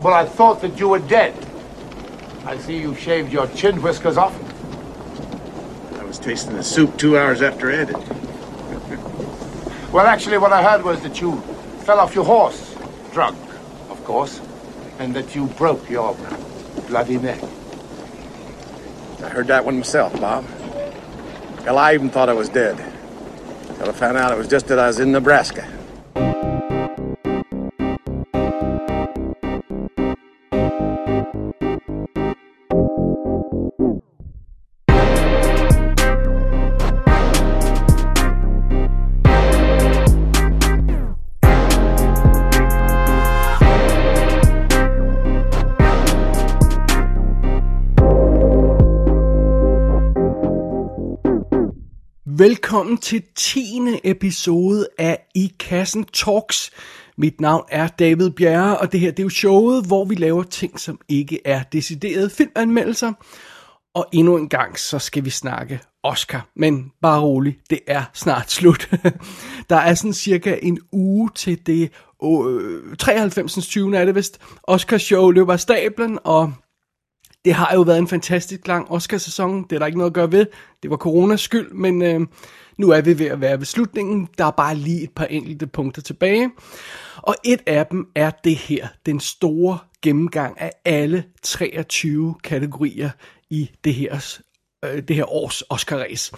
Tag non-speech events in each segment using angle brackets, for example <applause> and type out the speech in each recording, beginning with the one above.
Well, I thought that you were dead. I see you shaved your chin whiskers off. I was tasting the soup two hours after Ed. <laughs> Well, actually, what I heard was that you fell off your horse, drunk, of course, and that you broke your bloody neck. I heard that one myself, Bob. Hell, I even thought I was dead. Till I found out it was just that I was in Nebraska. Velkommen til 10. episode af I Kassen Talks. Mit navn er David Bjerre, og det her det er jo showet, hvor vi laver ting, som ikke er deciderede filmanmeldelser. Og endnu en gang, så skal vi snakke Oscar. Men bare rolig, det er snart slut. <laughs> Der er sådan cirka en uge til det øh, 93. 20. er det vist. Oscar show løber af stablen, og det har jo været en fantastisk lang Oscar-sæson. Det er der ikke noget at gøre ved. Det var coronas skyld, men øh, nu er vi ved at være ved slutningen. Der er bare lige et par enkelte punkter tilbage. Og et af dem er det her. Den store gennemgang af alle 23 kategorier i det her øh, det her års Oscar-race.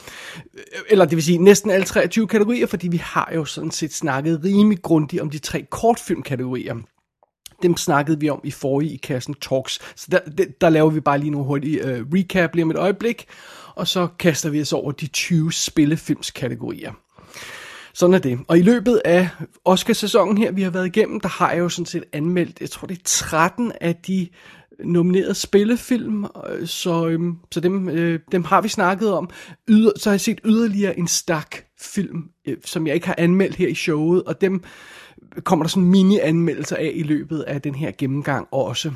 Eller det vil sige næsten alle 23 kategorier, fordi vi har jo sådan set snakket rimelig grundigt om de tre kortfilmkategorier dem snakkede vi om i forrige i kassen Talks. Så der, der, der laver vi bare lige nogle hurtige uh, recap lige om et øjeblik, og så kaster vi os over de 20 spillefilmskategorier. Sådan er det. Og i løbet af Oscar-sæsonen her, vi har været igennem, der har jeg jo sådan set anmeldt, jeg tror det er 13 af de nominerede spillefilm, øh, så, øhm, så dem, øh, dem har vi snakket om. Yder, så har jeg set yderligere en stak film, øh, som jeg ikke har anmeldt her i showet, og dem kommer der sådan mini-anmeldelser af i løbet af den her gennemgang også.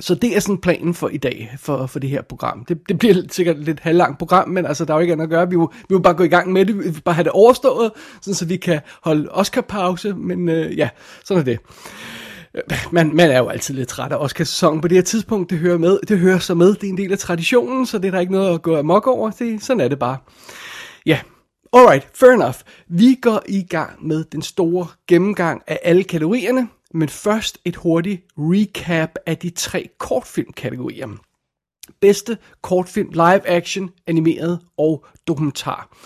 Så det er sådan planen for i dag, for, for det her program. Det, det bliver sikkert et lidt halvlangt program, men altså, der er jo ikke andet at gøre. Vi vil, vi vil bare gå i gang med det, vi vil bare have det overstået, sådan så vi kan holde Oscar-pause, men øh, ja, sådan er det. Man, man er jo altid lidt træt af Oscar-sæsonen på det her tidspunkt, det hører, med, det hører så med, det er en del af traditionen, så det er der ikke noget at gå amok over, det, sådan er det bare. Ja, Alright, fair enough. Vi går i gang med den store gennemgang af alle kategorierne, men først et hurtigt recap af de tre kortfilmkategorier. Bedste kortfilm, live action, animeret og dokumentar.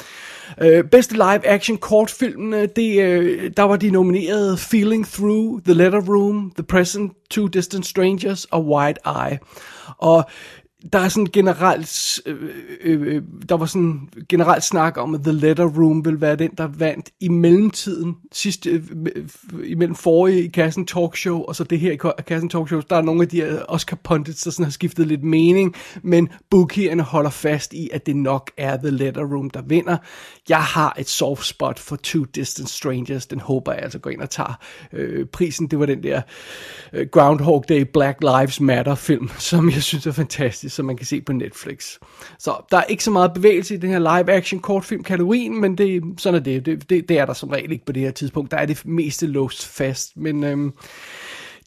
Øh, bedste live action kortfilm, det, øh, der var de nomineret Feeling Through, The Letter Room, The Present, Two Distant Strangers og Wide Eye. Og der er sådan generelt, øh, øh, øh, der var sådan generelt snak om, at The Letter Room vil være den, der vandt i mellemtiden, sidste, øh, øh imellem forrige i Kassen Talkshow, og så det her i Kassen Talkshow, der er nogle af de her Oscar pundits, der sådan har skiftet lidt mening, men bookierne holder fast i, at det nok er The Letter Room, der vinder. Jeg har et soft spot for Two Distant Strangers, den håber jeg altså går ind og tager. Øh, prisen, det var den der øh, Groundhog Day Black Lives Matter film, <laughs> som jeg synes er fantastisk som man kan se på Netflix. Så der er ikke så meget bevægelse i den her live-action kortfilm-kategorien, men det, sådan er det. Det, det. det er der som regel ikke på det her tidspunkt. Der er det meste låst fast, men... Øhm,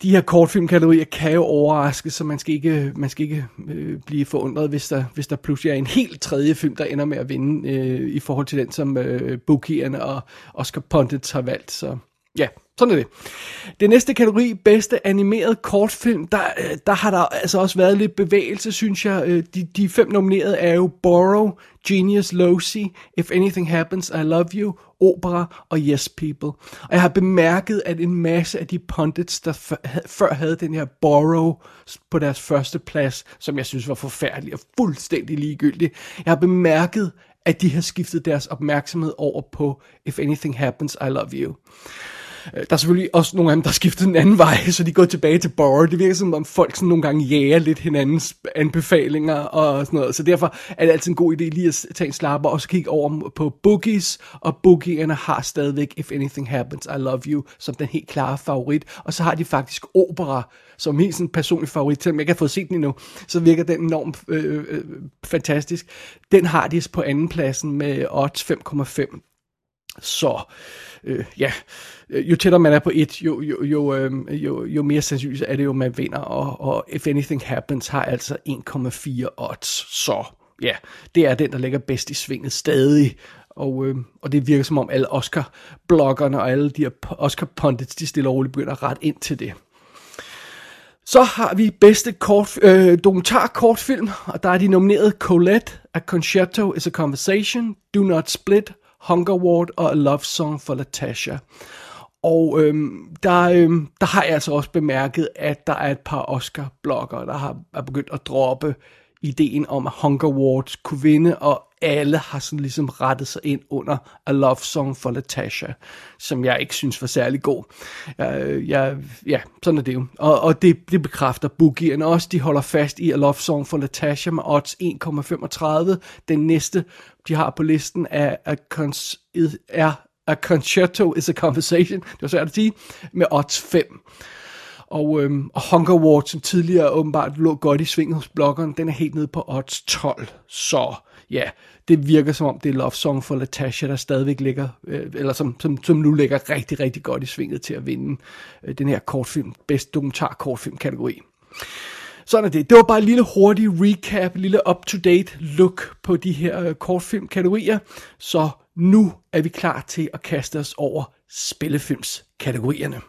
de her kortfilmkategorier kan jo overraske, så man skal ikke, man skal ikke øh, blive forundret, hvis der, hvis der pludselig er en helt tredje film, der ender med at vinde øh, i forhold til den, som øh, bookierne og Oscar Pundits har valgt. Så ja, sådan er det. Det næste kategori, bedste animeret kortfilm, der, øh, der har der altså også været lidt bevægelse, synes jeg. Øh, de, de fem nominerede er jo Borrow, Genius Loci, If Anything Happens, I Love You, Opera og Yes People. Og jeg har bemærket, at en masse af de pundits, der før havde den her Borrow på deres første plads, som jeg synes var forfærdelig og fuldstændig ligegyldig, jeg har bemærket, at de har skiftet deres opmærksomhed over på If Anything Happens, I Love You. Øh, der er selvfølgelig også nogle af dem, der har skiftet den anden vej, så de går tilbage til Borrow. Det virker som om folk sådan nogle gange jager lidt hinandens anbefalinger og sådan noget. Så derfor er det altid en god idé lige at tage en slapper og så kigge over på bookies. Og bookierne har stadigvæk If Anything Happens, I Love You som den helt klare favorit. Og så har de faktisk opera som min sådan personlig favorit. Selvom jeg ikke har fået set den endnu, så virker den enormt øh, øh, fantastisk. Den har de på anden pladsen med odds 5,5. Så øh, ja, øh, jo tættere man er på et, jo, jo, jo, øh, jo, jo mere sandsynligt er det jo, man vinder. Og, og If Anything Happens har altså 1,4 odds. Så ja, det er den, der ligger bedst i svinget stadig. Og, øh, og det virker som om alle Oscar-bloggerne og alle de her Oscar-pundits, de stille og roligt begynder at rette ind til det. Så har vi bedste kort, øh, dokumentar kortfilm, og der er de nomineret Colette, A Concerto is a Conversation, Do Not Split, Hunger Ward og A Love Song for Latasha. Og øhm, der, øhm, der har jeg altså også bemærket, at der er et par Oscar-bloggere, der har er begyndt at droppe ideen om, at Hunger Wars kunne vinde, og alle har sådan ligesom rettet sig ind under A Love Song for Latasha, som jeg ikke synes var særlig god. Jeg, jeg, ja, sådan er det jo. Og, og det, det bekræfter Boogierne også. De holder fast i A Love Song for Latasha med odds 1,35. Den næste, de har på listen, er A, Cons- er A Concerto is a Conversation, det var svært at sige, med odds 5. Og, øhm, og Hunger Ward, som tidligere åbenbart lå godt i svinget hos bloggeren, den er helt nede på odds 12. Så ja, det virker som om det er Love Song for Latasha, der stadigvæk ligger, øh, eller som, som, som nu ligger rigtig, rigtig godt i svinget til at vinde øh, den her kortfilm, bedst dokumentar kortfilm kategori. Sådan er det. Det var bare en lille hurtig recap, en lille up-to-date look på de her øh, kortfilmkategorier. Så nu er vi klar til at kaste os over spillefilmskategorierne.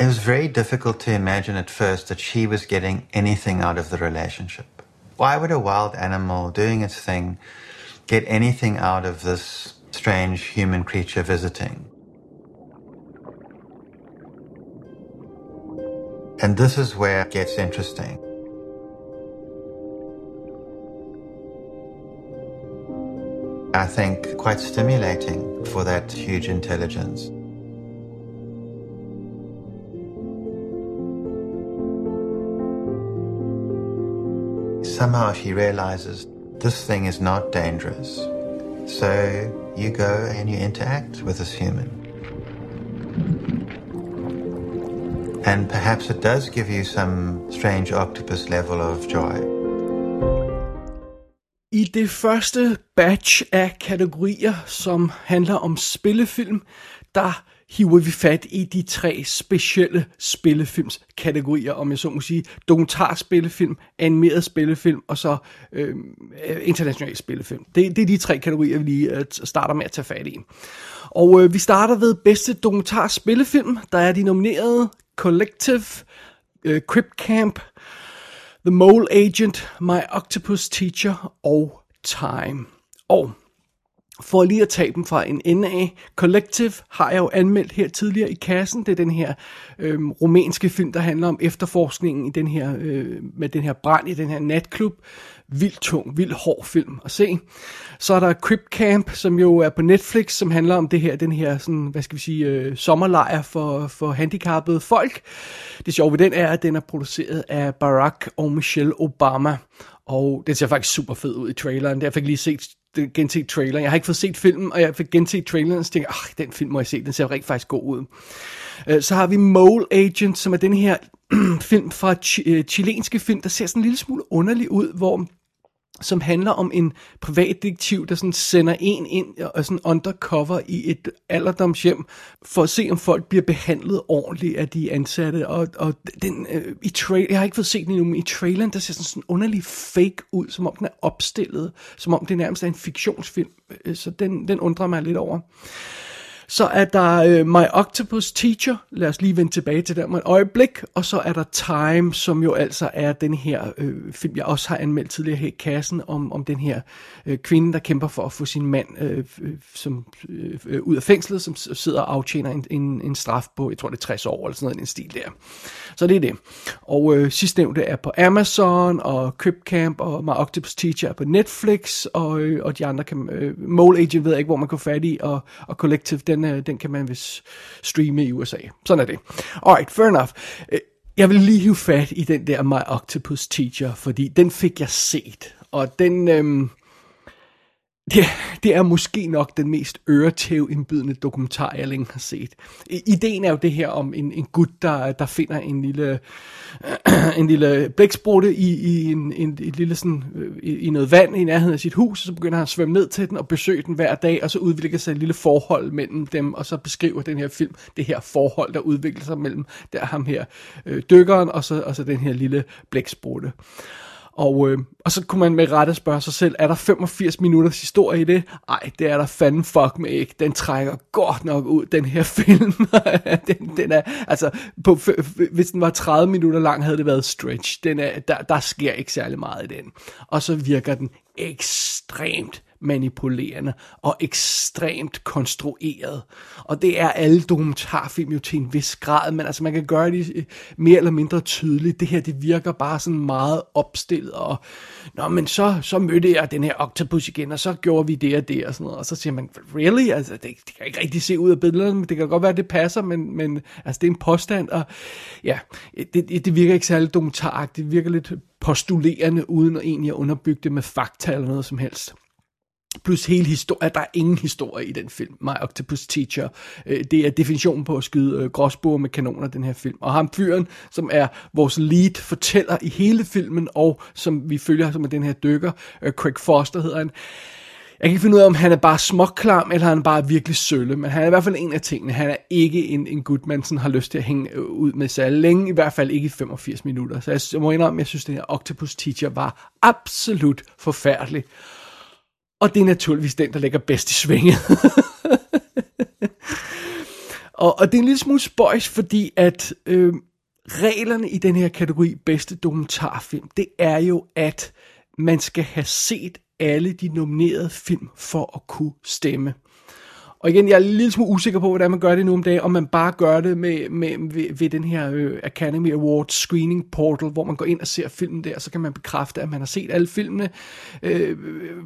It was very difficult to imagine at first that she was getting anything out of the relationship. Why would a wild animal doing its thing get anything out of this strange human creature visiting? And this is where it gets interesting. I think quite stimulating for that huge intelligence. Somehow she realizes this thing is not dangerous. So you go and you interact with this human. And perhaps it does give you some strange octopus level of joy. I det første batch af kategorier, som handler om spillefilm, der hiver vi fat i de tre specielle spillefilmskategorier, om jeg så må sige. Dokumentarspillefilm, animeret spillefilm og så øh, international spillefilm. Det, det er de tre kategorier, vi lige øh, starter med at tage fat i. Og øh, vi starter ved bedste dokumentarspillefilm. Der er de nominerede Collective, øh, Crypt Camp, The Mole Agent, My Octopus Teacher og Time. Og for lige at tage dem fra en ende af. Collective har jeg jo anmeldt her tidligere i kassen. Det er den her øh, romanske film, der handler om efterforskningen i den her, øh, med den her brand i den her natklub. Vildt tung, vildt hård film at se. Så er der Crypt Camp, som jo er på Netflix, som handler om det her, den her sådan, hvad skal vi sige, øh, sommerlejr for, for handicappede folk. Det sjove ved den er, at den er produceret af Barack og Michelle Obama. Og den ser faktisk super fed ud i traileren. Jeg fik lige set genset traileren. Jeg har ikke fået set filmen, og jeg fik genset traileren, og så tænkte jeg, den film må jeg se, den ser rigtig faktisk god ud. Øh, så har vi Mole Agent, som er den her <clears throat> film fra ch- øh, chilenske film, der ser sådan en lille smule underlig ud, hvor som handler om en privatdetektiv, der sådan sender en ind og sådan undercover i et alderdomshjem, for at se, om folk bliver behandlet ordentligt af de ansatte. Og, og den, øh, i trail, jeg har ikke fået set den endnu, men i traileren, der ser sådan, sådan underlig fake ud, som om den er opstillet, som om det nærmest er en fiktionsfilm. Øh, så den, den undrer mig lidt over. Så er der øh, My Octopus Teacher, lad os lige vende tilbage til den med et øjeblik, og så er der Time, som jo altså er den her øh, film, jeg også har anmeldt tidligere her i kassen, om, om den her øh, kvinde, der kæmper for at få sin mand øh, øh som, øh, øh, ud af fængslet, som sidder og aftjener en, en, en straf på, jeg tror det er 60 år, eller sådan noget, en stil der. Så det er det. Og uh, sidstnævnte er på Amazon, og Crypt Camp, og My Octopus Teacher er på Netflix, og, øh, og de andre kan, Øh, Mole Agent ved jeg ikke, hvor man kan få fat i, og, og Collective, den den, øh, den kan man vist streame i USA. Sådan er det. Alright, fair enough. Øh, jeg vil lige hive fat i den der My Octopus Teacher, fordi den fik jeg set. Og den, øhm, det, det er måske nok den mest øretævindbydende dokumentar, jeg længe har set. Ideen er jo det her om en, en gut, der, der finder en lille, <clears throat> en lille blæksprutte i, i, en, en, et lille sådan, øh, i, i noget vand i nærheden af sit hus, og så begynder han at svømme ned til den og besøge den hver dag, og så udvikler sig et lille forhold mellem dem, og så beskriver den her film det her forhold, der udvikler sig mellem der ham her øh, dykkeren, og så, og så den her lille blæksprutte. Og, øh, og så kunne man med rette spørge sig selv, er der 85 minutters historie i det? Nej, det er der fanden fuck med ikke. Den trækker godt nok ud, den her <laughs> film. <laughs> den, den er, altså, på, hvis den var 30 minutter lang, havde det været stretch. Den er, der, der sker ikke særlig meget i den. Og så virker den ekstremt manipulerende og ekstremt konstrueret. Og det er alle dokumentarfilm jo til en vis grad, men altså man kan gøre det øh, mere eller mindre tydeligt. Det her, det virker bare sådan meget opstillet, og Nå, men så, så mødte jeg den her octopus igen, og så gjorde vi det og det og sådan noget. Og så siger man, really? Altså, det, det kan ikke rigtig se ud af billederne, men det kan godt være, at det passer, men, men altså, det er en påstand, og ja, det, det virker ikke særlig dokumentaragtigt. Det virker lidt postulerende, uden at egentlig at underbygge det med fakta eller noget som helst. Plus hele historien, der er ingen historie i den film, My Octopus Teacher. Øh, det er definitionen på at skyde øh, med kanoner, den her film. Og ham fyren, som er vores lead fortæller i hele filmen, og som vi følger som er den her dykker, øh, Craig Foster hedder han. Jeg kan ikke finde ud af, om han er bare småklam, eller han er bare virkelig sølle, men han er i hvert fald en af tingene. Han er ikke en, en gut, man sådan har lyst til at hænge øh, ud med sig længe, i hvert fald ikke i 85 minutter. Så jeg, jeg må indrømme, at jeg synes, at den her Octopus Teacher var absolut forfærdelig. Og det er naturligvis den, der ligger bedst i svinget. <laughs> og, og det er en lille smule spøjs, fordi at øh, reglerne i den her kategori bedste dokumentarfilm, det er jo, at man skal have set alle de nominerede film for at kunne stemme. Og igen, jeg er lidt smule usikker på, hvordan man gør det nu om dagen, om man bare gør det med, med, ved, ved den her øh, Academy Awards screening portal, hvor man går ind og ser filmen der, så kan man bekræfte, at man har set alle filmene. Øh, øh,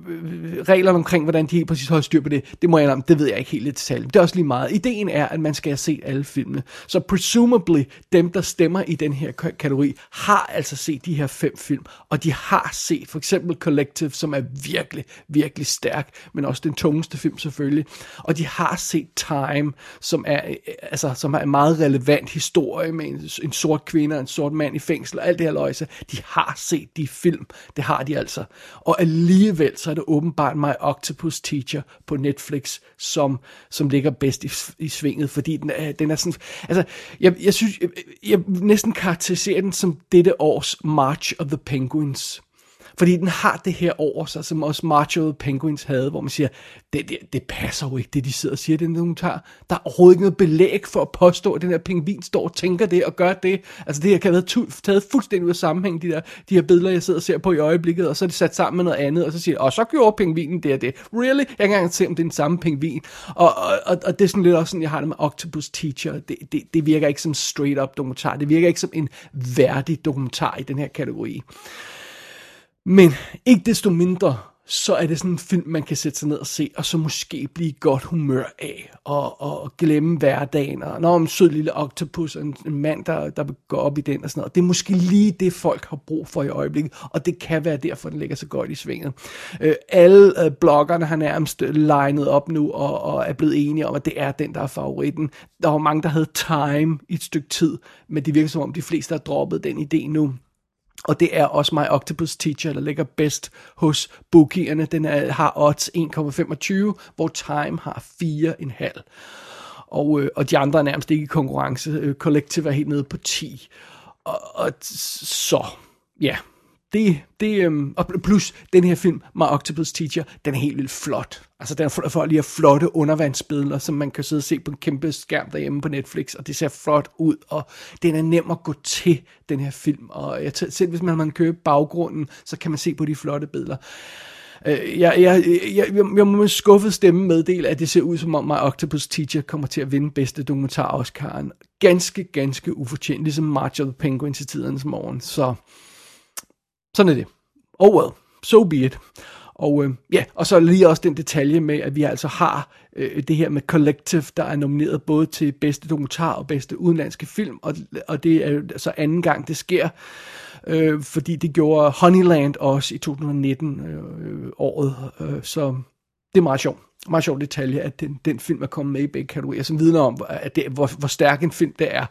øh, reglerne omkring, hvordan de helt præcis holder styr på det, det må jeg om, det ved jeg ikke helt i detalje. Det er også lige meget. Ideen er, at man skal have set alle filmene. Så presumably, dem, der stemmer i den her kategori, har altså set de her fem film, og de har set for eksempel Collective, som er virkelig, virkelig stærk, men også den tungeste film selvfølgelig. Og de de har set Time, som er, øh, altså, som er en meget relevant historie med en, en sort kvinde og en sort mand i fængsel og alt det her løjse. De har set de film. Det har de altså. Og alligevel så er det åbenbart My Octopus Teacher på Netflix, som, som ligger bedst i, i svinget, fordi den er, den er sådan... Altså, jeg, jeg synes, jeg, jeg næsten karakteriserer den som dette års March of the Penguins. Fordi den har det her over sig, som også Macho Penguins havde, hvor man siger, det, det, det passer jo ikke, det de sidder og siger, den dokumentar. Der er overhovedet ikke noget belæg for at påstå, at den her pingvin står og tænker det og gør det. Altså det her kan have været taget fuldstændig ud af sammenhæng, de, der, de her billeder, jeg sidder og ser på i øjeblikket, og så er det sat sammen med noget andet, og så siger og så gjorde pingvinen det og det. Really? Jeg kan ikke engang se, om det er den samme pingvin. Og, og, og, og det er sådan lidt også sådan, jeg har det med Octopus Teacher. Det, det, det virker ikke som straight up dokumentar. Det virker ikke som en værdig dokumentar i den her kategori. Men ikke desto mindre, så er det sådan en film, man kan sætte sig ned og se, og så måske blive godt humør af, og, og glemme hverdagen, og når en sød lille octopus, en, en mand, der, der går op i den og sådan noget. Det er måske lige det, folk har brug for i øjeblikket, og det kan være derfor, den ligger så godt i svinget. Øh, alle øh, bloggerne har nærmest øh, legnet op nu, og, og er blevet enige om, at det er den, der er favoritten. Der var mange, der havde Time i et stykke tid, men det virker som om, de fleste har droppet den idé nu. Og det er også My Octopus Teacher, der ligger bedst hos bookierne. Den er, har odds 1,25, hvor Time har 4,5. Og, øh, og de andre er nærmest ikke i konkurrence. Øh, Collective er helt nede på 10. Og, og så, ja, det, det, øhm, og plus den her film, My Octopus Teacher, den er helt vildt flot. Altså den er for, lige at flotte undervandsbilleder, som man kan sidde og se på en kæmpe skærm derhjemme på Netflix, og det ser flot ud, og den er nem at gå til, den her film. Og jeg, selv hvis man, man køber baggrunden, så kan man se på de flotte billeder. Øh, jeg, jeg, jeg, jeg, jeg må med skuffet stemme meddele, at det ser ud som om, My Octopus Teacher kommer til at vinde bedste dokumentar Oscar'en. Ganske, ganske ufortjent, ligesom March of the Penguins i tidernes morgen. Så sådan er det. Oh well, so be it. Og øh, ja, og så lige også den detalje med, at vi altså har øh, det her med Collective, der er nomineret både til bedste dokumentar og bedste udenlandske film, og, og det er jo så anden gang, det sker, øh, fordi det gjorde Honeyland også i 2019 øh, året, øh, så det er meget sjovt. Meget sjov detalje, at den, den film er kommet med i begge kategorier, som vidner om, at det, hvor, hvor stærk en film det er.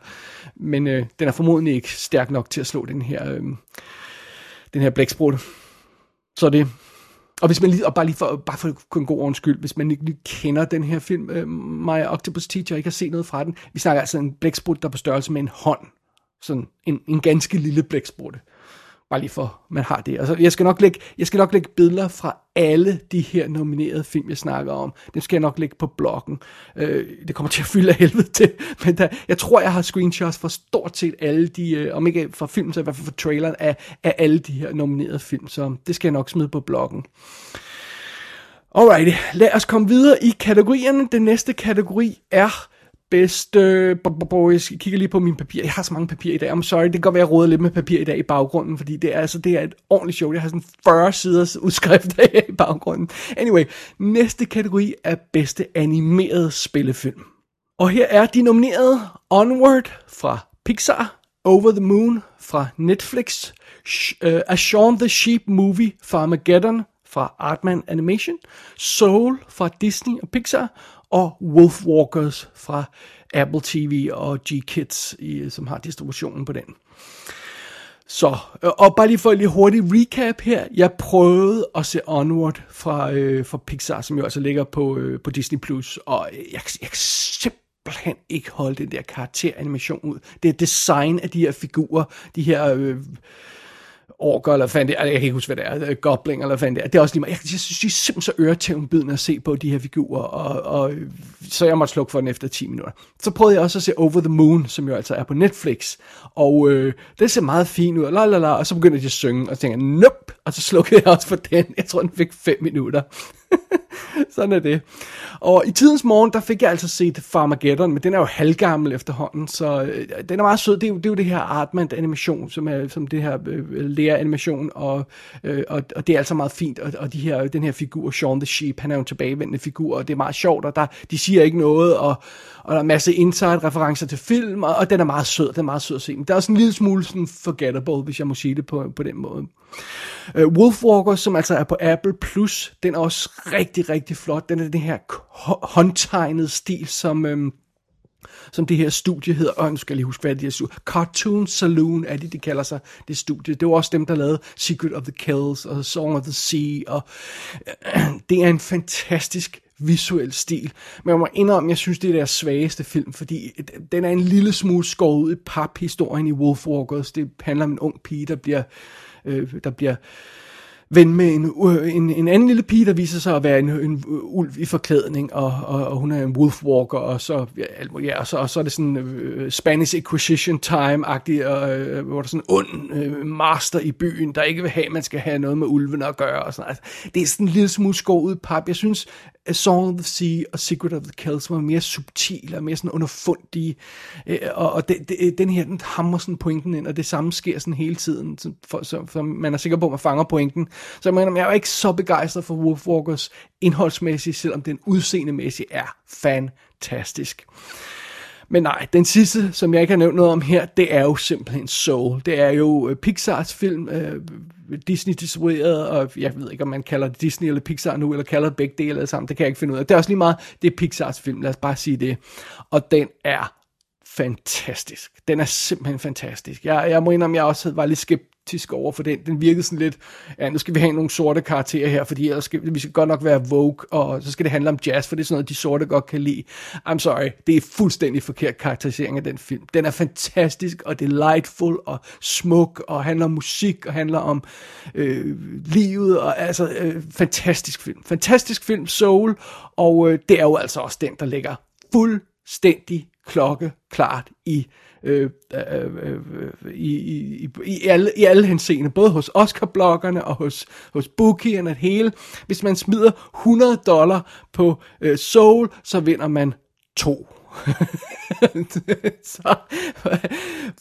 Men øh, den er formodentlig ikke stærk nok til at slå den her, øh, den her blæksprutte. Så det, og hvis man lige, og bare lige for, bare for en god undskyld, hvis man ikke lige kender den her film, øh, My Octopus Teacher, ikke har set noget fra den, vi snakker altså en blæksprut, der er på størrelse med en hånd. Sådan en, en ganske lille blæksprutte. Bare lige for, man har det. Altså, jeg, skal nok lægge, jeg skal nok lægge billeder fra alle de her nominerede film, jeg snakker om. Dem skal jeg nok lægge på bloggen. Øh, det kommer til at fylde af helvede til. <laughs> Men der, jeg tror, jeg har screenshots fra stort set alle de, øh, om ikke fra film, så i hvert fald fra traileren, af, af alle de her nominerede film. Så det skal jeg nok smide på bloggen. Alright, lad os komme videre i kategorierne. Den næste kategori er bedste... Jeg kigger lige på mine papir. Jeg har så mange papir i dag. I'm sorry, det kan godt være, at jeg råder lidt med papir i dag i baggrunden, fordi det er, altså, det er et ordentligt show. Jeg har sådan 40 siders <laughs> udskrift af i baggrunden. Anyway, næste kategori er bedste animerede spillefilm. Og her er de nominerede Onward fra Pixar, Over the Moon fra Netflix, øh, A Shaun the Sheep Movie fra Armageddon fra Artman Animation, Soul fra Disney og Pixar, og Wolfwalkers fra Apple TV og G-Kids, som har distributionen på den. Så, øh, og bare lige for et lige hurtigt recap her. Jeg prøvede at se Onward fra, øh, fra Pixar, som jo altså ligger på, øh, på Disney+, Plus, og jeg, jeg kan simpelthen ikke holde den der karakteranimation ud. Det er design af de her figurer, de her... Øh, orker, eller fandt det jeg kan ikke huske, hvad det er, øh, gobling, eller fandt det er. Det er også lige meget. Jeg, jeg synes, de er simpelthen så øretævnbydende at se på de her figurer, og, og, så jeg måtte slukke for den efter 10 minutter. Så prøvede jeg også at se Over the Moon, som jo altså er på Netflix, og øh, det ser meget fint ud, la, la, la, og så begyndte de at synge, og så tænkte jeg, nope, og så slukkede jeg også for den. Jeg tror, den fik 5 minutter. <laughs> <laughs> Sådan er det. Og i tidens morgen, der fik jeg altså set Farmageddon, men den er jo halvgammel efterhånden, så øh, den er meget sød. Det er jo det, er jo det her Artman animation, som er som det her øh, lærer animation, og, øh, og, og det er altså meget fint. Og, og de her, den her figur, Shaun the Sheep, han er jo en tilbagevendende figur, og det er meget sjovt, og der, de siger ikke noget, og, og der er en masse inside-referencer til film, og, og den er meget sød, den er meget sød at se. Men der er også en lille smule sådan forgettable, hvis jeg må sige det på, på den måde. Øh, Wolfwalker, som altså er på Apple Plus, den er også rigtig, rigtig flot. Den er den her håndtegnede stil, som... Øhm, som det her studie hedder, og nu skal jeg lige huske, hvad det er, Cartoon Saloon er det, de kalder sig, det studie. Det var også dem, der lavede Secret of the Kells og Song of the Sea, og øh, <clears throat> det er en fantastisk visuel stil. Men jeg må indrømme, jeg synes, det er deres svageste film, fordi øh, den er en lille smule skåret ud i pap, historien i Wolfwalkers. Det handler om en ung pige, der bliver, øh, der bliver ven med en, en, en anden lille pige, der viser sig at være en, en ulv i forklædning, og, og, og hun er en wolfwalker, og så, ja, ja, og så, og så er det sådan uh, Spanish Inquisition time-agtigt, og, uh, hvor der er sådan en ond uh, master i byen, der ikke vil have, at man skal have noget med ulven at gøre, og sådan altså, Det er sådan en lille smule skåret pap. Jeg synes, A Song of the Sea og Secret of the Kells var mere subtile og mere sådan underfundige, øh, og, og det, det, den her, den hammer sådan pointen ind, og det samme sker sådan hele tiden, så, for, så, for man er sikker på, at man fanger pointen, så jeg mener, jeg er ikke så begejstret for Wolfwalkers indholdsmæssigt, selvom den udseendemæssigt er fantastisk. Men nej, den sidste, som jeg ikke har nævnt noget om her, det er jo simpelthen Soul. Det er jo øh, Pixars film, øh, Disney distribueret, og jeg ved ikke, om man kalder det Disney eller Pixar nu, eller kalder det begge dele eller sammen, det kan jeg ikke finde ud af. Det er også lige meget, det er Pixars film, lad os bare sige det. Og den er fantastisk. Den er simpelthen fantastisk. Jeg, jeg må indrømme, jeg også var lidt skeptisk over for den. Den virkede sådan lidt, ja, nu skal vi have nogle sorte karakterer her, fordi ellers skal, vi skal godt nok være Vogue, og så skal det handle om jazz, for det er sådan noget, de sorte godt kan lide. I'm sorry, det er fuldstændig forkert karakterisering af den film. Den er fantastisk, og delightful, og smuk, og handler om musik, og handler om øh, livet, og altså, øh, fantastisk film. Fantastisk film, Soul, og øh, det er jo altså også den, der ligger fuldstændig klokke klart i øh, øh, øh, i, i, i, alle, i alle henseende, både hos Oscar-bloggerne og hos, hos bookierne og hele. Hvis man smider 100 dollar på øh, Soul, så vinder man to. <laughs> så,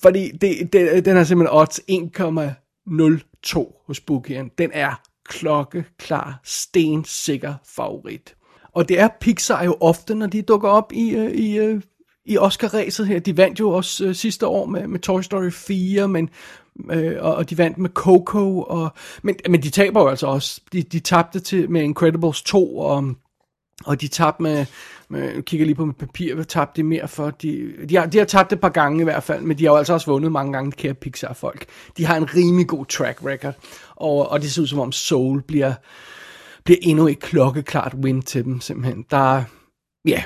fordi det, det, den er simpelthen odds 1,02 hos bookieren. Den er klokkeklar, stensikker favorit. Og det er Pixar jo ofte, når de dukker op i, øh, i, øh, i Oscar-ræset her. De vandt jo også øh, sidste år med, med Toy Story 4, men, øh, og, og de vandt med Coco, og, men, men de taber jo altså også. De, de tabte til med Incredibles 2, og Og de tabte med, med nu kigger lige på mit papir, hvad tabte de mere for? De, de, har, de har tabt et par gange i hvert fald, men de har jo altså også vundet mange gange, de kære Pixar-folk. De har en rimelig god track record, og, og det ser ud som om Soul bliver, bliver endnu et klokkeklart win til dem, simpelthen. Der ja, ja,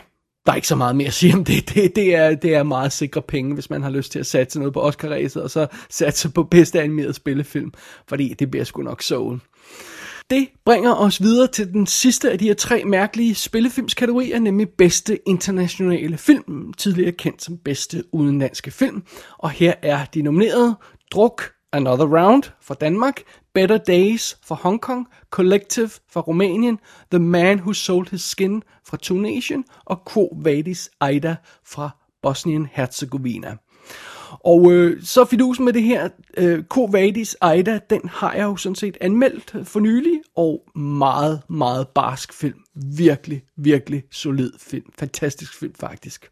der er ikke så meget mere at sige om det. <laughs> Det, det, er, det er meget sikre penge, hvis man har lyst til at satse noget på Oscar-ræset, og så satse på bedste animeret spillefilm, fordi det bliver sgu nok Soul. Det bringer os videre til den sidste af de her tre mærkelige spillefilmskategorier, nemlig bedste internationale film, tidligere kendt som bedste udenlandske film. Og her er de nominerede Druk, Another Round fra Danmark, Better Days fra Hong Kong, Collective fra Rumænien, The Man Who Sold His Skin fra Tunesien og Quo Vadis Aida fra Bosnien-Herzegovina. Og øh, så fidusen med det her, øh, Quo Vadis Aida, den har jeg jo sådan set anmeldt øh, for nylig, og meget, meget barsk film. Virkelig, virkelig solid film. Fantastisk film faktisk.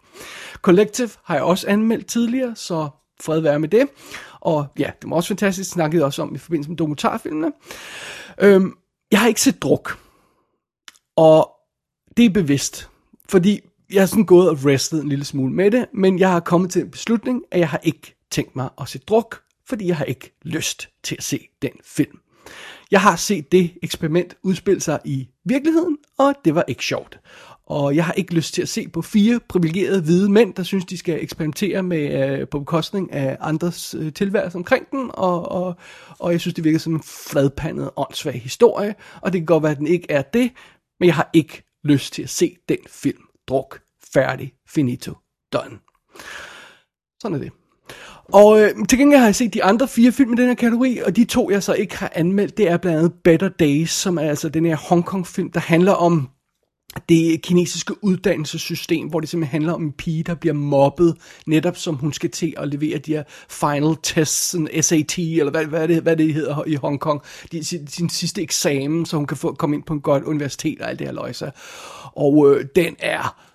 Collective har jeg også anmeldt tidligere, så fred være med det. Og ja, det var også fantastisk, snakkede også om i forbindelse med dokumentarfilmene. Øhm, jeg har ikke set druk. Og det er bevidst. Fordi jeg har sådan gået og restet en lille smule med det, men jeg har kommet til en beslutning, at jeg har ikke tænkt mig at se druk, fordi jeg har ikke lyst til at se den film. Jeg har set det eksperiment udspille sig i virkeligheden, og det var ikke sjovt. Og jeg har ikke lyst til at se på fire privilegerede hvide mænd, der synes, de skal eksperimentere med øh, på bekostning af andres øh, tilværelse omkring den. Og, og, og jeg synes, det virker som en fladpandet, åndssvag historie. Og det kan godt være, at den ikke er det, men jeg har ikke lyst til at se den film. Druk. Færdig. Finito. Done. Sådan er det. Og øh, til gengæld har jeg set de andre fire film i den her kategori, og de to, jeg så ikke har anmeldt, det er blandt andet Better Days, som er altså den her Hongkong-film, der handler om det kinesiske uddannelsessystem, hvor det simpelthen handler om en pige, der bliver mobbet, netop som hun skal til at levere de her final tests, sådan SAT, eller hvad, hvad, det, hvad det hedder i Hongkong, de, sin, sin sidste eksamen, så hun kan få komme ind på en godt universitet og alt det her løjse. Og øh, den er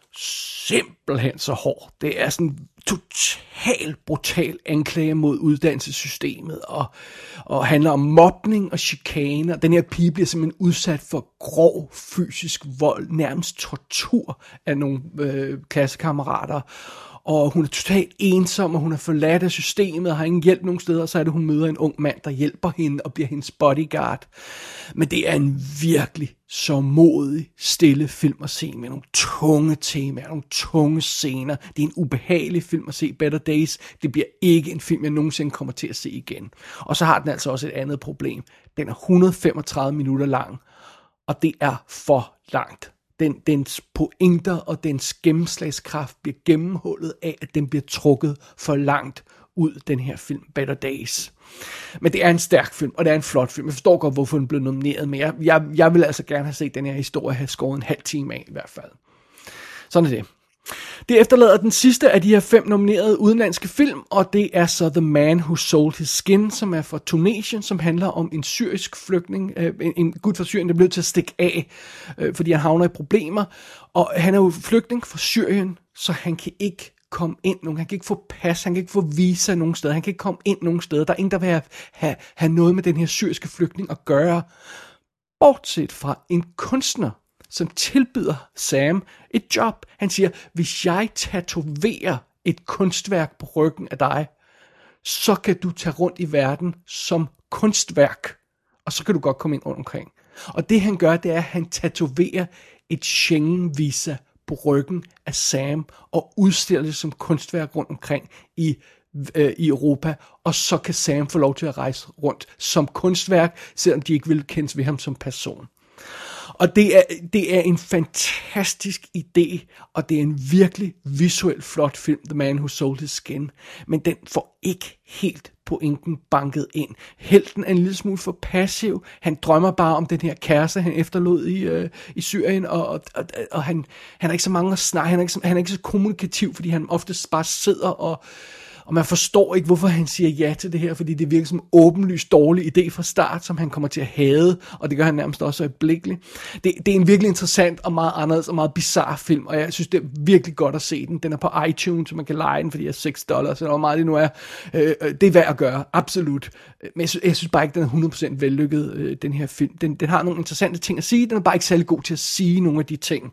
simpelthen så hård. Det er sådan total brutal anklage mod uddannelsessystemet, og, og handler om mobning og chikane, og den her pige bliver simpelthen udsat for grov fysisk vold, nærmest tortur af nogle øh, klassekammerater, og hun er totalt ensom, og hun er forladt af systemet, og har ingen hjælp nogen steder, og så er det, hun møder en ung mand, der hjælper hende og bliver hendes bodyguard. Men det er en virkelig så modig, stille film at se, med nogle tunge temaer, nogle tunge scener. Det er en ubehagelig film at se, Better Days. Det bliver ikke en film, jeg nogensinde kommer til at se igen. Og så har den altså også et andet problem. Den er 135 minutter lang, og det er for langt den, dens pointer og dens gennemslagskraft bliver gennemhullet af, at den bliver trukket for langt ud, den her film, Better Days. Men det er en stærk film, og det er en flot film. Jeg forstår godt, hvorfor den blev nomineret, men jeg, jeg, jeg vil altså gerne have set den her historie have skåret en halv time af i hvert fald. Sådan er det. Det efterlader den sidste af de her fem nominerede udenlandske film, og det er så The Man Who Sold His Skin, som er fra Tunesien, som handler om en syrisk flygtning, øh, en, en fra Syrien, der blev til at stikke af, øh, fordi han havner i problemer. Og han er jo flygtning fra Syrien, så han kan ikke komme ind nogen. Han kan ikke få pas, han kan ikke få visa nogen steder, han kan ikke komme ind nogen steder. Der er ingen, der vil have, have, have noget med den her syriske flygtning at gøre. Bortset fra en kunstner, som tilbyder Sam et job. Han siger, hvis jeg tatoverer et kunstværk på ryggen af dig, så kan du tage rundt i verden som kunstværk, og så kan du godt komme ind rundt omkring. Og det han gør, det er, at han tatoverer et Schengen-visa på ryggen af Sam, og udstiller det som kunstværk rundt omkring i, øh, i Europa, og så kan Sam få lov til at rejse rundt som kunstværk, selvom de ikke vil kendes ved ham som person. Og det er, det er en fantastisk idé, og det er en virkelig visuelt flot film, The Man Who Sold His Skin. Men den får ikke helt pointen banket ind. Helten er en lille smule for passiv. Han drømmer bare om den her kæreste, han efterlod i, øh, i Syrien, og, og, og, og han, han er ikke så mange at snakke, han er ikke så, han er ikke så kommunikativ, fordi han ofte bare sidder og og man forstår ikke, hvorfor han siger ja til det her, fordi det virker som en åbenlyst dårlig idé fra start, som han kommer til at hade, og det gør han nærmest også øjeblikkeligt. Det, det er en virkelig interessant og meget anderledes og meget bizarre film, og jeg synes, det er virkelig godt at se den. Den er på iTunes, så man kan lege den, fordi jeg er 6 dollars, eller hvor meget det nu er. Øh, øh, det er værd at gøre, absolut. Men jeg synes, jeg synes bare ikke, den er 100% vellykket, øh, den her film. Den, den har nogle interessante ting at sige, den er bare ikke særlig god til at sige nogle af de ting,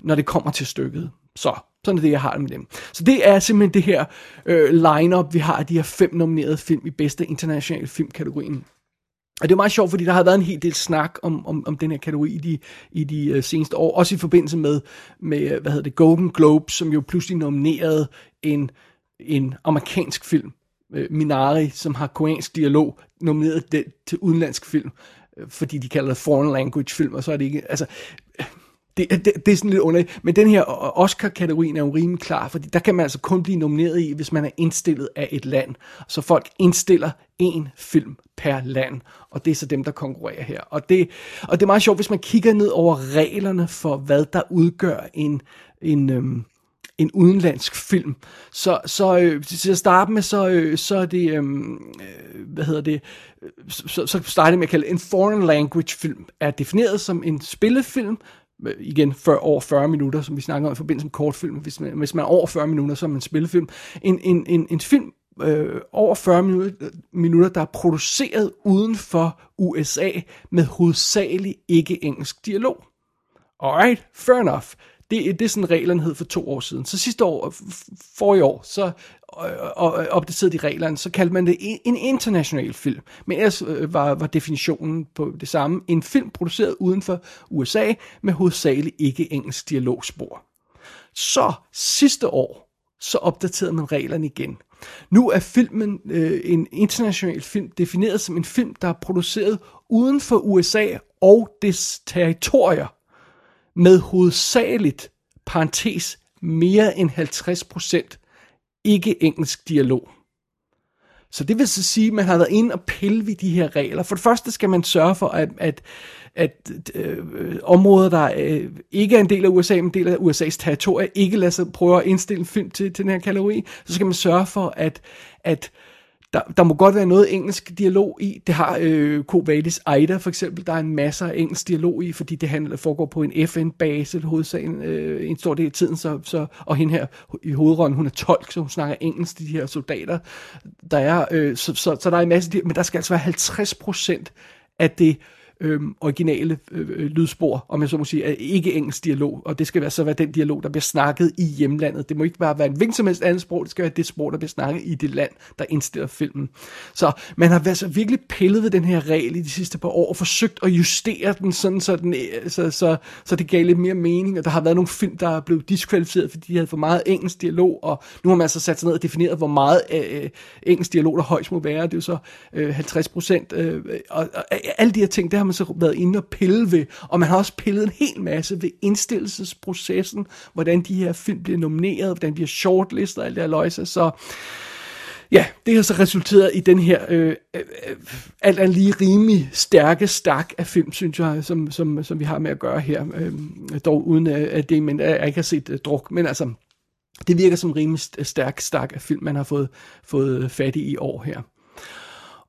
når det kommer til stykket. Så, sådan er det, jeg har med dem. Så det er simpelthen det her øh, line-up, vi har af de her fem nominerede film i bedste internationale filmkategorien. Og det er meget sjovt, fordi der har været en hel del snak om, om, om den her kategori i de, i de uh, seneste år. Også i forbindelse med, med, øh, hvad hedder det, Golden Globe, som jo pludselig nominerede en, en amerikansk film, øh, Minari, som har koreansk dialog, nomineret den til udenlandsk film, øh, fordi de kalder det foreign language film, og så er det ikke, altså, det, det, det er sådan lidt underligt. Men den her Oscar-kategorien er jo rimelig klar, fordi der kan man altså kun blive nomineret i, hvis man er indstillet af et land. Så folk indstiller én film per land, og det er så dem, der konkurrerer her. Og det, og det er meget sjovt, hvis man kigger ned over reglerne for, hvad der udgør en, en, øhm, en udenlandsk film. Så, så øh, til at starte med, så, øh, så er det, øhm, øh, hvad hedder det, øh, så, så starter det med at kalde en foreign language film, er defineret som en spillefilm, Øh, igen for over 40 minutter, som vi snakker om i forbindelse med kortfilm. Hvis man, hvis man er over 40 minutter, så er man en spillefilm. En, en, en, en film øh, over 40 minutter, minutter, der er produceret uden for USA med hovedsageligt ikke-engelsk dialog. Alright, fair enough. Det, det er sådan reglerne hed for to år siden. Så sidste år, for i år, så øh, og, og opdaterede de reglerne, så kaldte man det en international film. Men ellers øh, var, var definitionen på det samme. En film produceret uden for USA med hovedsageligt ikke engelsk dialogspor. Så sidste år, så opdaterede man reglerne igen. Nu er filmen øh, en international film defineret som en film, der er produceret uden for USA og dets territorier med hovedsageligt, parentes, mere end 50% ikke-engelsk dialog. Så det vil så sige, at man har været inde og pille ved de her regler. For det første skal man sørge for, at, at, at øh, områder, der øh, ikke er en del af USA, men en del af USA's territorie, ikke lader sig prøve at indstille en film til, til den her kategori. Så skal man sørge for, at, at der, der må godt være noget engelsk dialog i. Det har øh, Kovadis Aida for eksempel. Der er en masse af engelsk dialog i, fordi det handler, foregår på en FN-base hovedsagen øh, en stor del af tiden. Så, så, og hende her i hovedrollen, hun er tolk, så hun snakker engelsk til de her soldater. Der er, øh, så, så, så der er en masse, men der skal altså være 50 procent af det øhm, originale øh, øh, lydspor, om jeg så må sige, er ikke engelsk dialog, og det skal være, så være den dialog, der bliver snakket i hjemlandet. Det må ikke bare være en hvilken som helst andet sprog, det skal være det sprog, der bliver snakket i det land, der indstiller filmen. Så man har altså virkelig pillet ved den her regel i de sidste par år, og forsøgt at justere den, sådan, så, den, øh, så, så, så det gav lidt mere mening, og der har været nogle film, der er blevet diskvalificeret, fordi de havde for meget engelsk dialog, og nu har man altså sat sig ned og defineret, hvor meget øh, øh engelsk dialog der højst må være, det er jo så øh, 50 procent, øh, og, og, og alle de her ting, det har man så været inde og pille ved, og man har også pillet en hel masse ved indstillelsesprocessen, hvordan de her film bliver nomineret, hvordan de bliver shortlistet og alt det her løjse, så ja, det har så resulteret i den her øh, øh, alt er lige rimelig stærke stak af film, synes jeg, som, som, som vi har med at gøre her. Øh, dog uden øh, at det, men øh, jeg ikke har set uh, druk, men altså, det virker som rimelig stærk stak af film, man har fået, fået fat i i år her.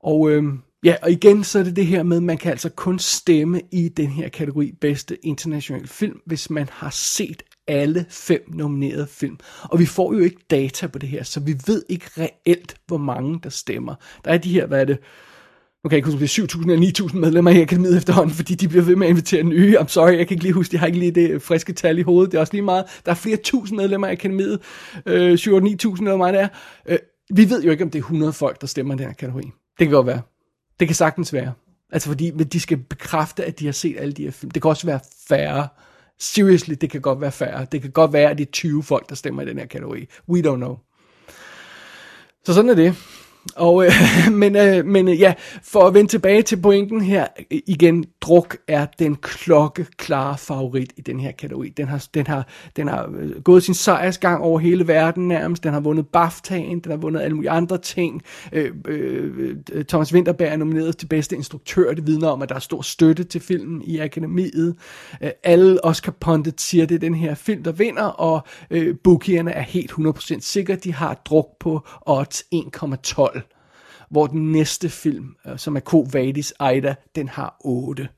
Og øh, Ja, og igen så er det det her med, at man kan altså kun stemme i den her kategori bedste internationale film, hvis man har set alle fem nominerede film. Og vi får jo ikke data på det her, så vi ved ikke reelt, hvor mange der stemmer. Der er de her, hvad er det, nu kan jeg ikke huske, det er 7.000 eller 9.000 medlemmer i akademiet efterhånden, fordi de bliver ved med at invitere nye. I'm sorry, jeg kan ikke lige huske, jeg har ikke lige det friske tal i hovedet. Det er også lige meget. Der er flere tusind medlemmer i akademiet. Øh, 7 9.000 eller meget det er. Øh, vi ved jo ikke, om det er 100 folk, der stemmer i den her kategori. Det kan godt være. Det kan sagtens være. Altså fordi men de skal bekræfte, at de har set alle de her film. Det kan også være færre. Seriously, det kan godt være færre. Det kan godt være, at det er 20 folk, der stemmer i den her kategori. We don't know. Så sådan er det. Og, øh, <laughs> men, øh, men øh, ja, for at vende tilbage til pointen her, øh, igen, druk er den klokkeklare favorit i den her kategori. Den har, den har, den har øh, gået sin sejrsgang over hele verden nærmest, den har vundet BAFTA'en, den har vundet alle mulige andre ting. Øh, øh, øh, Thomas Winterberg er nomineret til bedste instruktør, det vidner om, at der er stor støtte til filmen i akademiet. Øh, alle Oscar Pundit siger, det er den her film, der vinder, og øh, bookierne er helt 100% sikre, de har druk på odds 1,12 hvor den næste film, øh, som er Ko Vadis Aida, den har 8.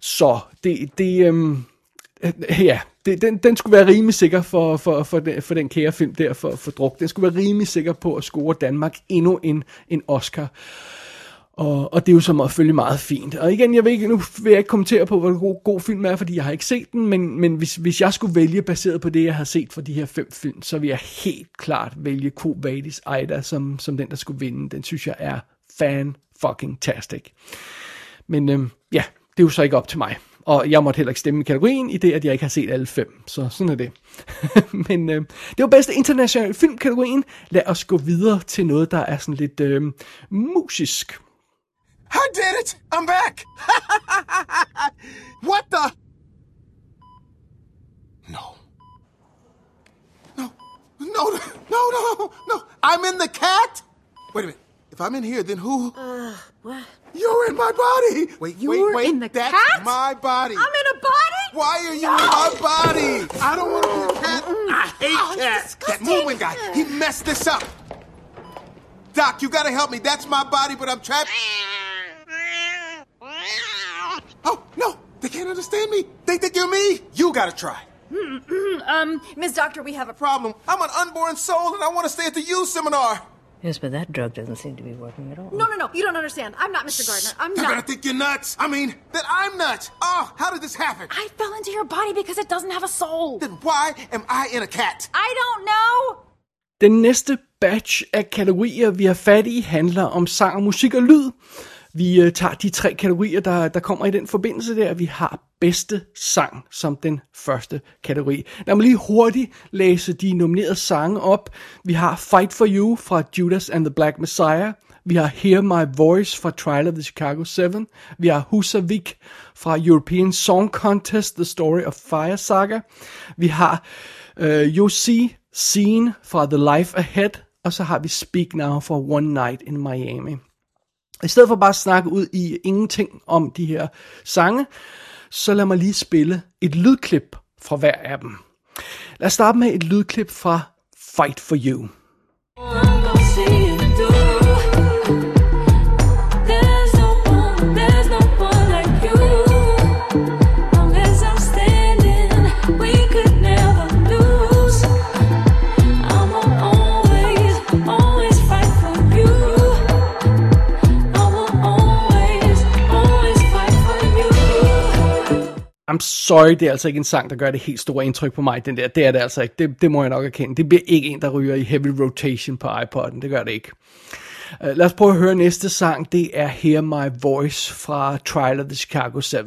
Så det, det øhm, øh, ja, det, den, den skulle være rimelig sikker for, for, for, den, for den kære film der for, for druk. Den skulle være rimelig sikker på at score Danmark endnu en, en Oscar. Og, og det er jo så følge meget fint. Og igen, jeg vil ikke, nu vil jeg ikke kommentere på, hvor god, god film er, fordi jeg har ikke set den, men, men hvis, hvis jeg skulle vælge, baseret på det, jeg har set for de her fem film, så vil jeg helt klart vælge Ko Vadis Ida som, som den, der skulle vinde. Den synes jeg er fan fucking tastic. Men øhm, ja, det er jo så ikke op til mig. Og jeg måtte heller ikke stemme i kategorien, i det, at jeg ikke har set alle fem. Så sådan er det. <laughs> Men øh, det var bedste internationale filmkategorien. Lad os gå videre til noget, der er sådan lidt øh, musisk. I did it! I'm back! <laughs> what the? No. No. No, no, no, no. I'm in the cat? Wait a minute. If I'm in here, then who? Uh, what? You're in my body! Wait, You're wait, wait. in the That's cat? my body. I'm in a body? Why are you in my body? I don't want to be a cat. I hate Oh, cats. That moving guy, he messed this up. Doc, you gotta help me. That's my body, but I'm trapped. Oh, no, they can't understand me. They think you're me. You gotta try. Um, Ms. Doctor, we have a problem. Problem, I'm an unborn soul and I want to stay at the youth seminar. Yes, but that drug doesn't seem to be working at all. No, no, no, you don't understand. I'm not Mr. Gardner. I'm They're gonna think you're nuts. I mean, that I'm nuts. Oh, how did this happen? I fell into your body because it doesn't have a soul. Then why am I in a cat? I don't know. Den næste batch af kategorier, vi har fat i, handler om sang musik og lyd. Vi øh, tager de tre kategorier, der, der kommer i den forbindelse der. Vi har bedste sang som den første kategori. Lad mig lige hurtigt læse de nominerede sange op. Vi har Fight for You fra Judas and the Black Messiah. Vi har Hear My Voice fra Trial of the Chicago 7. Vi har Husavik fra European Song Contest, The Story of Fire Saga. Vi har øh, See Scene fra The Life Ahead. Og så har vi Speak Now for One Night in Miami. I stedet for bare at snakke ud i ingenting om de her sange, så lad mig lige spille et lydklip fra hver af dem. Lad os starte med et lydklip fra Fight for You. I'm sorry, det er altså ikke en sang, der gør det helt store indtryk på mig, den der. Det er det altså ikke. Det, det må jeg nok erkende. Det bliver ikke en, der ryger i heavy rotation på iPod'en. Det gør det ikke. Uh, lad os prøve at høre næste sang. Det er Hear My Voice fra Trial of the Chicago 7.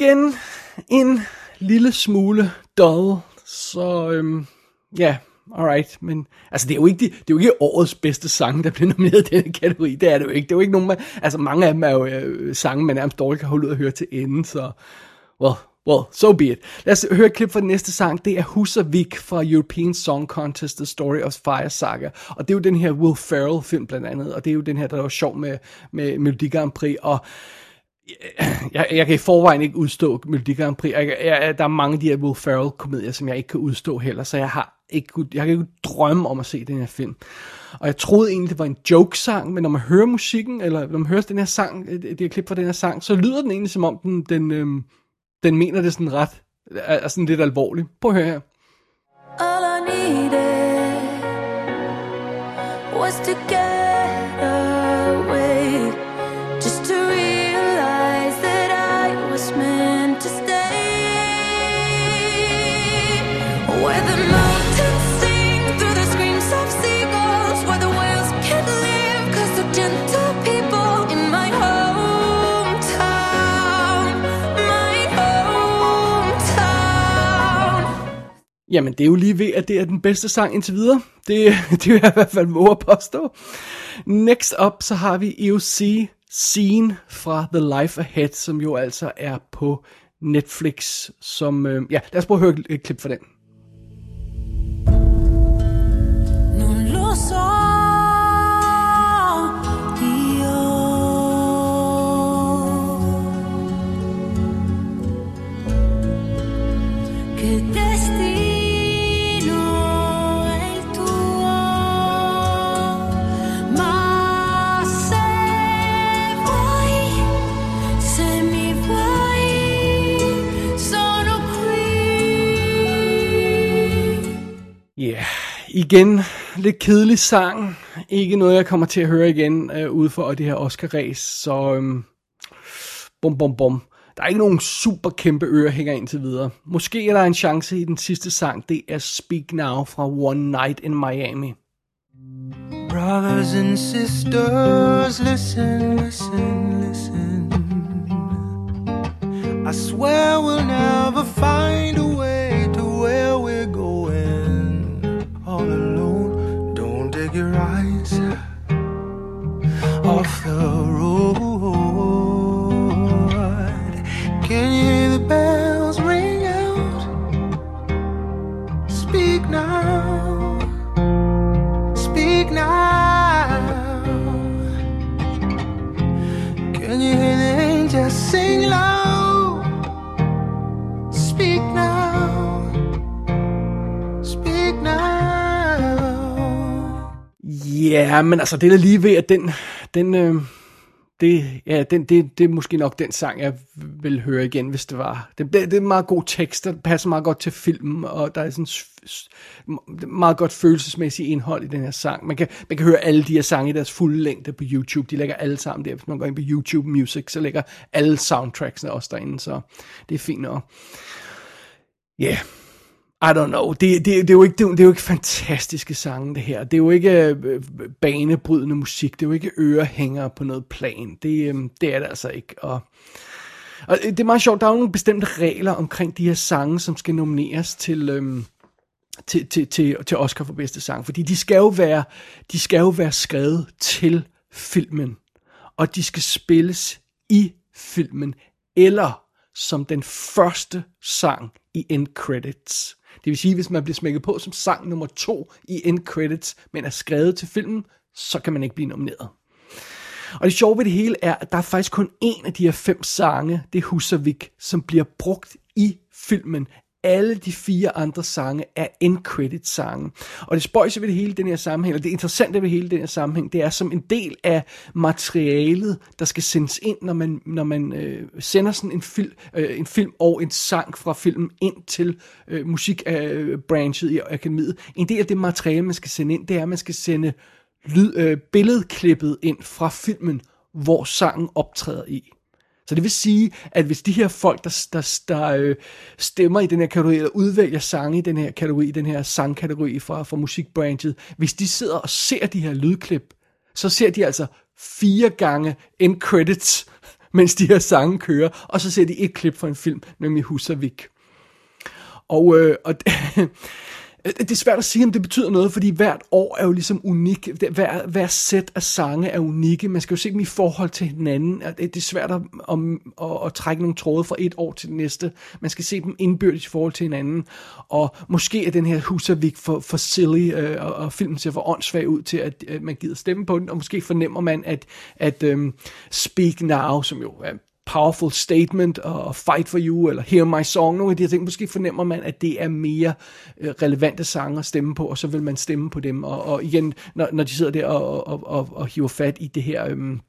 Igen en lille smule dull, så øhm, ja, alright, men altså det er jo ikke, det er jo ikke årets bedste sang, der bliver nomineret i denne kategori, det er det jo ikke, det er jo ikke nogen, man, altså mange af dem er jo øh, sange, man nærmest dårligt kan holde ud at høre til enden, så, well, well, so be it. Lad os høre et klip fra den næste sang, det er Husavik fra European Song Contest, The Story of Fire Saga, og det er jo den her Will Ferrell film blandt andet, og det er jo den her, der var sjov med, med Melodi Grand Prix, og <clears throat> jeg, jeg kan i forvejen ikke udstå Melodi Grand Prix. Jeg, jeg, der er mange af de her Will Ferrell-komedier, som jeg ikke kan udstå heller, så jeg har ikke, jeg kan ikke drømme om at se den her film. Og jeg troede egentlig, det var en joke-sang, men når man hører musikken, eller når man hører den her sang, det her klip fra den her sang, så lyder den egentlig som om, den, den, øhm, den mener det sådan ret, er, er sådan lidt alvorligt. Prøv at høre her. All I needed was to get Jamen, det er jo lige ved, at det er den bedste sang indtil videre. Det, <laughs> det vil jeg i hvert fald våge at påstå. Next up, så har vi EOC Scene fra The Life Ahead, som jo altså er på Netflix. Som, øh, ja, lad os prøve at høre et klip fra den. Nu lo so io Ja, yeah. igen, lidt kedelig sang. Ikke noget, jeg kommer til at høre igen øh, ude for det her Oscar-race. Så øhm, bum bum bum. Der er ikke nogen super kæmpe ørehænger indtil videre. Måske er der en chance i den sidste sang. Det er Speak Now fra One Night in Miami. Brothers and sisters, listen, listen, listen. I swear we'll never find a way to where we're going. Off the road. Can you hear the bells ring out? Speak now. Speak now. Can you hear the angels sing low? Ja, men altså, det er lige ved, at den, den, øh, det, ja, den, det, det er måske nok den sang, jeg vil høre igen, hvis det var. Det, det, er en meget god tekst, der passer meget godt til filmen, og der er sådan meget godt følelsesmæssigt indhold i den her sang. Man kan, man kan høre alle de her sange i deres fulde længde på YouTube. De ligger alle sammen der. Hvis man går ind på YouTube Music, så ligger alle soundtracksene også derinde, så det er fint nok. Ja, yeah. I don't know. Det, det, det, er jo ikke, det, er jo- det er jo ikke fantastiske sange, det her. Det er jo ikke øh, øh, banebrydende musik. Det er jo ikke ørehængere på noget plan. Det, øh, det er det altså ikke. Og, og det er meget sjovt. Der er jo nogle bestemte regler omkring de her sange, som skal nomineres til... Øh, til, til, til, til Oscar for bedste sang, fordi de skal jo være, de skal jo være skrevet til filmen, og de skal spilles i filmen, eller som den første sang i end credits. Det vil sige, hvis man bliver smækket på som sang nummer to i end credits, men er skrevet til filmen, så kan man ikke blive nomineret. Og det sjove ved det hele er, at der er faktisk kun en af de her fem sange, det er Husavik, som bliver brugt i filmen. Alle de fire andre sange er end credit sange. Og det spøjser ved det hele den her sammenhæng, og det interessante ved hele den her sammenhæng, det er som en del af materialet, der skal sendes ind, når man, når man øh, sender sådan en, fil, øh, en film og en sang fra filmen ind til øh, musikbranchet øh, i akademiet. En del af det materiale, man skal sende ind, det er, at man skal sende lyd, øh, billedklippet ind fra filmen, hvor sangen optræder i. Så det vil sige, at hvis de her folk, der, der, der øh, stemmer i den her kategori, eller udvælger sange i den her kategori, den her sangkategori fra, fra musikbranchet, hvis de sidder og ser de her lydklip, så ser de altså fire gange end credits, <laughs> mens de her sange kører, og så ser de et klip fra en film, nemlig Husavik. Og, øh, og <laughs> Øh, det er svært at sige, om det betyder noget, fordi hvert år er jo ligesom unik. Hver, hver sæt af sange er unikke. Man skal jo se dem i forhold til hinanden. Det det er svært at, om, at, at trække nogle tråde fra et år til det næste. Man skal se dem indbyrdes i forhold til hinanden. Og måske er den her Husavik for, for silly, øh, og, og filmen ser for åndssvag ud til, at øh, man gider stemme på den. Og måske fornemmer man, at, at øh, Speak Now, som jo er powerful statement og fight for you eller hear my song, nogle af de her ting, måske fornemmer man, at det er mere øh, relevante sange at stemme på, og så vil man stemme på dem, og, og igen, når, når de sidder der og, og, og, og hiver fat i det her, øhm,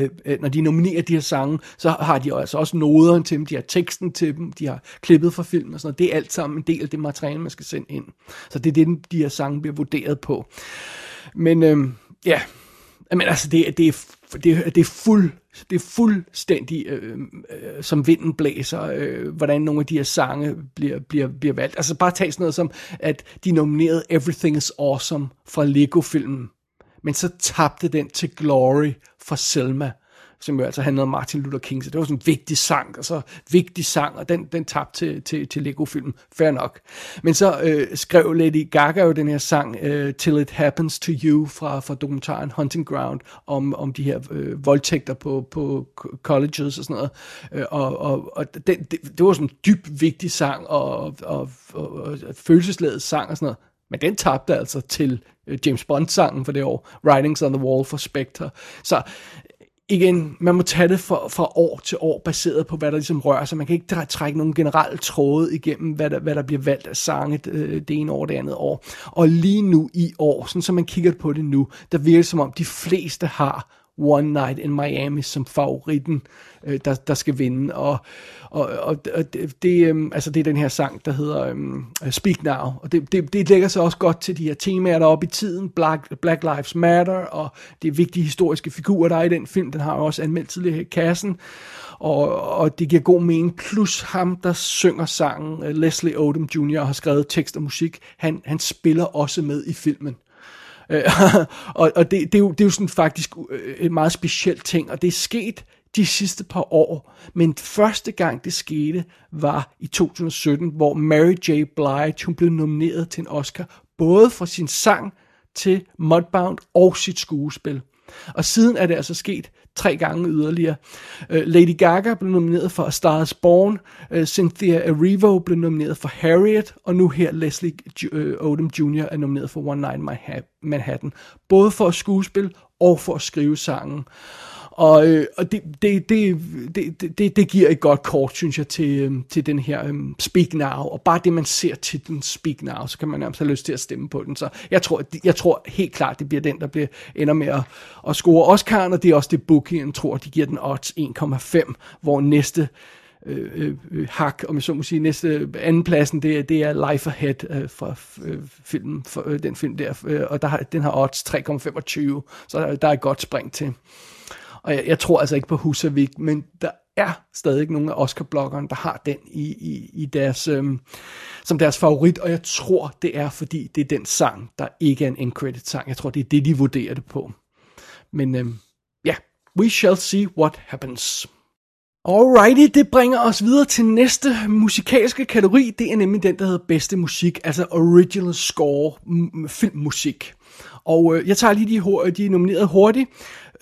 øh, øh, når de nominerer de her sange, så har de altså også noderen til dem, de har teksten til dem, de har klippet fra filmen og sådan noget, det er alt sammen en del af det materiale, man skal sende ind. Så det er det, de her sange bliver vurderet på. Men øhm, ja, men altså, det, det, er, det, er- det er fuld det er fuldstændig, øh, øh, som vinden blæser, øh, hvordan nogle af de her sange bliver, bliver, bliver valgt. Altså bare tag sådan noget som, at de nominerede Everything is Awesome fra Lego-filmen, men så tabte den til Glory fra Selma som jo altså handlede om Martin Luther King, så det var sådan en vigtig sang, og så vigtig sang, og den, den tabte til, til, til Lego-filmen, fair nok. Men så øh, skrev Lady Gaga jo den her sang, øh, Till It Happens to You, fra, fra dokumentaren Hunting Ground, om, om de her øh, voldtægter på, på colleges og sådan noget, øh, og, og, og den, det, det var sådan en dyb, vigtig sang, og, og, og, og følelsesladet sang og sådan noget, men den tabte altså til øh, James Bond-sangen for det år, Writings on the Wall for Spectre. Så igen, man må tage det fra, fra år til år, baseret på, hvad der ligesom rører sig. Man kan ikke trække nogen generelle tråde igennem, hvad der, hvad der bliver valgt af sange øh, det ene år, det andet år. Og lige nu i år, sådan som man kigger på det nu, der virker det som om de fleste har One Night in Miami som favoritten, øh, der, der skal vinde. Og, og, og, og det, det, øh, altså det er den her sang, der hedder øh, Speak Now. Og det, det, det lægger sig også godt til de her temaer, der er oppe i tiden. Black, Black Lives Matter, og det er vigtige historiske figurer, der er i den film. Den har jo også anmeldt tidligere i kassen. Og, og det giver god mening. Plus ham, der synger sangen, øh, Leslie Odom Jr., har skrevet tekst og musik. Han, han spiller også med i filmen. Øh, <laughs> og og det, det, er jo, det er jo sådan faktisk øh, en meget speciel ting, og det er sket de sidste par år, men første gang det skete var i 2017, hvor Mary J. Blige, hun blev nomineret til en Oscar, både for sin sang til Mudbound og sit skuespil. Og siden er det altså sket tre gange yderligere. Uh, Lady Gaga blev nomineret for A Star is Born, uh, Cynthia Erivo blev nomineret for Harriet, og nu her Leslie uh, Odom Jr. er nomineret for One Night in Manhattan. Både for at skuespil og for at skrive sangen. Og, øh, og det, det, det, det, det, det giver et godt kort, synes jeg, til, øh, til den her um, Speak Now. Og bare det, man ser til den Speak Now, så kan man nærmest have lyst til at stemme på den. Så jeg tror, jeg tror helt klart, det bliver den, der bliver, ender med at, at score Oscar'en, og det er også det, bookien tror, de giver den odds 1,5, hvor næste øh, øh, øh, hak, om jeg så må sige, næste øh, andenpladsen, det, det er Life Ahead øh, fra øh, filmen, for, øh, den film der, øh, og der har, den har odds 3,25, så der, der er et godt spring til. Og jeg, jeg tror altså ikke på Husavik, men der er stadig nogle af Oscar-bloggerne, der har den i, i, i deres, øhm, som deres favorit, og jeg tror, det er, fordi det er den sang, der ikke er en end-credit sang. Jeg tror, det er det, de vurderer det på. Men øhm, ja, yeah, we shall see what happens. Alrighty, det bringer os videre til næste musikalske kategori. Det er nemlig den, der hedder bedste musik, altså original score, filmmusik. Og øh, jeg tager lige de, de nominerede hurtigt.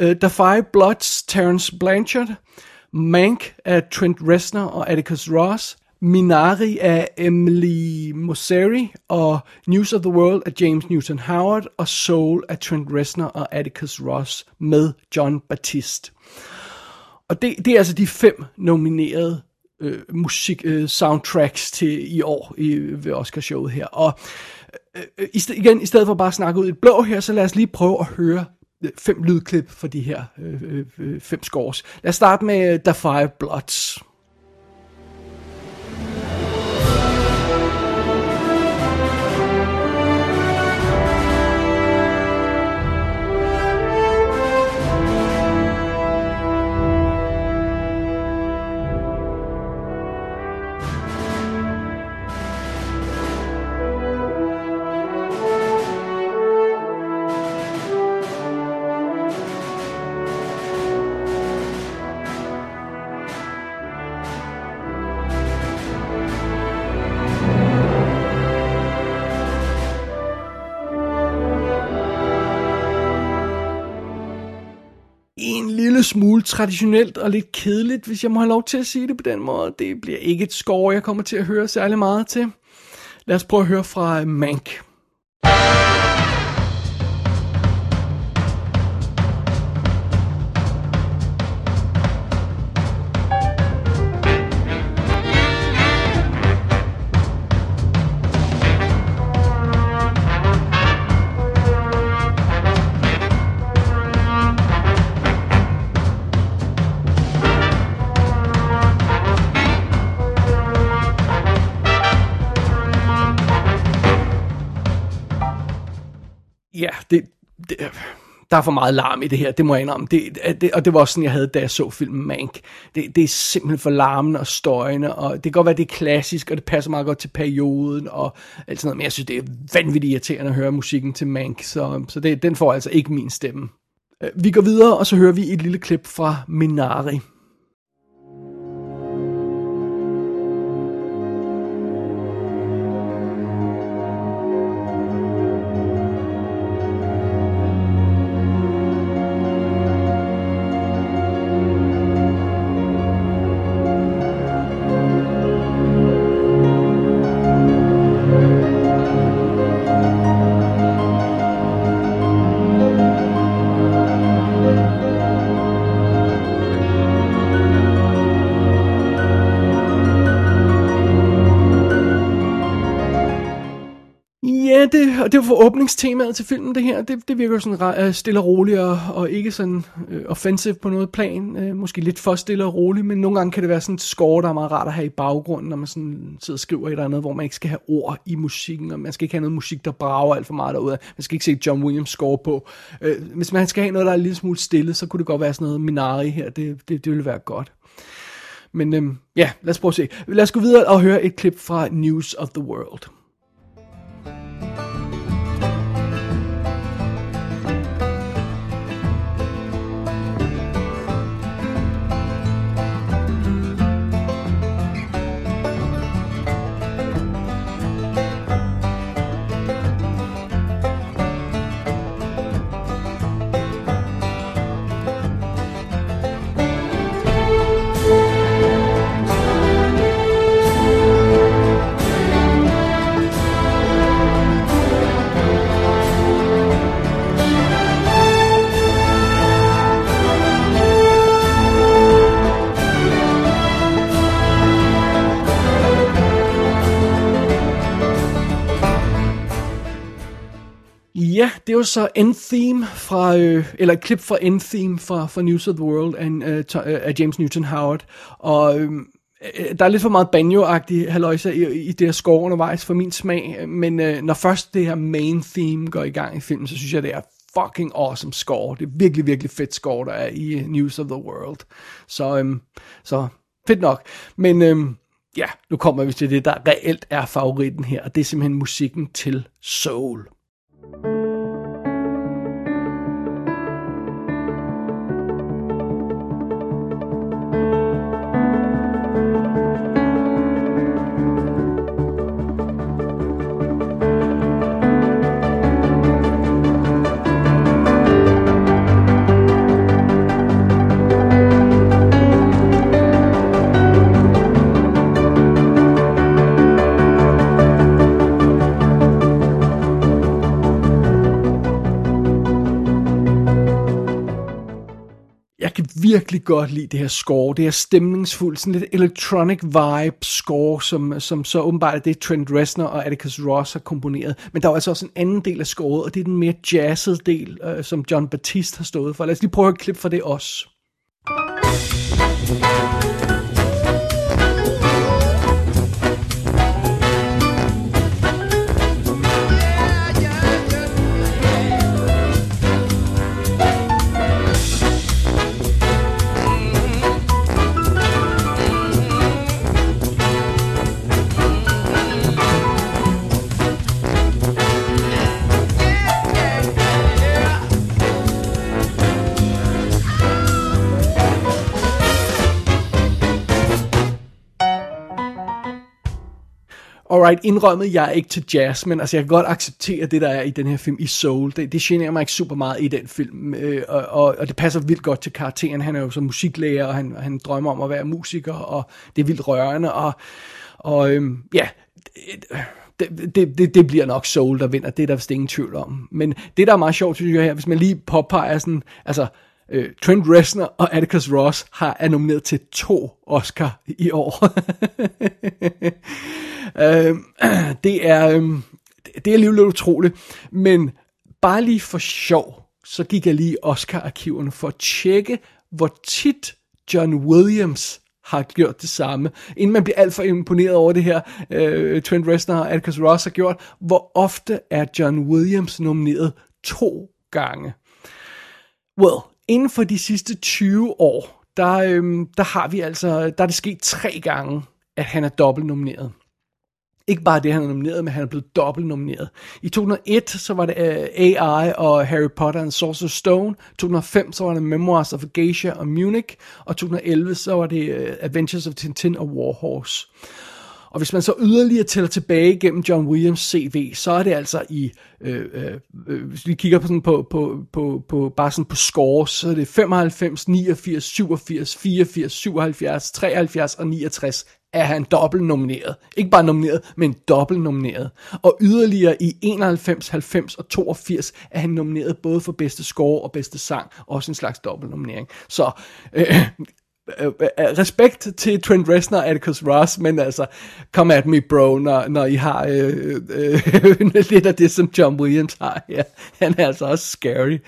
Øh, uh, The Five Bloods, Terence Blanchard. Mank af Trent Reznor og Atticus Ross. Minari af Emily Mosseri og News of the World af James Newton Howard og Soul af Trent Reznor og Atticus Ross med John Baptiste. Og det, det er altså de fem nominerede øh, musik øh, soundtracks til i år i, ved Oscarshowet her. Og øh, øh i sted, igen, i stedet for bare at snakke ud i et blå her, så lad os lige prøve at høre fem lydklip for de her øh, øh, øh, fem scores. Lad os starte med øh, The Five Bloods. Smule traditionelt og lidt kedeligt, hvis jeg må have lov til at sige det på den måde. Det bliver ikke et score, jeg kommer til at høre særlig meget til. Lad os prøve at høre fra Mank. Det, det, der er for meget larm i det her, det må jeg indrømme. Det, det, og det var også sådan, jeg havde, da jeg så filmen Mank. Det, det er simpelthen for larmende og støjende, og det kan godt være, det er klassisk, og det passer meget godt til perioden, og alt sådan noget, men jeg synes, det er vanvittigt irriterende at høre musikken til Mank, så, så det, den får altså ikke min stemme. Øh, vi går videre, og så hører vi et lille klip fra Minari. Det, var for åbningstemaet til filmen, det her. Det, det virker jo sådan øh, stille og roligt, og, og ikke sådan øh, offensive på noget plan. Øh, måske lidt for stille og roligt, men nogle gange kan det være sådan et score, der er meget rart at have i baggrunden, når man sådan sidder og skriver et eller andet, hvor man ikke skal have ord i musikken, og man skal ikke have noget musik, der brager alt for meget derude. Man skal ikke se John Williams score på. Øh, hvis man skal have noget, der er en lille smule stille, så kunne det godt være sådan noget Minari her. Det, det, det ville være godt. Men øhm, ja, lad os prøve at se. Lad os gå videre og høre et klip fra News of the World. Det er jo så en Theme fra, øh, eller et klip fra en Theme fra, fra News of the World af, øh, to- øh, af James Newton Howard. Og øh, øh der er lidt for meget banjo-agtig haløjse i, i det her score undervejs for min smag. Men øh, når først det her main theme går i gang i filmen, så synes jeg, det er fucking awesome score. Det er virkelig, virkelig fedt score, der er i øh, News of the World. Så, øhm, så fedt nok. Men øhm, ja, nu kommer vi til det, der reelt er favoritten her, og det er simpelthen musikken til Soul. thank you virkelig godt lide det her score. Det er stemningsfuldt, sådan lidt electronic vibe score, som, som så åbenbart er det Trent Reznor og Atticus Ross har komponeret. Men der er altså også en anden del af scoret, og det er den mere jazzede del, øh, som John Batiste har stået for. Lad os lige prøve at klippe et klip også. det også. Alright, indrømmet, jeg er ikke til jazz, men altså, jeg kan godt acceptere det, der er i den her film i Soul. Det, det generer mig ikke super meget i den film, øh, og, og, og det passer vildt godt til karakteren. Han er jo så musiklærer, og han, han drømmer om at være musiker, og det er vildt rørende, og, og øhm, ja, det, det, det, det bliver nok Soul, der vinder. Det er der vist ingen tvivl om. Men det, der er meget sjovt, synes jeg her, hvis man lige påpeger sådan, altså, øh, Trent Reznor og Atticus Ross har er nomineret til to Oscar i år. <laughs> øh, <clears throat> det er øh, det er alligevel lidt utroligt, men bare lige for sjov, så gik jeg lige i Oscar-arkiverne for at tjekke, hvor tit John Williams har gjort det samme. Inden man bliver alt for imponeret over det her, øh, Trent Reznor og Atticus Ross har gjort, hvor ofte er John Williams nomineret to gange. Well, inden for de sidste 20 år, der, øhm, der har vi altså, der er det sket tre gange, at han er dobbelt nomineret. Ikke bare det, han er nomineret, men han er blevet dobbelt nomineret. I 2001, så var det øh, uh, AI og Harry Potter and Sorcerer's Stone. 2005, så var det Memoirs of a Geisha og Munich. Og 2011, så var det uh, Adventures of Tintin og Warhorse. Og hvis man så yderligere tæller tilbage gennem John Williams CV, så er det altså i, øh, øh, øh, hvis vi kigger på, sådan på, på, på, på bare sådan på scores, så er det 95, 89, 87, 84, 77, 73 og 69 er han dobbelt nomineret. Ikke bare nomineret, men dobbelt nomineret. Og yderligere i 91, 90 og 82 er han nomineret både for bedste score og bedste sang. Også en slags dobbelt nominering. Så øh, Øh, øh, øh, respekt til Trent Reznor og Atticus Ross, men altså, come at me bro, når, når I har øh, øh, <laughs> lidt af det, som John Williams har. <laughs> Ja, han er altså også scary.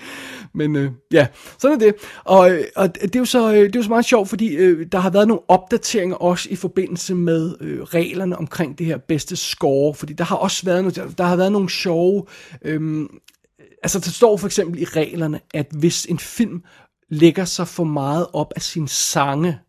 Men øh, ja, sådan er det. Og, øh, og det, er jo så, det er jo så meget sjovt, fordi øh, der har været nogle opdateringer også i forbindelse med øh, reglerne omkring det her bedste score, fordi der har også været, nogle, der har været nogle sjove... Øh, altså, der står for eksempel i reglerne, at hvis en film lægger sig for meget op af sin sange,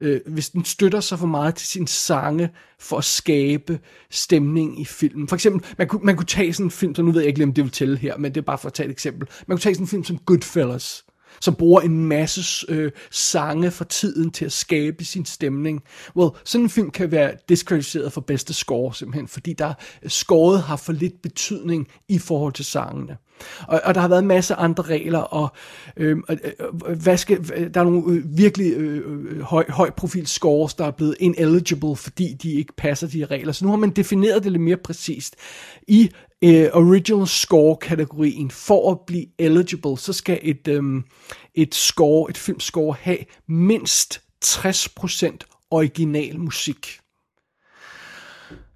øh, hvis den støtter sig for meget til sin sange for at skabe stemning i filmen. For eksempel, man kunne, man kunne tage sådan en film, så nu ved jeg ikke om det vil tælle her, men det er bare for at tage et eksempel. Man kunne tage sådan en film som Goodfellas, som bruger en masse øh, sange for tiden til at skabe sin stemning. Well, sådan en film kan være diskvalificeret for bedste score, simpelthen, fordi der scoret har for lidt betydning i forhold til sangene. Og, og der har været en masse andre regler, og øh, øh, hvad skal, der er nogle øh, virkelig øh, øh, høj, høj profil scores, der er blevet ineligible, fordi de ikke passer de regler. Så nu har man defineret det lidt mere præcist. I øh, original score kategorien, for at blive eligible, så skal et, øh, et score, et filmscore have mindst 60% original musik.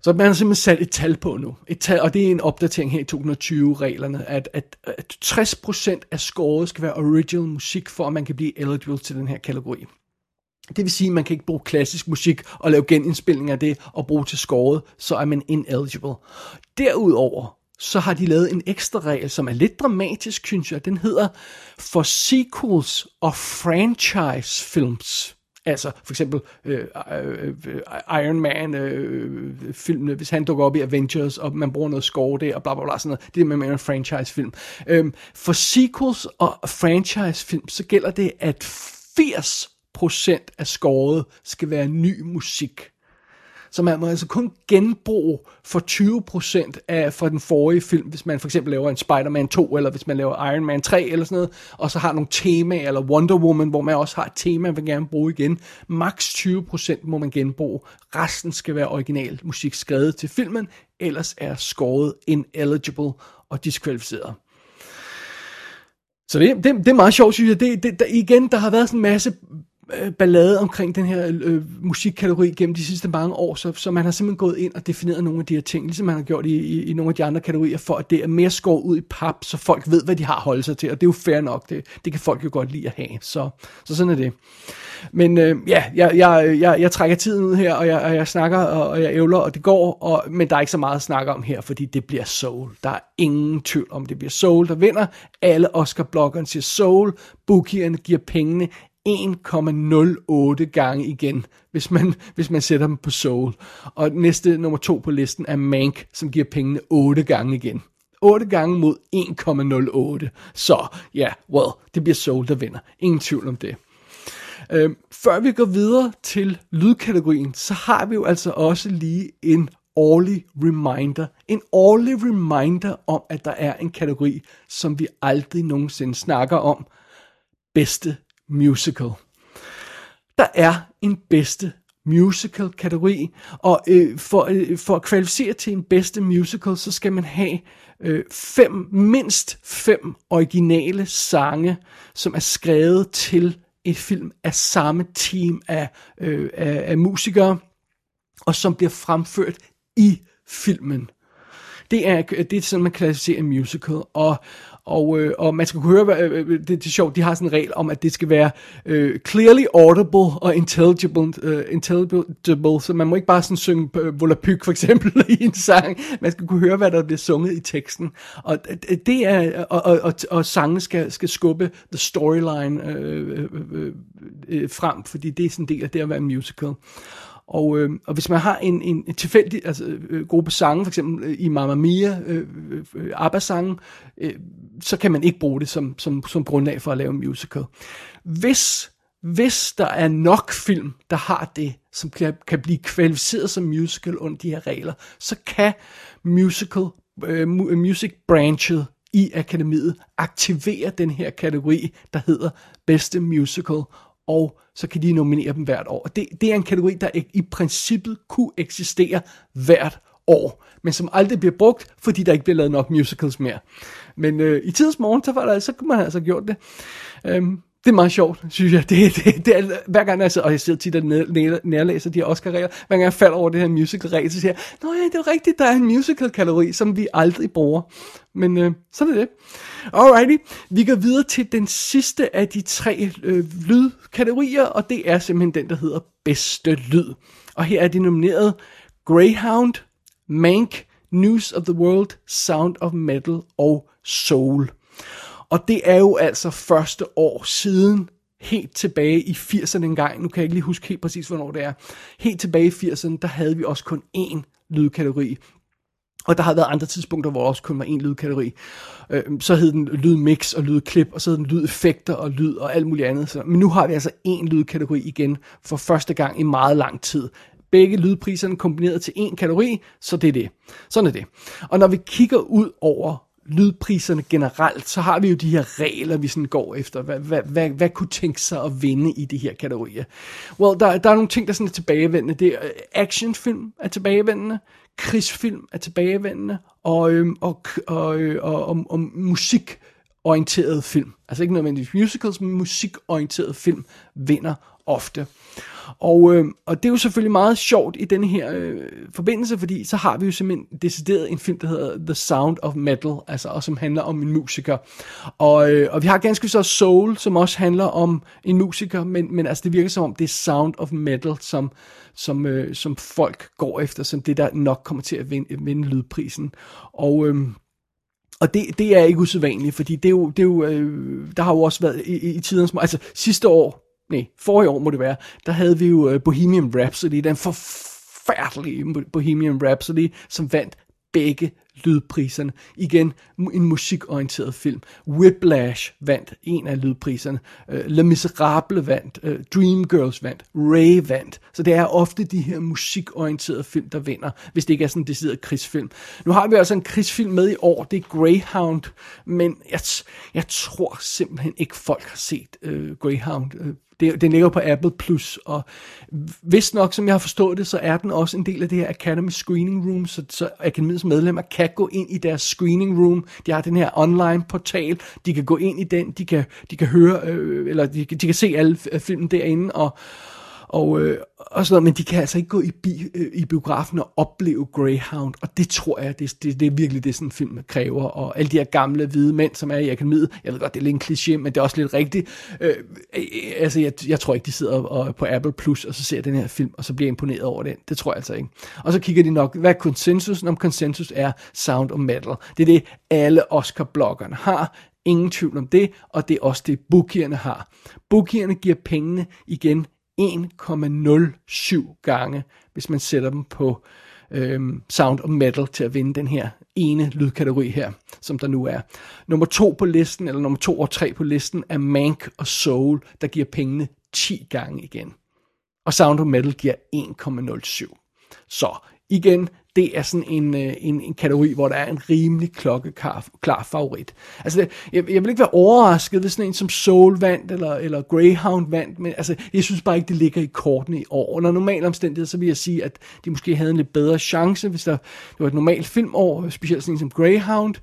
Så man har simpelthen sat et tal på nu. Et tal, og det er en opdatering her i 2020-reglerne, at, at, at 60% af scoret skal være original musik, for at man kan blive eligible til den her kategori. Det vil sige, at man kan ikke bruge klassisk musik og lave genindspilning af det og bruge til scoret, så er man ineligible. Derudover, så har de lavet en ekstra regel, som er lidt dramatisk, synes jeg. Den hedder for sequels og franchise films. Altså for eksempel øh, øh, øh, Iron Man øh, filmene, hvis han dukker op i Avengers, og man bruger noget score der, og bla bla bla, sådan noget. Det er med en franchise film. Øhm, for sequels og franchise film, så gælder det, at 80% af scoret skal være ny musik. Så man må altså kun genbruge for 20% af fra den forrige film, hvis man for eksempel laver en Spider-Man 2, eller hvis man laver Iron Man 3, eller sådan noget, og så har nogle temaer, eller Wonder Woman, hvor man også har et tema, man vil gerne bruge igen. Max 20% må man genbruge. Resten skal være original musik skrevet til filmen, ellers er scoret ineligible og diskvalificeret. Så det, det, det er meget sjovt, synes jeg. Det, det, der, igen, der har været sådan en masse Øh, ballade omkring den her øh, musikkategori gennem de sidste mange år, så, så man har simpelthen gået ind og defineret nogle af de her ting, ligesom man har gjort i, i, i nogle af de andre kategorier, for at det er mere skåret ud i pap, så folk ved, hvad de har at holde sig til, og det er jo fair nok, det, det kan folk jo godt lide at have, så, så sådan er det. Men øh, ja, jeg, jeg, jeg, jeg trækker tiden ud her, og jeg, og jeg snakker, og, og jeg ævler, og det går, og, men der er ikke så meget at snakke om her, fordi det bliver Soul. Der er ingen tvivl om, det bliver Soul, der vinder. Alle Oscar-bloggerne siger Soul, bookierne giver pengene 1,08 gange igen, hvis man, hvis man sætter dem på Soul. Og næste nummer to på listen er Mank, som giver pengene 8 gange igen. 8 gange mod 1,08. Så ja, yeah, well, det bliver Soul, der vinder. Ingen tvivl om det. Øh, før vi går videre til lydkategorien, så har vi jo altså også lige en årlig reminder. En årlig reminder om, at der er en kategori, som vi aldrig nogensinde snakker om. Bedste musical. Der er en bedste musical kategori, og øh, for, øh, for at kvalificere til en bedste musical, så skal man have øh, fem, mindst fem originale sange, som er skrevet til et film af samme team af, øh, af, af musikere, og som bliver fremført i filmen. Det er, det er sådan, man klassificerer en musical, og, og, øh, og man skal kunne høre, øh, øh, det, det er sjovt, de har sådan en regel om, at det skal være øh, clearly audible og intelligible, øh, intelligible, så man må ikke bare sådan synge øh, Volapyk for eksempel <laughs> i en sang, man skal kunne høre, hvad der bliver sunget i teksten, og øh, øh, det er, og, og, og, og sangen skal, skal skubbe the storyline øh, øh, øh, frem, fordi det er sådan en del af det at være musical. Og, øh, og hvis man har en, en, en tilfældig altså, øh, gruppe sange, for eksempel øh, i Mamma Mia, øh, øh, øh ABBA-sange, øh, så kan man ikke bruge det som, som, som grundlag for at lave en musical. Hvis, hvis der er nok film, der har det, som kan, kan blive kvalificeret som musical under de her regler, så kan musical, øh, øh music branchet i akademiet aktivere den her kategori, der hedder bedste musical, og så kan de nominere dem hvert år. Og det, det er en kategori, der i, princippet kunne eksistere hvert år, men som aldrig bliver brugt, fordi der ikke bliver lavet nok musicals mere. Men øh, i tidens morgen, så, var der, så kunne man altså gjort det. Øhm, det er meget sjovt, synes jeg. Det, det, det er, hver gang jeg sidder, og jeg sidder tit og nær- nærlæser de her Oscar-regler, hver gang jeg falder over det her musical-regel, så siger jeg, Nå ja, det er jo rigtigt, der er en musical-kategori, som vi aldrig bruger. Men øh, sådan er det. Alrighty, vi går videre til den sidste af de tre øh, lydkategorier, og det er simpelthen den, der hedder bedste lyd. Og her er de nomineret Greyhound, Mank, News of the World, Sound of Metal og Soul. Og det er jo altså første år siden, helt tilbage i 80'erne engang, nu kan jeg ikke lige huske helt præcis, hvornår det er, helt tilbage i 80'erne, der havde vi også kun én lydkategori. Og der har været andre tidspunkter, hvor der også kun var én lydkategori. Øh, så hed den lydmix og lydklip, og så hed den lydeffekter og lyd og alt muligt andet. Så, men nu har vi altså én lydkategori igen for første gang i meget lang tid. Begge lydpriserne kombineret til én kategori, så det er det. Sådan er det. Og når vi kigger ud over lydpriserne generelt, så har vi jo de her regler, vi sådan går efter. Hvad, hvad, hvad, hvad kunne tænke sig at vinde i de her kategorier? Well, der, der er nogle ting, der sådan er tilbagevendende. Det er, øh, actionfilm er tilbagevendende, krigsfilm er tilbagevendende, og, øhm, og, og, øh, og, og, og musikorienteret film. Altså ikke nødvendigvis musicals, men musikorienteret film vinder ofte. Og, øh, og det er jo selvfølgelig meget sjovt i den her øh, forbindelse, fordi så har vi jo simpelthen decideret en film, der hedder The Sound of Metal, altså, og som handler om en musiker. Og, øh, og vi har ganske så Soul, som også handler om en musiker, men, men altså det virker som om, det er Sound of Metal, som, som, øh, som folk går efter, som det der nok kommer til at vinde, vinde lydprisen. Og... Øh, og det, det er ikke usædvanligt, fordi det er jo, det er jo, øh, der har jo også været i, i, tidens altså sidste år, nej, forrige år må det være, der havde vi jo øh, Bohemian Rhapsody, den forfærdelige Bohemian Rhapsody, som vandt begge lydpriserne. Igen, en musikorienteret film. Whiplash vandt en af lydpriserne. Øh, uh, Le Miserable vandt. Øh, uh, Dreamgirls vandt. Ray vandt. Så det er ofte de her musikorienterede film, der vinder, hvis det ikke er sådan en decideret krigsfilm. Nu har vi altså en krigsfilm med i år, det er Greyhound, men jeg, t- jeg tror simpelthen ikke, folk har set uh, Greyhound. Uh, det, den ligger på Apple Plus, og hvis nok, som jeg har forstået det, så er den også en del af det her Academy Screening Room, så, så Akademiets medlemmer kan gå ind i deres screening room. De har den her online portal, de kan gå ind i den, de kan, de kan høre, øh, eller de, de kan se alle filmen derinde, og, og, øh, og sådan noget, men de kan altså ikke gå i, bi, øh, i biografen og opleve Greyhound, og det tror jeg, det, det, det er virkelig det, sådan en film kræver, og alle de her gamle hvide mænd, som er i akademiet, jeg ved godt, det er lidt en kliché, men det er også lidt rigtigt, øh, øh, altså jeg, jeg tror ikke, de sidder og, på Apple Plus, og så ser den her film, og så bliver imponeret over den, det tror jeg altså ikke. Og så kigger de nok, hvad er konsensus? Om konsensus er Sound of Metal. Det er det, alle Oscar-bloggerne har, ingen tvivl om det, og det er også det, bookierne har. Bookierne giver pengene igen 1,07 gange, hvis man sætter dem på øhm, Sound of Metal til at vinde den her ene lydkategori her, som der nu er. Nummer to på listen, eller nummer to og tre på listen, er Mank og Soul, der giver pengene 10 gange igen. Og Sound of Metal giver 1,07. Så igen, det er sådan en, øh, en, en kategori, hvor der er en rimelig klokkeklar klar favorit. Altså, det, jeg, jeg vil ikke være overrasket, hvis sådan en som Soul vandt, eller, eller Greyhound vandt, men altså, jeg synes bare ikke, det ligger i kortene i år. Under normale omstændigheder, så vil jeg sige, at de måske havde en lidt bedre chance, hvis der det var et normalt filmår, specielt sådan en som Greyhound,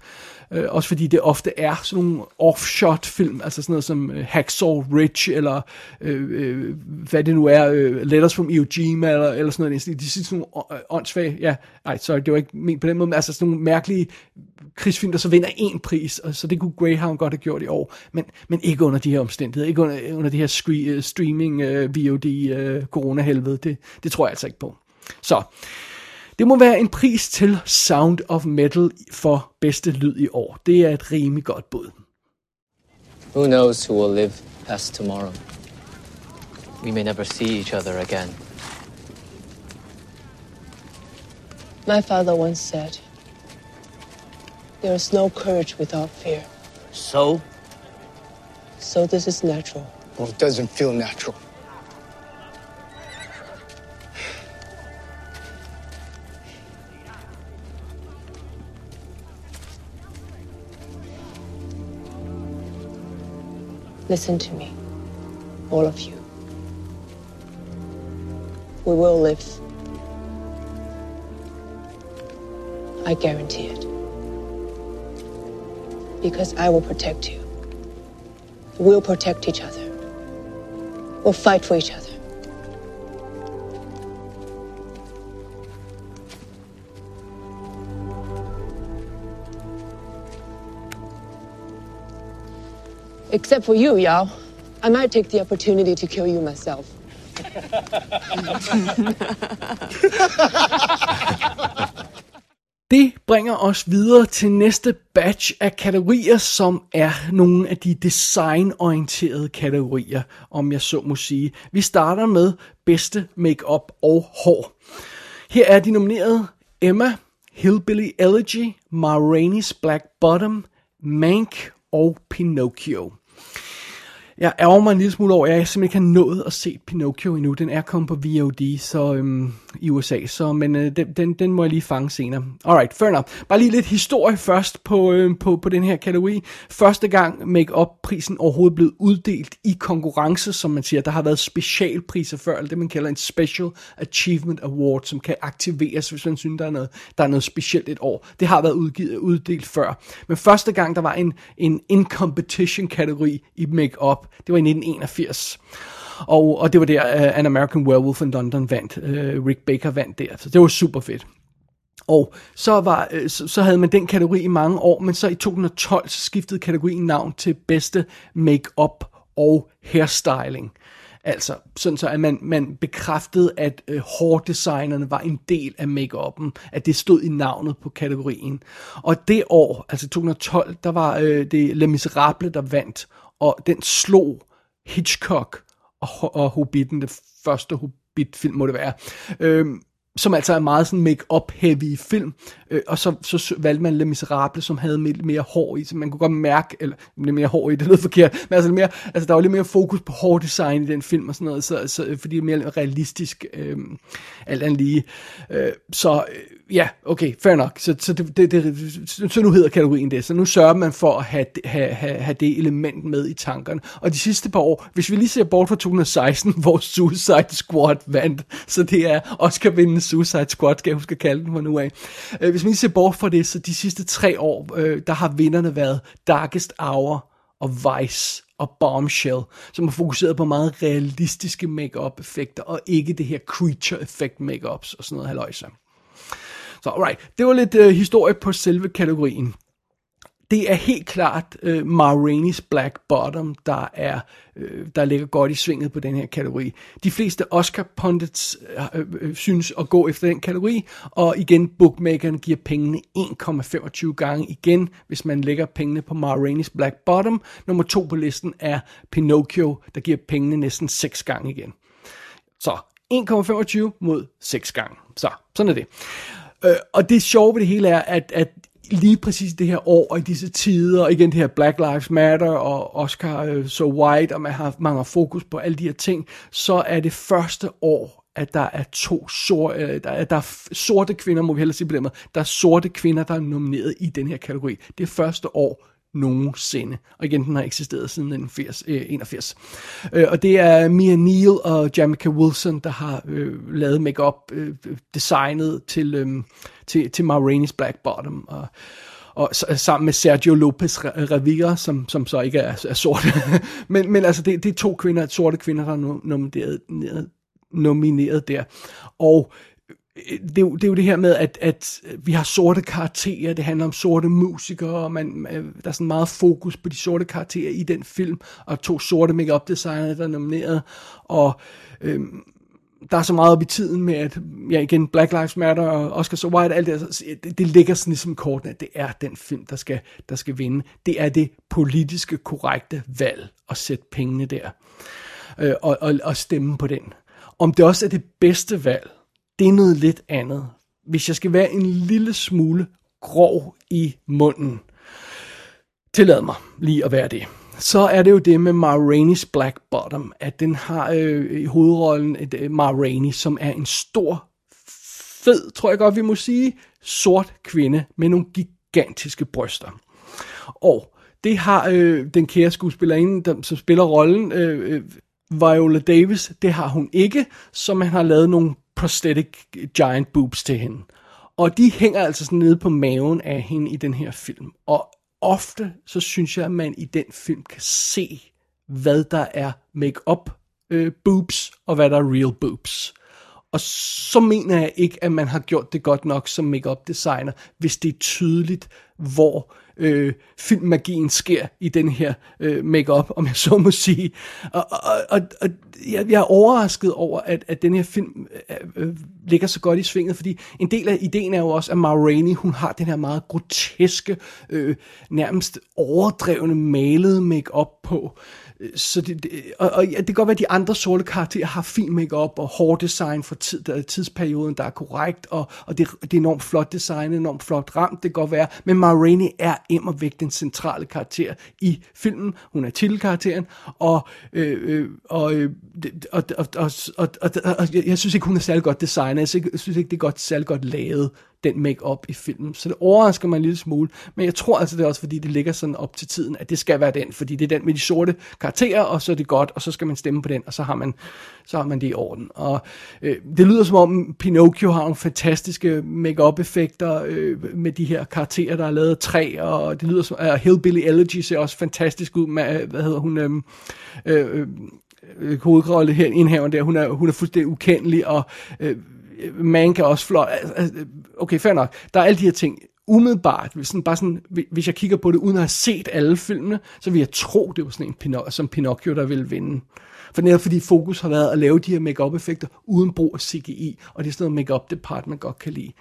øh, også fordi det ofte er sådan nogle offshot-film, altså sådan noget som øh, Hacksaw Ridge, eller øh, øh, hvad det nu er, øh, Letters from Iwo Jima, eller, eller sådan noget. De, de siger sådan nogle øh, åndssvage, ja, nej, sorry, det var ikke ment på den måde, men altså sådan nogle mærkelige krigsfilm, der så vinder en pris, og så det kunne Greyhound godt have gjort i år, men, men ikke under de her omstændigheder, ikke under, under det her scre- øh, streaming, øh, uh, VOD, uh, øh, corona-helvede, det, det tror jeg altså ikke på. Så, det må være en pris til Sound of Metal for bedste lyd i år. Det er et rimelig godt bud. Who knows who will live past tomorrow? We may never see each other again. My father once said, There is no courage without fear. So? So this is natural. Well, it doesn't feel natural. Listen to me, all of you. We will live. I guarantee it. Because I will protect you. We'll protect each other. We'll fight for each other. Except for you, Yao. I might take the opportunity to kill you myself. <laughs> Det bringer os videre til næste batch af kategorier, som er nogle af de designorienterede kategorier, om jeg så må sige. Vi starter med bedste makeup og hår. Her er de nominerede Emma, Hillbilly Elegy, Ma Rainey's Black Bottom, Mank og Pinocchio. Jeg ærger mig en lille smule over, at jeg simpelthen ikke har nået at se Pinocchio endnu. Den er kommet på VOD så, øhm, i USA, så, men øh, den, den, den må jeg lige fange senere. Alright, fair enough. Bare lige lidt historie først på, øh, på, på den her kategori. Første gang make-up-prisen overhovedet blev uddelt i konkurrence, som man siger. Der har været specialpriser før, eller det man kalder en Special Achievement Award, som kan aktiveres, hvis man synes, der er noget, der er noget specielt et år. Det har været udgivet, uddelt før. Men første gang, der var en, en in-competition-kategori i make-up, det var i 1981. Og, og det var der, uh, An American Werewolf in London vandt. Uh, Rick Baker vandt der, så det var super fedt. Og så, var, øh, så, så havde man den kategori i mange år, men så i 2012 så skiftede kategorien navn til bedste make-up og hairstyling. Altså, sådan så at man, man bekræftede, at øh, hårdesignerne var en del af make-up'en, at det stod i navnet på kategorien. Og det år, altså 2012, der var øh, det Le Miserable, der vandt, og den slog Hitchcock og, og Hobbiten, det første Hobbit-film må det være, øhm, som altså er meget sådan make-up heavy film, øh, og så, så valgte man Le Miserable, som havde lidt mere hår i, så man kunne godt mærke, eller lidt mere hår i, <laughs> det lød forkert, men altså, lidt mere, altså der var lidt mere fokus på hårdesign i den film og sådan noget, så, så, fordi det er mere realistisk, øh, alt andet lige. Øh, så øh, ja, okay, fair nok, så, så, det, det, det, så nu hedder kategorien det, så nu sørger man for at have, have, have, have det element med i tankerne. Og de sidste par år, hvis vi lige ser bort fra 2016, <laughs> hvor Suicide Squad vandt, så det er Oscar vinde Suicide Squad, skal jeg huske at kalde den for nu af. Øh, hvis man lige ser bort fra det, så de sidste tre år, øh, der har vinderne været Darkest Hour og Vice og Bombshell, som har fokuseret på meget realistiske make-up effekter, og ikke det her creature effect make-ups og sådan noget haløjse. Så alright, det var lidt øh, historie på selve kategorien det er helt klart øh, Ma Rainey's Black Bottom, der er øh, der ligger godt i svinget på den her kategori. De fleste Oscar pundits øh, øh, øh synes at gå efter den kategori, og igen, bookmakerne giver pengene 1,25 gange igen, hvis man lægger pengene på Ma Rainey's Black Bottom. Nummer to på listen er Pinocchio, der giver pengene næsten 6 gange igen. Så 1,25 mod 6 gange. Så, sådan er det. Øh, og det sjove ved det hele er, at, at lige præcis det her år og i disse tider, og igen det her Black Lives Matter og Oscar uh, So White, og man har mange fokus på alle de her ting, så er det første år, at der er to sorte, uh, øh, der, er, der er sorte kvinder, må vi hellere sige på den måde, der er sorte kvinder, der er nomineret i den her kategori. Det er første år nogensinde. Og igen, den har eksisteret siden 1981. Øh, øh, og det er Mia Neal og Jamaica Wilson, der har øh, lavet makeup øh, designet til, øh, til, til Ma Rainey's Black Bottom. Og, og sammen med Sergio Lopez Rivera, som, som så ikke er, er sort. <laughs> men, men altså, det, det er to kvinder, sorte kvinder, der er nomineret, nomineret der. Og Øh, det er, jo, det er jo det her med, at, at øh, vi har sorte karakterer, det handler om sorte musikere, og man, øh, der er sådan meget fokus på de sorte karakterer i den film, og to sorte makeup designer, der er nomineret, og øhm, der er så meget op i tiden med, at ja, igen, Black Lives Matter og Oscar So White, alt det, det, det ligger sådan ligesom korten, at det er den film, der skal, der skal vinde. Det er det politiske korrekte valg at sætte pengene der, øh, og, og, og stemme på den. Om det også er det bedste valg, det er noget lidt andet. hvis jeg skal være en lille smule grov i munden, tillad mig lige at være det. Så er det jo det med Ma Rainey's Black Bottom, at den har øh, i hovedrollen et, øh, Ma Rainey, som er en stor, fed, tror jeg godt vi må sige, sort kvinde med nogle gigantiske bryster. Og det har øh, den kære skuespillerinde, der, som spiller rollen, øh, øh, Viola Davis, det har hun ikke, så man har lavet nogle prosthetic giant boobs til hende. Og de hænger altså sådan nede på maven af hende i den her film. Og ofte så synes jeg, at man i den film kan se, hvad der er make-up øh, boobs, og hvad der er real boobs. Og så mener jeg ikke, at man har gjort det godt nok som make-up designer, hvis det er tydeligt, hvor øh, filmmagien sker i den her øh, make-up, om jeg så må sige. Og, og, og, og jeg, jeg er overrasket over, at, at den her film øh, øh, ligger så godt i svinget, fordi en del af ideen er jo også, at Ma Rainey, hun har den her meget groteske, øh, nærmest overdrevne malede make-up på. Så det, det, og, og ja, det kan godt være, at de andre sorte karakterer har fin makeup og hård design for tid, der, tidsperioden, der er korrekt, og, og det, det er enormt flot design, enormt flot ramt, det kan godt være. Men Ma Rainey er og væk den centrale karakter i filmen. Hun er titelkarakteren, og, øh, øh, og, øh, og, og, og, og, og, og jeg synes ikke, hun er særlig godt designet. Jeg synes ikke, jeg synes ikke det er godt, særlig godt lavet den make-up i filmen. Så det overrasker mig en lille smule. Men jeg tror altså, det er også fordi, det ligger sådan op til tiden, at det skal være den. Fordi det er den med de sorte karakterer, og så er det godt, og så skal man stemme på den, og så har man, så har man det i orden. Og øh, det lyder som om Pinocchio har nogle fantastiske make-up effekter øh, med de her karakterer, der er lavet træ, og det lyder som, uh, Hillbilly Elegy ser også fantastisk ud med, øh, hvad hedder hun, øhm, øh, øh, øh, hovedrolle her, indhaveren der, hun er, hun er fuldstændig ukendelig, og øh, man kan også flot. Altså, Okay, fair nok. Der er alle de her ting. Umiddelbart, sådan, bare sådan, hvis jeg kigger på det uden at have set alle filmene, så vil jeg tro, det var sådan en Pinoc- som Pinocchio, der ville vinde. For netop fordi fokus har været at lave de her make effekter uden brug af CGI, og det er sådan noget make-up man godt kan lide.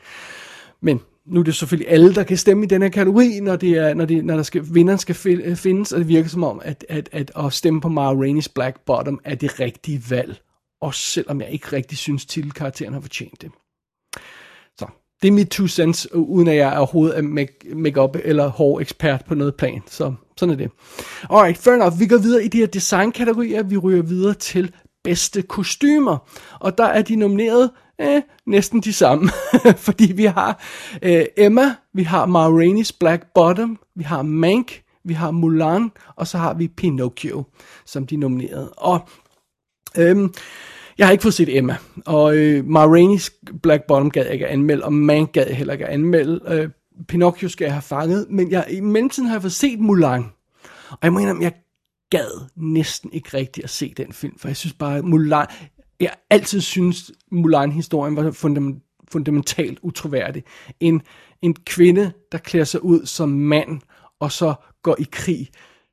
Men nu er det selvfølgelig alle, der kan stemme i den her kategori, når, det er, når, det, når der skal, vinderen skal findes, og det virker som om, at, at, at at stemme på Mara Rainey's Black Bottom er det rigtige valg. Også selvom jeg ikke rigtig synes, titelkarakteren har fortjent det. Så, det er mit two cents, uden at jeg overhovedet er make- make-up eller hård ekspert på noget plan. Så sådan er det. Alright, fair enough. Vi går videre i de her designkategorier. Vi ryger videre til bedste kostymer. Og der er de nomineret eh, næsten de samme. <laughs> Fordi vi har eh, Emma, vi har Ma Rainey's Black Bottom, vi har Mank, vi har Mulan, og så har vi Pinocchio, som de nominerede. Og øhm, jeg har ikke fået set Emma, og øh, Ma Rainey's Black Bottom gad jeg ikke at anmelde, og Mank gad jeg heller ikke at anmelde. Øh, Pinocchio skal jeg have fanget, men jeg, i mellemtiden har jeg fået set Mulan. Og jeg mener, jeg gad næsten ikke rigtigt at se den film, for jeg synes bare, Mulan, jeg altid synes, Mulan-historien var fundament, fundamentalt utroværdig. En, en kvinde, der klæder sig ud som mand, og så går i krig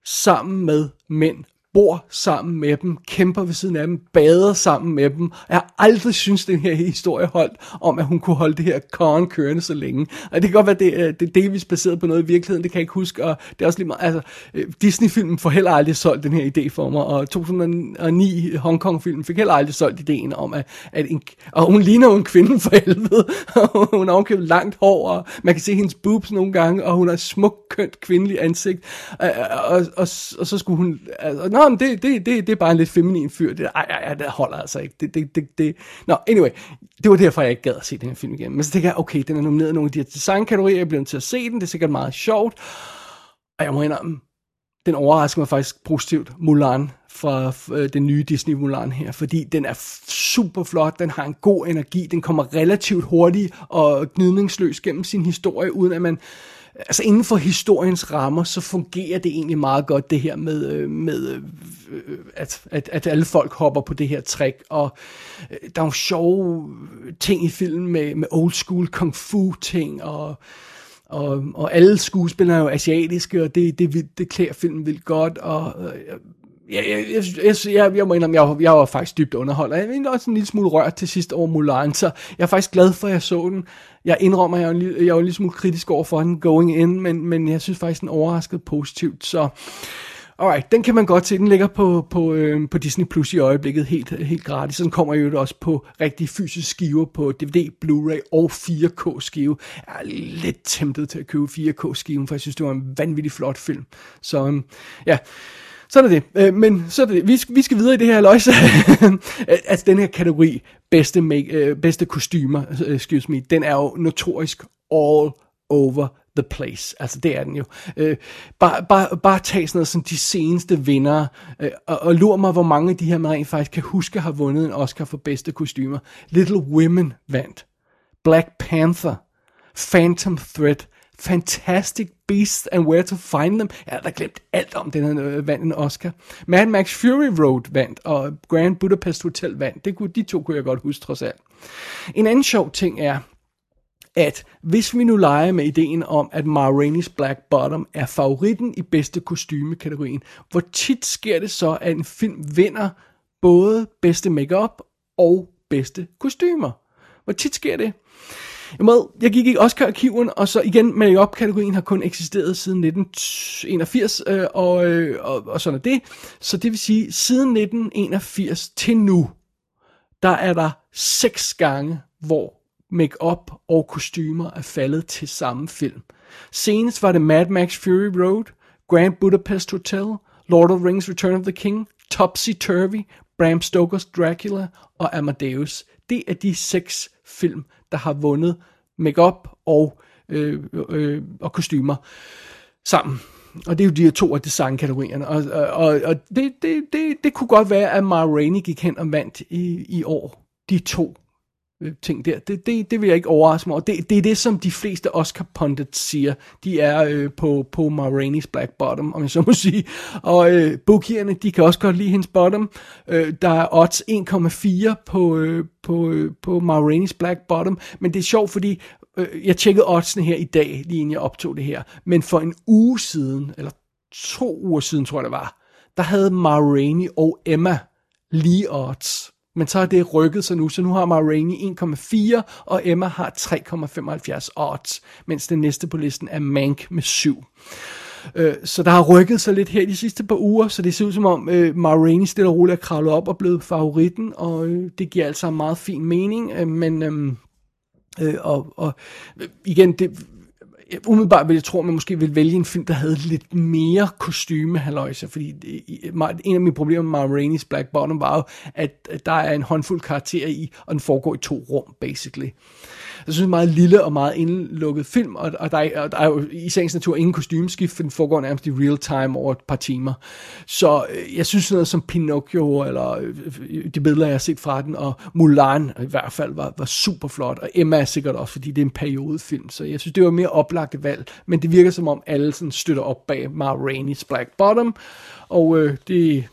sammen med mænd, bor sammen med dem, kæmper ved siden af dem, bader sammen med dem. Jeg har aldrig synes den her historie holdt om, at hun kunne holde det her korn kørende så længe. Og det kan godt være, det, øh, det er delvis baseret på noget i virkeligheden, det kan jeg ikke huske. Og det er også lige meget, altså, øh, Disney-filmen får heller aldrig solgt den her idé for mig, og 2009 Hongkong-filmen fik heller aldrig solgt ideen om, at, at en, og hun ligner jo en kvinde for helvede. <laughs> hun har omkøbt langt hår, og man kan se hendes boobs nogle gange, og hun har et smukt, kønt kvindeligt ansigt. Og, og, og, og, og så skulle hun, altså, nå, men det, det, det, det er bare en lidt feminin fyr. Det, ej, ej, ej, det holder altså ikke. Det, det, det, det. Nå, anyway, det var derfor, jeg ikke gad at se den her film igen. Men så tænker jeg, okay, den er nomineret i nogle af de her designkategorier, jeg bliver nødt til at se den, det er sikkert meget sjovt. Og jeg må indrømme, den overrasker mig faktisk positivt, Mulan, fra øh, den nye Disney Mulan her, fordi den er super flot, den har en god energi, den kommer relativt hurtigt og gnidningsløs gennem sin historie, uden at man altså inden for historiens rammer, så fungerer det egentlig meget godt, det her med, øh, med øh, øh, at, at, at alle folk hopper på det her trick, og der er jo sjove ting i filmen med, med old school kung fu ting, og og, og alle skuespillere er jo asiatiske, og det, det, det klæder filmen vildt godt, og jeg, jeg, jeg, jeg, jeg, jeg må indrømme, jeg, jeg var faktisk dybt underholdt, jeg er også en lille smule rørt til sidst over Mulan, så jeg er faktisk glad for, at jeg så den. Jeg indrømmer, jeg er en, jeg er en lille smule kritisk over for den going in, men, men jeg synes faktisk, den overraskede positivt, så Alright, den kan man godt se. Den ligger på, på, øh, på Disney Plus i øjeblikket helt, helt gratis. Den kommer jo også på rigtig fysisk skiver på DVD, Blu-ray og 4K skive. Jeg er lidt temptet til at købe 4K skiven, for jeg synes, det var en vanvittig flot film. Så øh, ja, sådan er det. Øh, men så er det. Vi, vi skal videre i det her løjse. <laughs> altså den her kategori, bedste, make, øh, bedste kostymer, øh, excuse me, den er jo notorisk all over the place. Altså det er den jo. Øh, bare, bare, bare tag sådan noget som de seneste vinder, øh, og, og lur mig, hvor mange af de her, man rent faktisk kan huske, har vundet en Oscar for bedste kostymer. Little Women vandt. Black Panther. Phantom Thread. Fantastic Beasts and Where to Find Them. Jeg har da glemt alt om den her øh, vandt en Oscar. Mad Max Fury Road vandt, og Grand Budapest Hotel vandt. Det kunne, de to kunne jeg godt huske trods alt. En anden sjov ting er, at hvis vi nu leger med ideen om, at Ma Rainey's Black Bottom er favoritten i bedste kostymekategorien, hvor tit sker det så, at en film vinder både bedste makeup og bedste kostymer? Hvor tit sker det? Jamen, jeg gik i Oscar-arkiven, og så igen, make-up-kategorien har kun eksisteret siden 1981, øh, og, øh, og, og sådan er det. Så det vil sige, siden 1981 til nu, der er der seks gange, hvor make-up og kostymer er faldet til samme film. Senest var det Mad Max Fury Road, Grand Budapest Hotel, Lord of the Rings Return of the King, Topsy Turvy, Bram Stokers Dracula og Amadeus. Det er de seks film, der har vundet makeup og, øh, øh, og kostymer sammen. Og det er jo de her to af designkategorierne. Og, og, og det, det, det, det kunne godt være, at Ma Rainey gik hen og vandt i, i år. De to Øh, ting der. Det, det, det vil jeg ikke overraske mig over. Det, det er det, som de fleste Oscar pundits siger. De er øh, på, på Ma Rainey's Black Bottom, om jeg så må <laughs> sige. Og øh, bookierne, de kan også godt lide hendes bottom. Øh, der er odds 1,4 på, øh, på, øh, på Ma Rainey's Black Bottom. Men det er sjovt, fordi øh, jeg tjekkede oddsene her i dag, lige inden jeg optog det her. Men for en uge siden, eller to uger siden, tror jeg det var, der havde Ma Rainey og Emma lige odds. Men så har det rykket sig nu, så nu har Ma Rainey 1,4, og Emma har 3,75 odds, mens den næste på listen er Mank med 7. Øh, Så der har rykket sig lidt her de sidste par uger, så det ser ud som om øh, Ma Rainey stille og roligt er kravlet op og blevet favoritten, og øh, det giver altså en meget fin mening, øh, men øh, øh, og, og øh, igen, det, umiddelbart vil jeg tro, at man måske vil vælge en film, der havde lidt mere kostyme, halløjse, fordi det, en af mine problemer med Mara Rainey's Black Bottom var jo, at der er en håndfuld karakterer i, og den foregår i to rum, basically. Jeg synes, det er en meget lille og meget indlukket film, og, og, der, er, og der er jo i sagens natur ingen kostymeskift, for den foregår nærmest i real time over et par timer. Så øh, jeg synes sådan noget som Pinocchio, eller øh, øh, de billeder, jeg har set fra den, og Mulan i hvert fald var, var super flot, og Emma er sikkert også, fordi det er en periodefilm, så jeg synes, det var mere oplagt valg, men det virker som om alle sådan støtter op bag Ma Rainey's Black Bottom, og øh, det,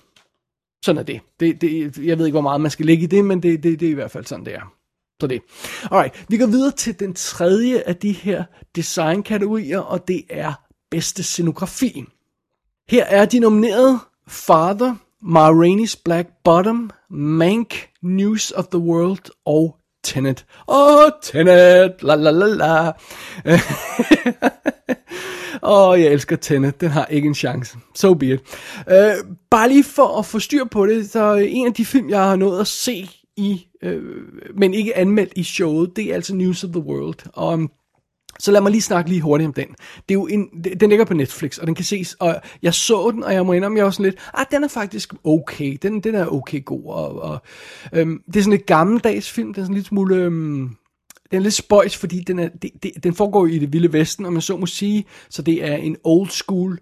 sådan er det. det, det jeg ved ikke, hvor meget man skal lægge i det, men det, det, det er i hvert fald sådan, det er. Så det. Alright, vi går videre til den tredje af de her designkategorier, og det er bedste scenografi. Her er de nomineret Father, Ma Rainey's Black Bottom, Mank, News of the World og Tenet. Åh, oh, Tenet, la la la la. <laughs> Åh, oh, jeg elsker Tenet. Den har ikke en chance. So be it. Uh, bare lige for at få styr på det, så en af de film, jeg har nået at se i, øh, men ikke anmeldt i showet, det er altså News of the World. Og um, så lad mig lige snakke lige hurtigt om den. Det er jo en, den ligger på Netflix, og den kan ses, og jeg så den, og jeg må indrømme, jeg var sådan lidt, ah, den er faktisk okay, den, den er okay god, og, og øhm, det er sådan et gammeldags film, det er sådan lidt smule, øhm, den er lidt spøjs, fordi den, er, det, det, den foregår i det vilde vesten, om man så må sige, så det er en old school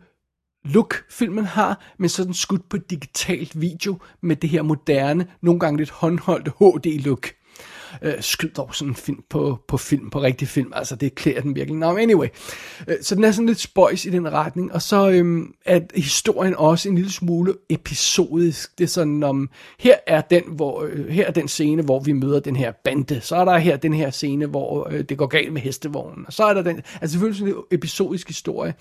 look, filmen har, men sådan skudt på digitalt video med det her moderne, nogle gange lidt håndholdte HD-look. Øh, skyd dog sådan en film på, på film, på rigtig film, altså det klæder den virkelig. Nå, no, anyway. Øh, så den er sådan lidt spøjs i den retning, og så øhm, er historien også en lille smule episodisk. Det er sådan, om her er den, hvor, øh, her er den scene, hvor vi møder den her bande, så er der her den her scene, hvor øh, det går galt med hestevognen, og så er der den, altså selvfølgelig sådan en episodisk historie,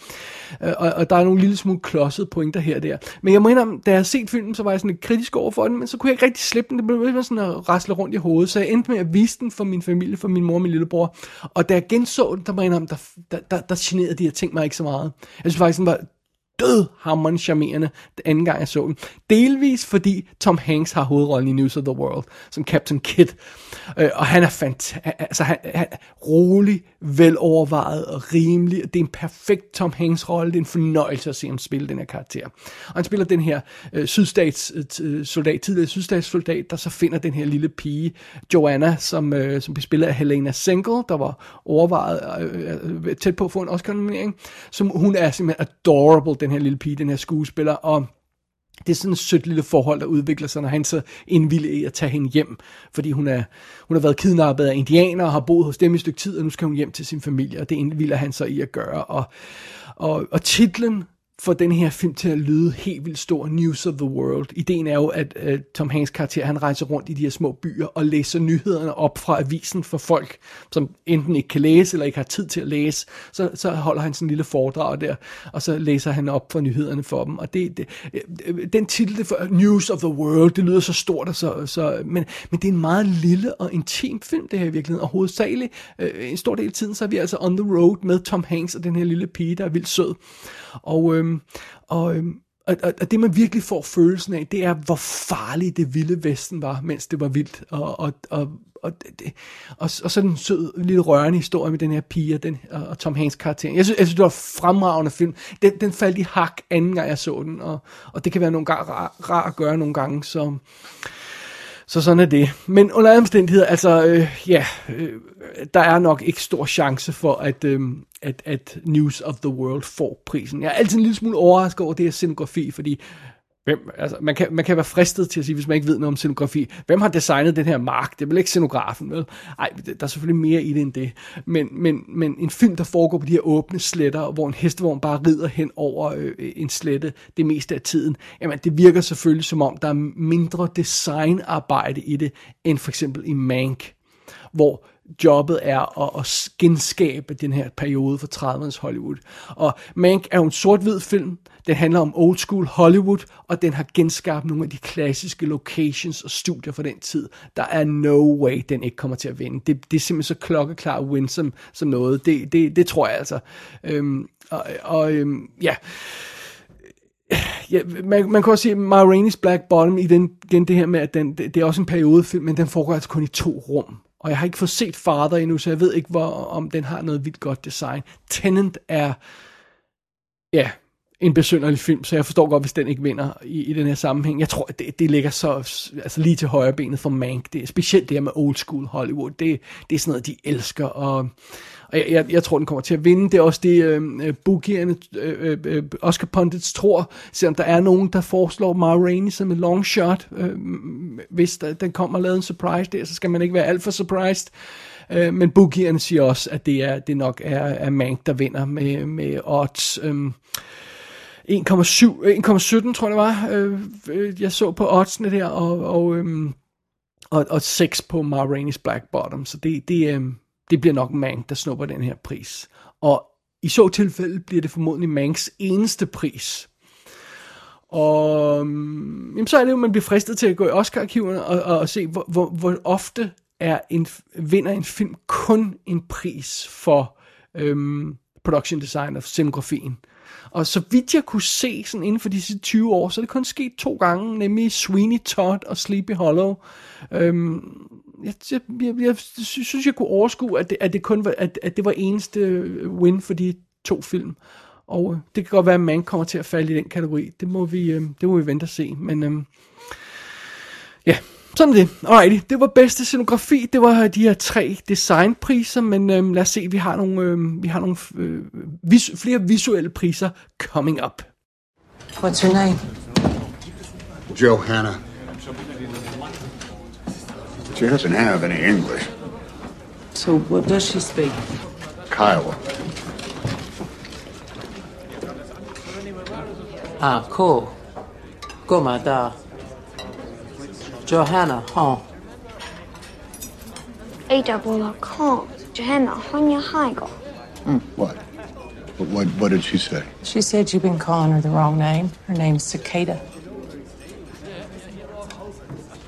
øh, og, og der er nogle lille smule klodsede pointer her og der. Men jeg må indrømme, da jeg har set filmen, så var jeg sådan lidt kritisk over for den, men så kunne jeg ikke rigtig slippe den, det blev sådan at rasle rundt i hovedet, så jeg endte med jeg viste den for min familie, for min mor og min lillebror, og da jeg genså den, der må jeg der, der, der, der generede de her ting mig ikke så meget. Jeg synes faktisk, den var død hammerende charmerende den anden gang jeg så den. Delvis fordi Tom Hanks har hovedrollen i News of the World som Captain Kidd. Øh, og han er fantastisk, altså han, han er rolig, velovervejet og rimelig. Det er en perfekt Tom Hanks rolle. Det er en fornøjelse at se ham spille den her karakter. Og han spiller den her øh, sydstats øh, soldat, tidligere sydstatssoldat, der så finder den her lille pige, Joanna, som, øh, som bliver spillet af Helena Senkel, der var overvejet øh, øh, tæt på at få en Oscar-nominering. Som hun er simpelthen adorable, den her lille pige, den her skuespiller, og det er sådan et sødt lille forhold, der udvikler sig, når han så indvilder i at tage hende hjem. Fordi hun, er, hun har været kidnappet af indianere og har boet hos dem i et stykke tid, og nu skal hun hjem til sin familie, og det indvilder han så i at gøre. Og, og, og titlen får den her film til at lyde helt vildt stor, News of the World. Ideen er jo, at øh, Tom Hanks karakter, han rejser rundt i de her små byer og læser nyhederne op fra avisen for folk, som enten ikke kan læse eller ikke har tid til at læse. Så, så holder han sådan en lille foredrag der, og så læser han op for nyhederne for dem. Og det, det, øh, øh den titel, det for News of the World, det lyder så stort, og så, så, men, men det er en meget lille og intim film, det her i virkeligheden. Og hovedsageligt, øh, en stor del af tiden, så er vi altså on the road med Tom Hanks og den her lille pige, der er vildt sød. Og, øhm, øhm, og, øhm, og, og, og det man virkelig får følelsen af, det er, hvor farlig det vilde vesten var, mens det var vildt. Og, og, og, og, det, og, og så den sød, lille rørende historie med den her pige og, den, og, Tom Hanks karakter. Jeg synes, jeg synes, det var en fremragende film. Den, den faldt i hak anden gang, jeg så den, og, og det kan være nogle gange rar, rar at gøre nogle gange, så... Så sådan er det. Men under alle omstændigheder, altså, øh, ja, øh, der er nok ikke stor chance for, at, øh, at, at News of the World får prisen. Jeg er altid en lille smule overrasket over det her scenografi, fordi Hvem, altså, man, kan, man kan være fristet til at sige, hvis man ikke ved noget om scenografi, hvem har designet den her mark? Det er vel ikke scenografen, vel? Ej, der er selvfølgelig mere i det end det. Men, men, men en film, der foregår på de her åbne sletter, hvor en hestevogn bare rider hen over øh, en slette det meste af tiden, jamen det virker selvfølgelig som om, der er mindre designarbejde i det, end for eksempel i Mank, hvor jobbet er at, at genskabe den her periode for 30'ernes Hollywood. Og Mank er jo en sort-hvid film. Den handler om old school Hollywood, og den har genskabt nogle af de klassiske locations og studier fra den tid. Der er no way, den ikke kommer til at vinde. Det, det er simpelthen så klokkeklar win som, som noget. Det, det, det tror jeg altså. Øhm, og og øhm, ja ja, man, man kan også sige, Ma Rainey's Black Bottom, i den, igen det her med, at den, det, det er også en periodefilm, men den foregår altså kun i to rum. Og jeg har ikke fået set Father endnu, så jeg ved ikke, hvor, om den har noget vildt godt design. Tenant er, ja, en besynderlig film, så jeg forstår godt, hvis den ikke vinder i, i den her sammenhæng. Jeg tror, det, det ligger så altså lige til højre benet for Mank. Det er specielt det her med old school Hollywood. Det, det er sådan noget, de elsker, og, og jeg, jeg, jeg tror, den kommer til at vinde. Det er også det, øhm, øh, bookierne, øh, øh, øh, Oscar Pundits tror, selvom der er nogen, der foreslår Ma Rainey som en long shot. Øh, hvis der, den kommer og lavet en surprise der, så skal man ikke være alt for surprised. Øh, men bookierne siger også, at det, er, det nok er, er Mank, der vinder med, med odds. Øh, 1,7, 1,17 tror jeg det var, øh, øh, jeg så på oddsene der, og, og, øhm, og, og 6 på Ma Rainey's Black Bottom, så det, det, øhm, det bliver nok Mank, der snupper den her pris. Og i så tilfælde bliver det formodentlig Manks eneste pris. Og mm, jamen, så er det jo, man bliver fristet til at gå i Oscar-arkiverne og, og, og se, hvor, hvor, hvor ofte er en, vinder en film kun en pris for øhm, production design og scenografien. Og så vidt jeg kunne se sådan inden for de sidste 20 år, så er det kun sket to gange, nemlig Sweeney Todd og Sleepy Hollow. Øhm, jeg, jeg, jeg, jeg synes, jeg kunne overskue, at det, at det kun var, at, at det var eneste win for de to film. Og øh, det kan godt være, at man kommer til at falde i den kategori. Det må vi, øh, det må vi vente og se. Men øh, ja, sådan er det. Alrighty, det var bedste scenografi. Det var de her tre designpriser, men øhm, lad os se, vi har nogle, øhm, vi har nogle øh, vis, flere visuelle priser coming up. What's her name? Johanna. She doesn't have any English. So what does she speak? Kiowa. Ah, cool. Gumada. Johanna, huh? A double R can't. Johanna, Honya Heigo. Hmm, what? What, what did she say? She said you've been calling her the wrong name. Her name's Cicada.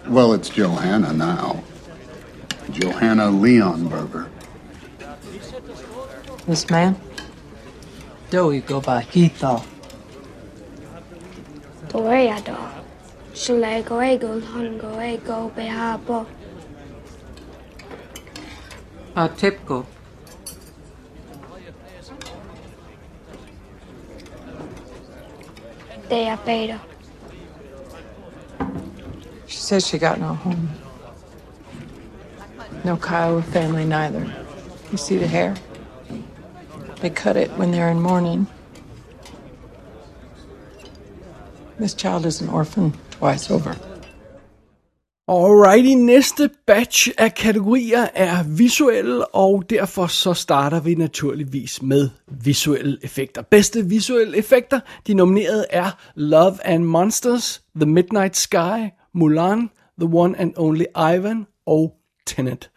Well, it's Johanna now. Johanna Leonberger. This man? Do you go by Heathall? Toreador. Shalego go. hongo ego, behabo. A typical. They are better. She says she got no home. No Kiowa family neither. You see the hair? They cut it when they're in mourning. This child is an orphan twice over. Alrighty, næste batch af kategorier er visuelle, og derfor så starter vi naturligvis med visuelle effekter. Bedste visuelle effekter, de nominerede er Love and Monsters, The Midnight Sky, Mulan, The One and Only Ivan og Tenet.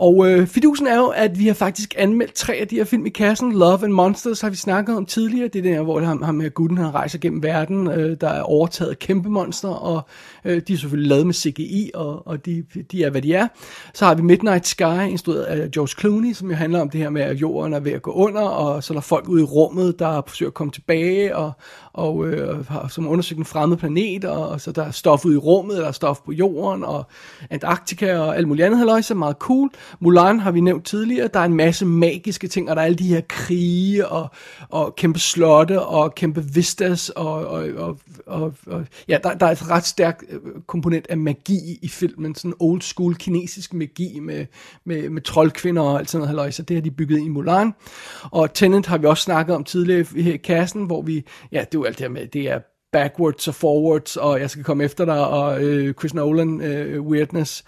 Og øh, fidusen er jo, at vi har faktisk anmeldt tre af de her film i kassen. Love and Monsters har vi snakket om tidligere. Det er den her, hvor ham, ham her gutten han rejser gennem verden, øh, der er overtaget kæmpe monster, og øh, de er selvfølgelig lavet med CGI, og, og de, de er, hvad de er. Så har vi Midnight Sky, instrueret af George Clooney, som jo handler om det her med, at jorden er ved at gå under, og så er der folk ude i rummet, der forsøger at komme tilbage, og, og øh, har, som undersøger en fremmed planet, og, og så der er stof ude i rummet, der er stof på jorden, og Antarktika og alt muligt andet halløjse, meget cool. Mulan har vi nævnt tidligere, der er en masse magiske ting, og der er alle de her krige, og, og kæmpe slotte, og kæmpe vistas, og, og, og, og, og ja, der, der er et ret stærkt øh, komponent af magi i filmen, sådan old school kinesisk magi med, med, med troldkvinder og alt sådan noget halløj, så det har de bygget i Mulan. Og Tenet har vi også snakket om tidligere her i kassen, hvor vi, ja, det er jo alt det her med, det er backwards og forwards, og jeg skal komme efter dig, og øh, Chris Nolan øh, weirdness.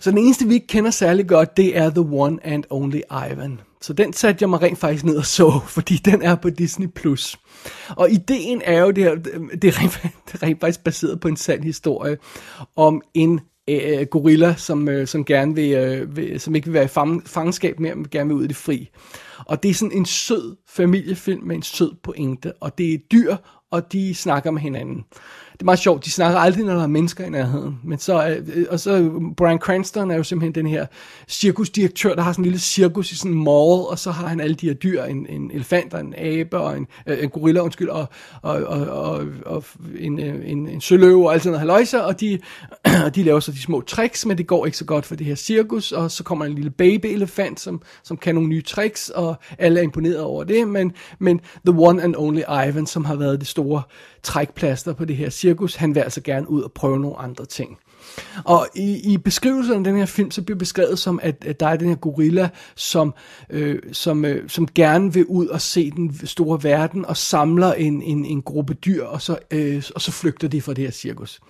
Så den eneste, vi ikke kender særlig godt, det er The One and Only Ivan. Så den satte jeg mig rent faktisk ned og så, <laughs> fordi den er på Disney+. Plus. Og ideen er jo, det, her, det, er rent, det er rent faktisk baseret på en sand historie om en øh, gorilla, som, øh, som gerne vil, øh, vil, som ikke vil være i fang, fangenskab mere, men gerne vil ud i det fri. Og det er sådan en sød familiefilm med en sød pointe, og det er dyr, og de snakker med hinanden. Det er meget sjovt, de snakker aldrig, når der er mennesker i nærheden. Men så, øh, øh og så øh, Brian Cranston er jo simpelthen den her cirkusdirektør, der har sådan en lille cirkus i sådan en mall, og så har han alle de her dyr, en, en elefant og en abe og en, øh, en gorilla, undskyld, og, og, og, og, og en, øh, en, en søløve og alt sådan noget haløjser, og de, <clears throat> og de laver så de små tricks, men det går ikke så godt for det her cirkus, og så kommer en lille baby-elefant, som, som kan nogle nye tricks, og alle er imponeret over det, men, men The One and Only Ivan, som har været det store trækplaster på det her cirkus, cirkus, han vil altså gerne ud og prøve nogle andre ting. Og i, i beskrivelsen af den her film, så bliver beskrevet som, at, at der er den her gorilla, som, øh, som, øh, som gerne vil ud og se den store verden, og samler en, en, en gruppe dyr, og så, øh, og så flygter de fra det her cirkus.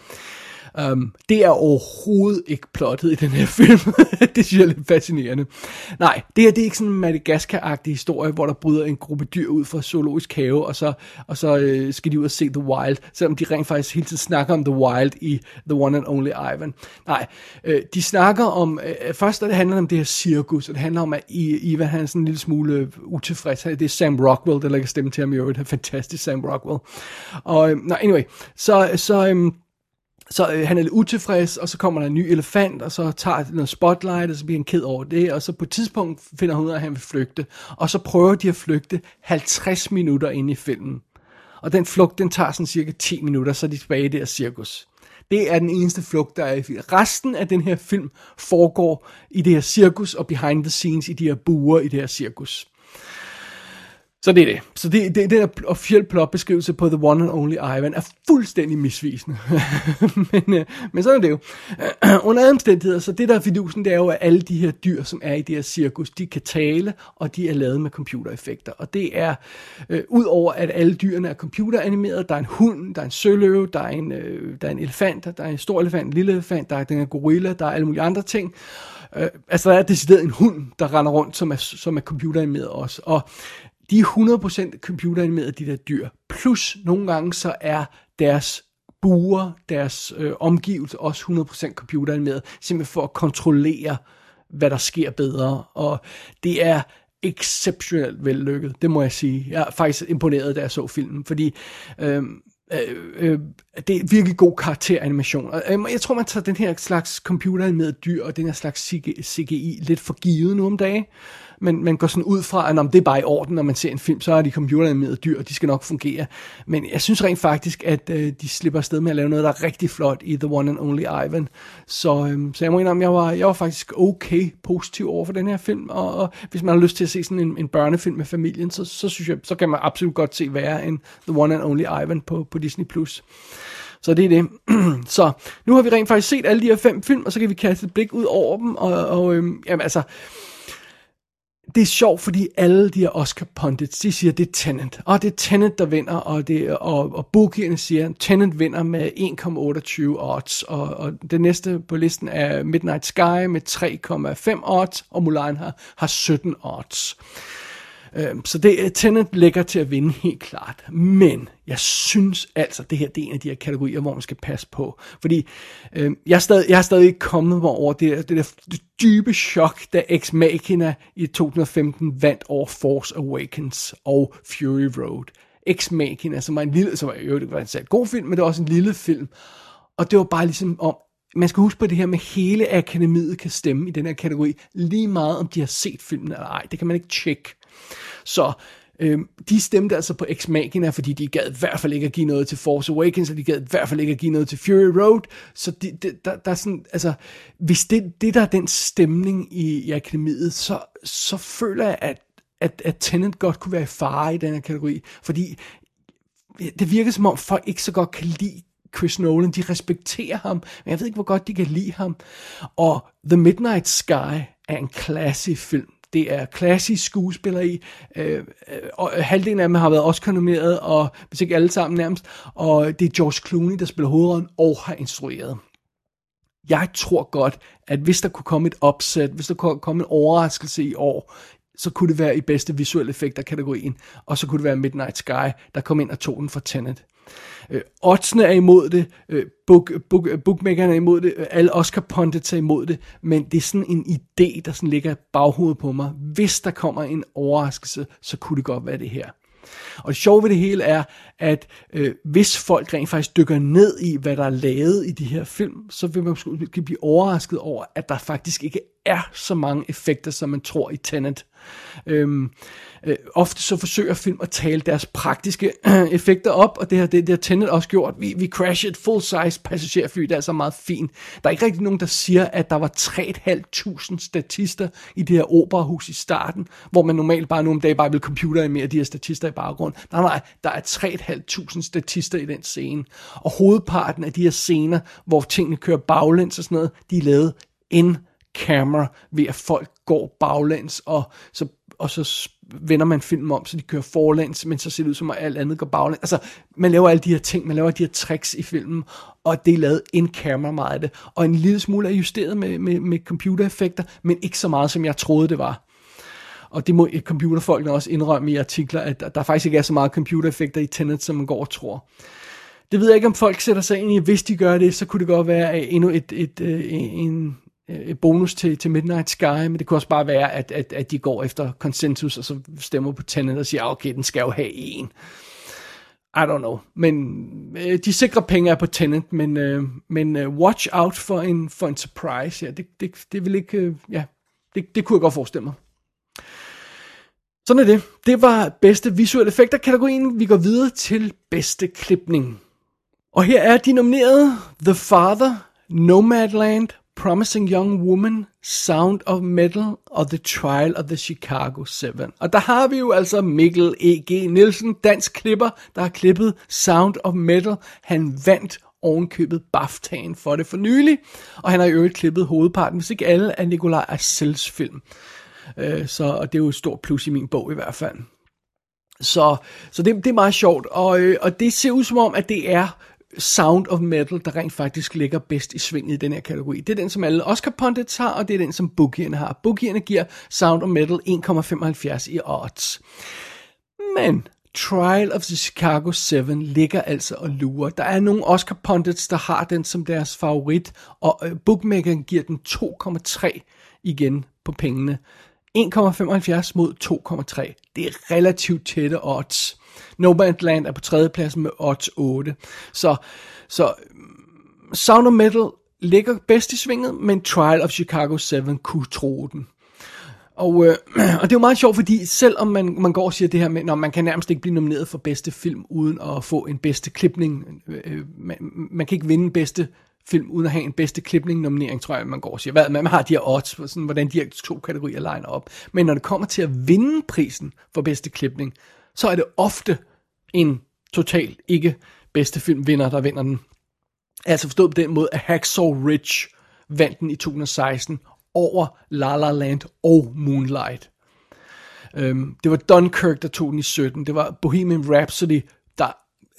Um, det er overhovedet ikke plottet i den her <laughs> film. det synes jeg er lidt fascinerende. Nej, det her det er ikke sådan en Madagaskar-agtig historie, hvor der bryder en gruppe dyr ud fra zoologisk have, og så, og så øh, skal de ud og se The Wild, selvom de rent faktisk hele tiden snakker om The Wild i The One and Only Ivan. Nej, øh, de snakker om, øh, først det handler om det her cirkus, og det handler om, at Ivan han er sådan en lille smule øh, utilfreds. Det er Sam Rockwell, der lægger stemme til ham i øvrigt. Fantastisk Sam Rockwell. Og, øh, nej, anyway, så, så øh, så øh, han er lidt utilfreds, og så kommer der en ny elefant, og så tager noget spotlight, og så bliver han ked over det, og så på et tidspunkt finder hun ud af, at han vil flygte, og så prøver de at flygte 50 minutter ind i filmen. Og den flugt, den tager sådan cirka 10 minutter, så er de tilbage i det her cirkus. Det er den eneste flugt, der er i filmen. Resten af den her film foregår i det her cirkus, og behind the scenes i de her buer i det her cirkus. Så det er det. Så det, det, den officielle plotbeskrivelse på The One and Only Ivan er fuldstændig misvisende. <laughs> men, øh, men sådan er det jo. <clears throat> Under alle omstændigheder, så det der er fidusen, det er jo, at alle de her dyr, som er i det her cirkus, de kan tale, og de er lavet med computereffekter. Og det er, øh, udover at alle dyrene er computeranimeret, der er en hund, der er en søløve, der er en, øh, der er en elefant, der er en stor elefant, en lille elefant, der er den her gorilla, der er alle mulige andre ting. Øh, altså der er decideret en hund, der render rundt, som er, som er computeranimeret også. Og de er 100% computeranimerede, de der dyr. Plus nogle gange så er deres buer, deres øh, omgivelser også 100% computeranimeret, simpelthen for at kontrollere, hvad der sker bedre. Og det er exceptionelt vellykket, det må jeg sige. Jeg er faktisk imponeret, da jeg så filmen, fordi øh, øh, øh, det er virkelig god karakteranimation. Og, øh, jeg tror, man tager den her slags computeranimerede dyr og den her slags CGI, CGI lidt for givet nu om dagen. Men man går sådan ud fra, at om det er bare i orden, når man ser en film, så er de computeranimerede dyr, og de skal nok fungere. Men jeg synes rent faktisk, at øh, de slipper afsted med at lave noget, der er rigtig flot i The One and Only Ivan. Så, øh, så jeg må indrømme, jeg var, jeg var faktisk okay positiv over for den her film, og, og hvis man har lyst til at se sådan en, en børnefilm med familien, så, så synes jeg, så kan man absolut godt se værre end The One and Only Ivan på, på Disney+. Plus. Så det er det. <clears throat> så nu har vi rent faktisk set alle de her fem film, og så kan vi kaste et blik ud over dem, og, og øhm, jamen altså, det er sjovt, fordi alle de her Oscar pundits, de siger, det er Tenant. Og det er Tenant, der vinder, og, det, og, og bookierne siger, Tenant vinder med 1,28 odds. Og, og det næste på listen er Midnight Sky med 3,5 odds, og Mulan har, har 17 odds. Øhm, så det øh, Tenet ligger til at vinde helt klart. Men jeg synes altså, det her det er en af de her kategorier, hvor man skal passe på. Fordi øh, jeg, er stadig, jeg er stadig ikke kommet mig over det, der- det der dybe chok, da Ex Machina i 2015 vandt over Force Awakens og Fury Road. Ex Machina, som var en lille, som var, jo, det var en sat god film, men det var også en lille film. Og det var bare ligesom om, man skal huske på det her med, hele akademiet kan stemme i den her kategori, lige meget om de har set filmen eller ej. Det kan man ikke tjekke. Så øh, de stemte altså på Ex Machina, fordi de gad i hvert fald ikke at give noget til Force Awakens, og de gad i hvert fald ikke at give noget til Fury Road. Så de, de, der, der er sådan, altså, hvis det, det der er den stemning i, i akademiet, så, så føler jeg, at, at, at Tenet godt kunne være i fare i den her kategori, fordi det virker som om folk ikke så godt kan lide Chris Nolan. De respekterer ham, men jeg ved ikke, hvor godt de kan lide ham. Og The Midnight Sky er en klassisk film. Det er klassisk skuespiller i. Øh, øh, og halvdelen af dem har været også nomineret, og hvis ikke alle sammen nærmest. Og det er George Clooney, der spiller hovedrollen og har instrueret. Jeg tror godt, at hvis der kunne komme et opsæt, hvis der kunne komme en overraskelse i år, så kunne det være i bedste visuelle effekter kategorien, og så kunne det være Midnight Sky, der kom ind og tog den for Tenet. Øh, oddsene er imod det, øh, book, book, bookmakerne er imod det, øh, alle Oscar pundits er imod det, men det er sådan en idé, der sådan ligger i baghovedet på mig. Hvis der kommer en overraskelse, så kunne det godt være det her. Og det sjove ved det hele er, at øh, hvis folk rent faktisk dykker ned i, hvad der er lavet i de her film, så vil man måske blive overrasket over, at der faktisk ikke er så mange effekter, som man tror i Tenet. Øhm, øh, ofte så forsøger film at tale deres praktiske øh, effekter op, og det har, det, det har Tenet også gjort. Vi, vi crashede et full-size passagerfly, det er altså meget fint. Der er ikke rigtig nogen, der siger, at der var 3.500 statister i det her operahus i starten, hvor man normalt bare nu om dagen bare vil computer mere de her statister i baggrund. Nej, nej, der er 3.500 statister i den scene. Og hovedparten af de her scener, hvor tingene kører baglæns og sådan noget, de er lavet in camera ved at folk går baglæns, og så, og så vender man filmen om, så de kører forlæns, men så ser det ud som, at alt andet går baglæns. Altså, man laver alle de her ting, man laver de her tricks i filmen, og det er lavet in camera meget af det. Og en lille smule er justeret med, med, med computereffekter, men ikke så meget, som jeg troede, det var. Og det må computerfolkene også indrømme i artikler, at der- faktisk ikke er så meget computereffekter i Tenet, som man går og tror. Det ved jeg ikke, om folk sætter sig ind i. Hvis de gør det, så kunne det godt være øh, endnu et, et, et, en, øh, bonus til, til Midnight Sky, men det kunne også bare være, at, at, at de går efter konsensus, og så stemmer på Tenet og siger, ah, okay, den skal jo have en. I don't know. Men øh, de sikre penge er på Tenet, men, øh, men øh, watch out for en, for en surprise. Ja, det, det, det vil ikke, øh, ja, det, det kunne jeg godt forestille mig. Sådan er det. Det var bedste visuelle effekter kategorien. Vi går videre til bedste klipning. Og her er de nominerede The Father, Nomadland, Promising Young Woman, Sound of Metal og The Trial of the Chicago 7. Og der har vi jo altså Mikkel E.G. Nielsen, dansk klipper, der har klippet Sound of Metal. Han vandt ovenkøbet BAFTAen for det for nylig, og han har i øvrigt klippet hovedparten, hvis ikke alle, af Nikolaj Arcels film. Øh, så og det er jo et stort plus i min bog i hvert fald. Så, så det, det er meget sjovt, og, øh, og det ser ud som om, at det er Sound of Metal, der rent faktisk ligger bedst i svinget i den her kategori. Det er den, som alle Oscar pundits har, og det er den, som bookierne har. Bookierne giver Sound of Metal 1,75 i odds. Men Trial of the Chicago 7 ligger altså og lurer. Der er nogle Oscar pundits, der har den som deres favorit, og øh, bookmakeren giver den 2,3 igen på pengene. 1,75 mod 2,3. Det er relativt tætte odds. No Man's Land er på tredjepladsen med odds 8. Så, så Sound of Metal ligger bedst i svinget, men Trial of Chicago 7 kunne tro den. Og, øh, <clears throat> og det er jo meget sjovt, fordi selvom man, man går og siger det her med, når man kan nærmest ikke blive nomineret for bedste film, uden at få en bedste klipning. Øh, øh man, man kan ikke vinde bedste film, uden at have en bedste klipning nominering, tror jeg, man går og siger. Hvad, man har de her odds, sådan, hvordan de her to kategorier liner op. Men når det kommer til at vinde prisen for bedste klipning, så er det ofte en total ikke bedste film vinder, der vinder den. Altså forstået på den måde, at Hacksaw Ridge vandt den i 2016 over La La Land og Moonlight. Øhm, det var Dunkirk, der tog den i 17. Det var Bohemian Rhapsody,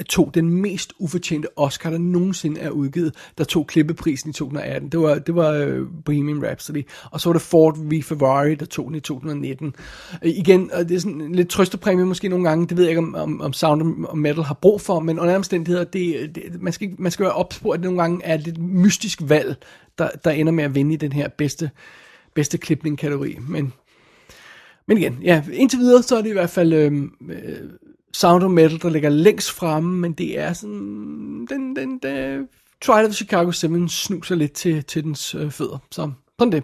tog den mest ufortjente Oscar, der nogensinde er udgivet, der tog klippeprisen i 2018. Det var, det var øh, Bohemian Rhapsody. Og så var det Ford v Ferrari, der tog den i 2019. Øh, igen, og det er sådan en lidt trøstepræmie måske nogle gange, det ved jeg ikke, om, om, om Sound of Metal har brug for, men under omstændigheder, det, det, man, skal, man skal være ops på, at det nogle gange er et lidt mystisk valg, der, der ender med at vinde i den her bedste, bedste klipning-kategori. Men, men igen, ja, indtil videre, så er det i hvert fald øhm, øh, øh, Sound of Metal, der ligger længst fremme, men det er sådan, den, den, den Trial of Chicago 7 snuser lidt til, til dens øh, fødder. Så sådan det.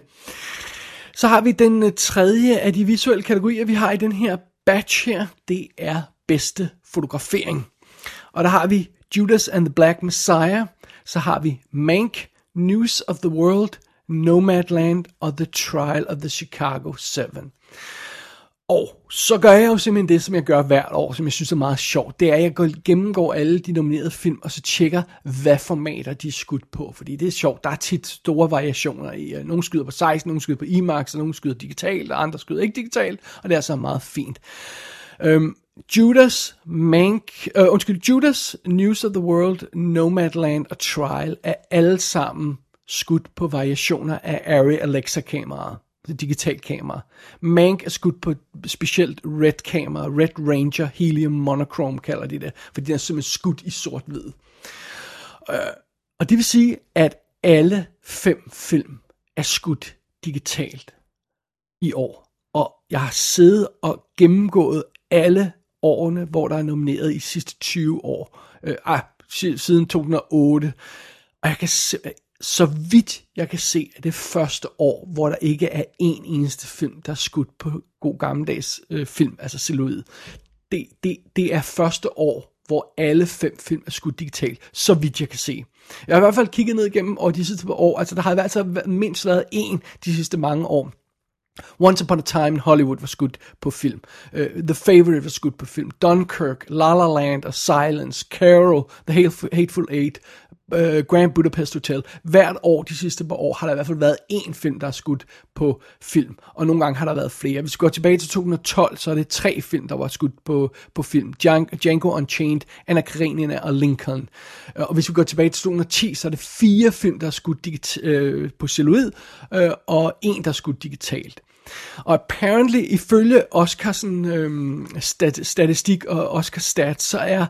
Så har vi den øh, tredje af de visuelle kategorier, vi har i den her batch her. Det er bedste fotografering. Og der har vi Judas and the Black Messiah. Så har vi Mank, News of the World, Nomadland og The Trial of the Chicago 7. Og så gør jeg jo simpelthen det, som jeg gør hvert år, som jeg synes er meget sjovt. Det er, at jeg går, gennemgår alle de nominerede film, og så tjekker, hvad formater de er skudt på. Fordi det er sjovt. Der er tit store variationer i. Øh, nogle skyder på 16, nogle skyder på IMAX, og nogle skyder digitalt, og andre skyder ikke digitalt. Og det er så meget fint. Øhm, Judas, Mank, øh, undskyld, Judas, News of the World, Nomadland og Trial er alle sammen skudt på variationer af Arri Alexa kameraet digitalt kamera. Mank er skudt på et specielt red kamera, Red Ranger Helium Monochrome kalder de det, fordi den er simpelthen skudt i sort-hvid. Uh, og det vil sige, at alle fem film er skudt digitalt i år. Og jeg har siddet og gennemgået alle årene, hvor der er nomineret i sidste 20 år. Øh, ah, siden 2008. Og jeg kan se, så vidt jeg kan se, er det første år, hvor der ikke er en eneste film, der er skudt på god gammeldags øh, film, altså celluloid. Det, det, det er første år, hvor alle fem film er skudt digitalt, så vidt jeg kan se. Jeg har i hvert fald kigget ned igennem over de sidste par år, altså der har altså været- mindst været en de sidste mange år. Once Upon a Time in Hollywood var skudt på film. Uh, The Favorite var skudt på film. Dunkirk, La La Land og Silence, Carol, The Hateful Eight, uh, Grand Budapest Hotel. Hvert år de sidste par år har der i hvert fald været én film, der er skudt på film. Og nogle gange har der været flere. Hvis vi går tilbage til 2012, så er det tre film, der var skudt på, på film. Django, Unchained, Anna Karenina og Lincoln. Øh, og hvis vi går tilbage til 2010, så er det fire film, der er skudt digit- uh, på celluloid, uh, og en, der er skudt digitalt. Og apparently, ifølge Oscarsen øhm, stat, statistik og Oscar stats, så er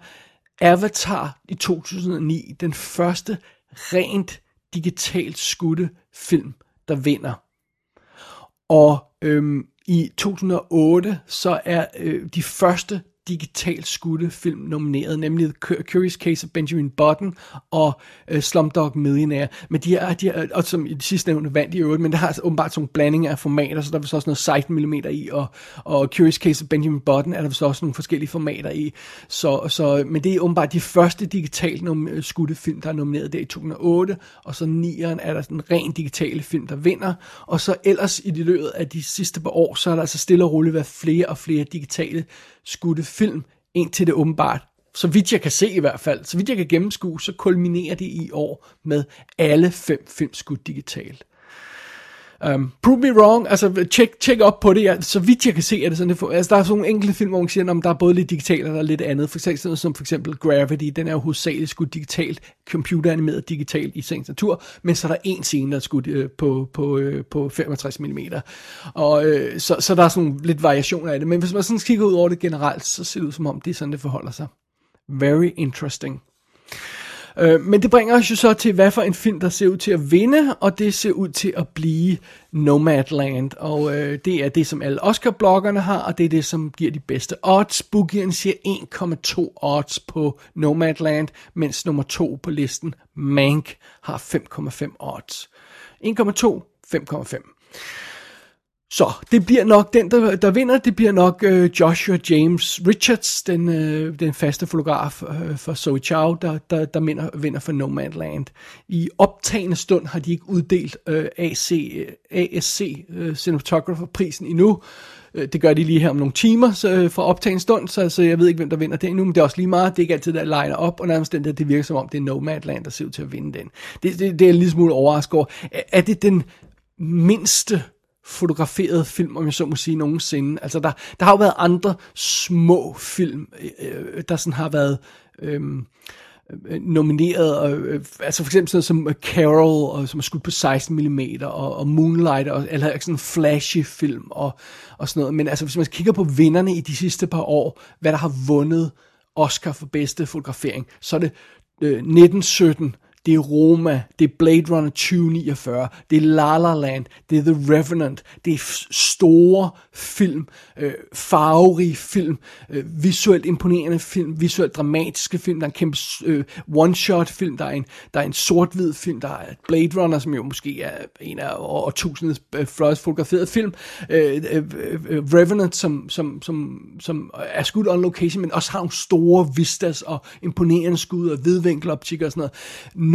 Avatar i 2009 den første rent digitalt skudte film, der vinder. Og øhm, i 2008, så er øh, de første digitalt skudte film nomineret, nemlig The Curious Case of Benjamin Button og øh, Slumdog Millionaire. Men de er, de er, og som i det sidste nævnte vandt i øvrigt, men der har altså åbenbart sådan nogle blandinger af formater, så der er så også noget 16 mm i, og, og Curious Case of Benjamin Button er der så også nogle forskellige formater i. Så, så, men det er åbenbart de første digitalt nom- øh, skudte film, der er nomineret der i 2008, og så 9'eren er der den ren digitale film, der vinder, og så ellers i det løbet af de sidste par år, så er der altså stille og roligt været flere og flere digitale skudte film, indtil det åbenbart, så vidt jeg kan se i hvert fald, så vidt jeg kan gennemskue, så kulminerer det i år med alle fem film skudt digitalt. Um, prove me wrong, altså check, check op på det, ja, så vidt jeg kan se, er det sådan, det for, altså der er sådan nogle enkelte film, hvor man siger, om der er både lidt digitalt og der er lidt andet, for eksempel, sådan noget som for eksempel Gravity, den er jo hovedsageligt skudt digitalt, computeranimeret digitalt i sagens natur, men så er der en scene, der er skudt øh, på, på, øh, på 65 mm, og øh, så, så der er sådan lidt variationer af det, men hvis man sådan kigger ud over det generelt, så ser det ud som om, det er sådan, det forholder sig. Very interesting. Øh, men det bringer os jo så til, hvad for en film, der ser ud til at vinde, og det ser ud til at blive Nomadland. Og øh, det er det, som alle Oscar-bloggerne har, og det er det, som giver de bedste odds. Boogie'en siger 1,2 odds på Nomadland, mens nummer 2 på listen, Mank, har 5,5 odds. 1,2, 5,5. Så det bliver nok den, der, der vinder, det bliver nok øh, Joshua James Richards, den, øh, den faste fotograf øh, for Zoe Chow, der, der, der vinder, vinder for Nomadland. I optagende stund har de ikke uddelt øh, AC, øh, ASC øh, Cinematographer-prisen endnu. Øh, Det gør de lige her om nogle timer så, øh, fra optagende stund, så, så jeg ved ikke, hvem der vinder det endnu, men det er også lige meget. Det er ikke altid, der liner op, og nærmest den der, det virker som om, det er Nomadland, der ser ud til at vinde den. Det, det, det er en lille smule overrasket over. Er, er det den mindste fotograferet film, om jeg så må sige, nogensinde. Altså, der, der har jo været andre små film, øh, øh der sådan har været øhm, øh, nomineret, og, øh, altså for eksempel sådan noget som øh, Carol, og, som er skudt på 16 mm, og, og Moonlight, og, eller sådan en flashy film, og, og sådan noget. Men altså, hvis man kigger på vinderne i de sidste par år, hvad der har vundet Oscar for bedste fotografering, så er det øh, 1917, det er Roma, det er Blade Runner 2049, det er La La Land, det er The Revenant, det er store film, øh, farverige film, øh, visuelt imponerende film, visuelt dramatiske film, der er en kæmpe øh, one-shot film, der er en, der er en sort-hvid film, der er Blade Runner, som jo måske er en af årtusindets øh, flottest fotograferede film, øh, øh, øh, Revenant, som, som, som, som er skudt on location, men også har nogle store vistas og imponerende skud og vidvinkeloptik og sådan noget.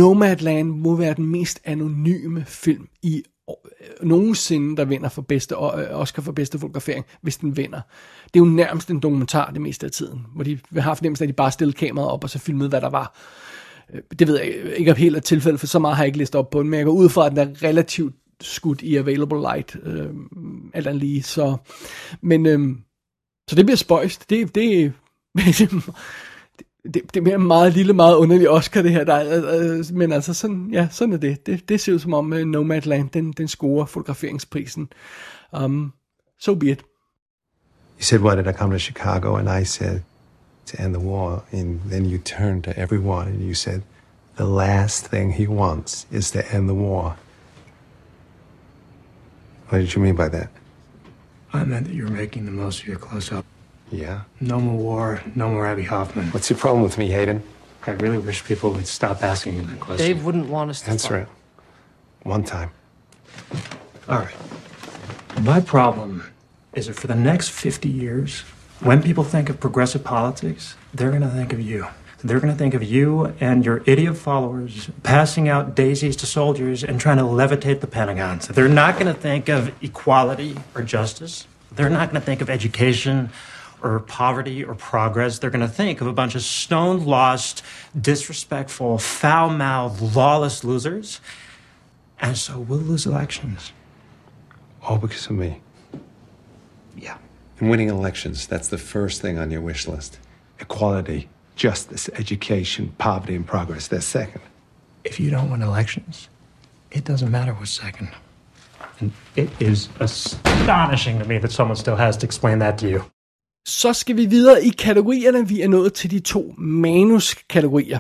Nomadland må være den mest anonyme film i øh, nogensinde, der vinder for bedste, øh, Oscar for bedste fotografering, hvis den vinder. Det er jo nærmest en dokumentar det meste af tiden, hvor de har fornemmelsen, at de bare stillede kameraet op og så filmede, hvad der var. Øh, det ved jeg ikke om helt er tilfældet, for så meget har jeg ikke læst op på den, men jeg går ud fra, at den er relativt skudt i available light, øh, alt andet lige, så, men, øh, så det bliver spøjst, det, det, <laughs> det, det bliver en meget lille, meget underlig Oscar, det her. Der, er, øh, men altså, sådan, ja, sådan er det. Det, det ser ud som om uh, Nomadland, den, den scorer fotograferingsprisen. Um, so be it. You said, Why did I come to Chicago? And I said, To end the war. And then you turned to everyone and you said, The last thing he wants is to end the war. What did you mean by that? I meant that you were making the most of your close up. Yeah? No more war, no more Abby Hoffman. What's your problem with me, Hayden? I really wish people would stop asking you that question. Dave wouldn't want us to. Answer it. One time. All right. My problem is that for the next 50 years, when people think of progressive politics, they're going to think of you. They're going to think of you and your idiot followers passing out daisies to soldiers and trying to levitate the Pentagon. So they're not going to think of equality or justice. They're not going to think of education or poverty or progress. They're going to think of a bunch of stone lost, disrespectful, foul mouthed, lawless losers. And so we'll lose elections. All because of me. Yeah. And winning elections, that's the first thing on your wish list. Equality, justice, education, poverty, and progress. That's second. If you don't win elections, it doesn't matter what's second. And it is astonishing to me that someone still has to explain that to you. Så skal vi videre i kategorierne. Vi er nået til de to manuskategorier.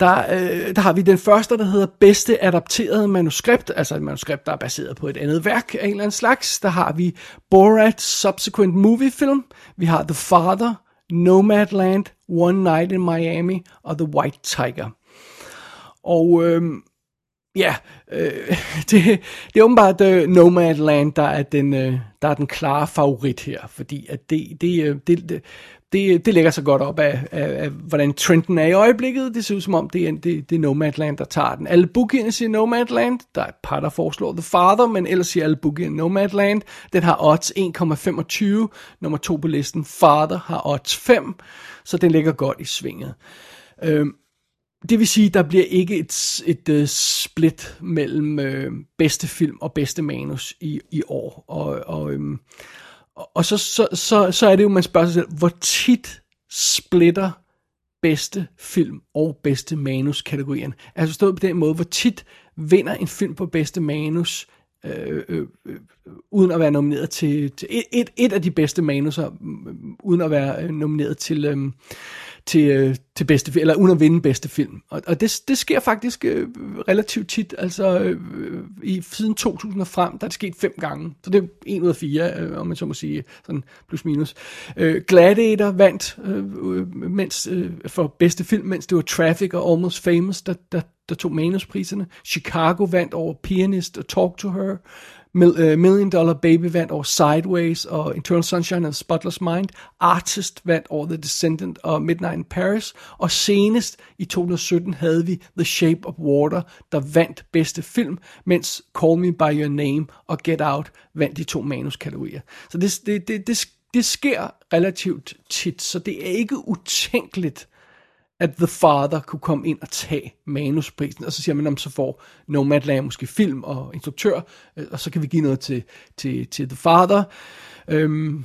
Der, øh, der har vi den første, der hedder bedste adapteret manuskript, altså et manuskript, der er baseret på et andet værk af en eller anden slags. Der har vi Borat Subsequent Movie Film, vi har The Father, Nomadland, One Night in Miami og The White Tiger. Og øh, ja, øh, <laughs> det, det er åbenbart øh, Nomadland, der er den, øh, der er den klare favorit her, fordi at det, det, øh, det, det, det, det lægger sig godt op af, af, af, hvordan trenden er i øjeblikket. Det ser ud som om, det er, det, det er Nomadland, der tager den. Alle bookierne siger Nomadland. Der er et par, der foreslår The Father, men ellers siger alle bookierne Nomadland. Den har odds 1,25. Nummer to på listen, Father, har odds 5. Så den ligger godt i svinget. Øhm, det vil sige, der bliver ikke et, et uh, split mellem uh, bedste film og bedste manus i, i år. Og, og, um, og så, så, så, så er det jo, man spørger sig selv, hvor tit splitter bedste film og bedste manus kategorien? Altså forstået på den måde, hvor tit vinder en film på bedste manus, øh, øh, øh, uden at være nomineret til, til et, et, et af de bedste manuser, uden at være øh, nomineret til, øh, til, øh, til bedste film, eller uden at vinde bedste film. Og, og det, det sker faktisk øh, relativt tit, altså øh, øh i siden 2000 og frem, der er det sket fem gange. Så det er en ud af fire, øh, om man så må sige, sådan plus minus. Øh, Gladiator vandt øh, øh, mens, øh, for bedste film, mens det var Traffic og Almost Famous, der, der, der tog manuspriserne. Chicago vandt over Pianist og Talk to Her. Øh, million Dollar Baby vandt over Sideways og Internal Sunshine of Spotless Mind. Artist vandt over The Descendant og Midnight in Paris. Og senest i 2017 havde vi The Shape of Water, der vandt bedste film, mens Call Me By Your Name og Get Out vandt de to manuskategorier. Så det, det, det, det, det sker relativt tit, så det er ikke utænkeligt, at The Father kunne komme ind og tage manusprisen, og så siger man, om så får Nomadland måske film og instruktør, øh, og så kan vi give noget til, til, til The Father. Øhm,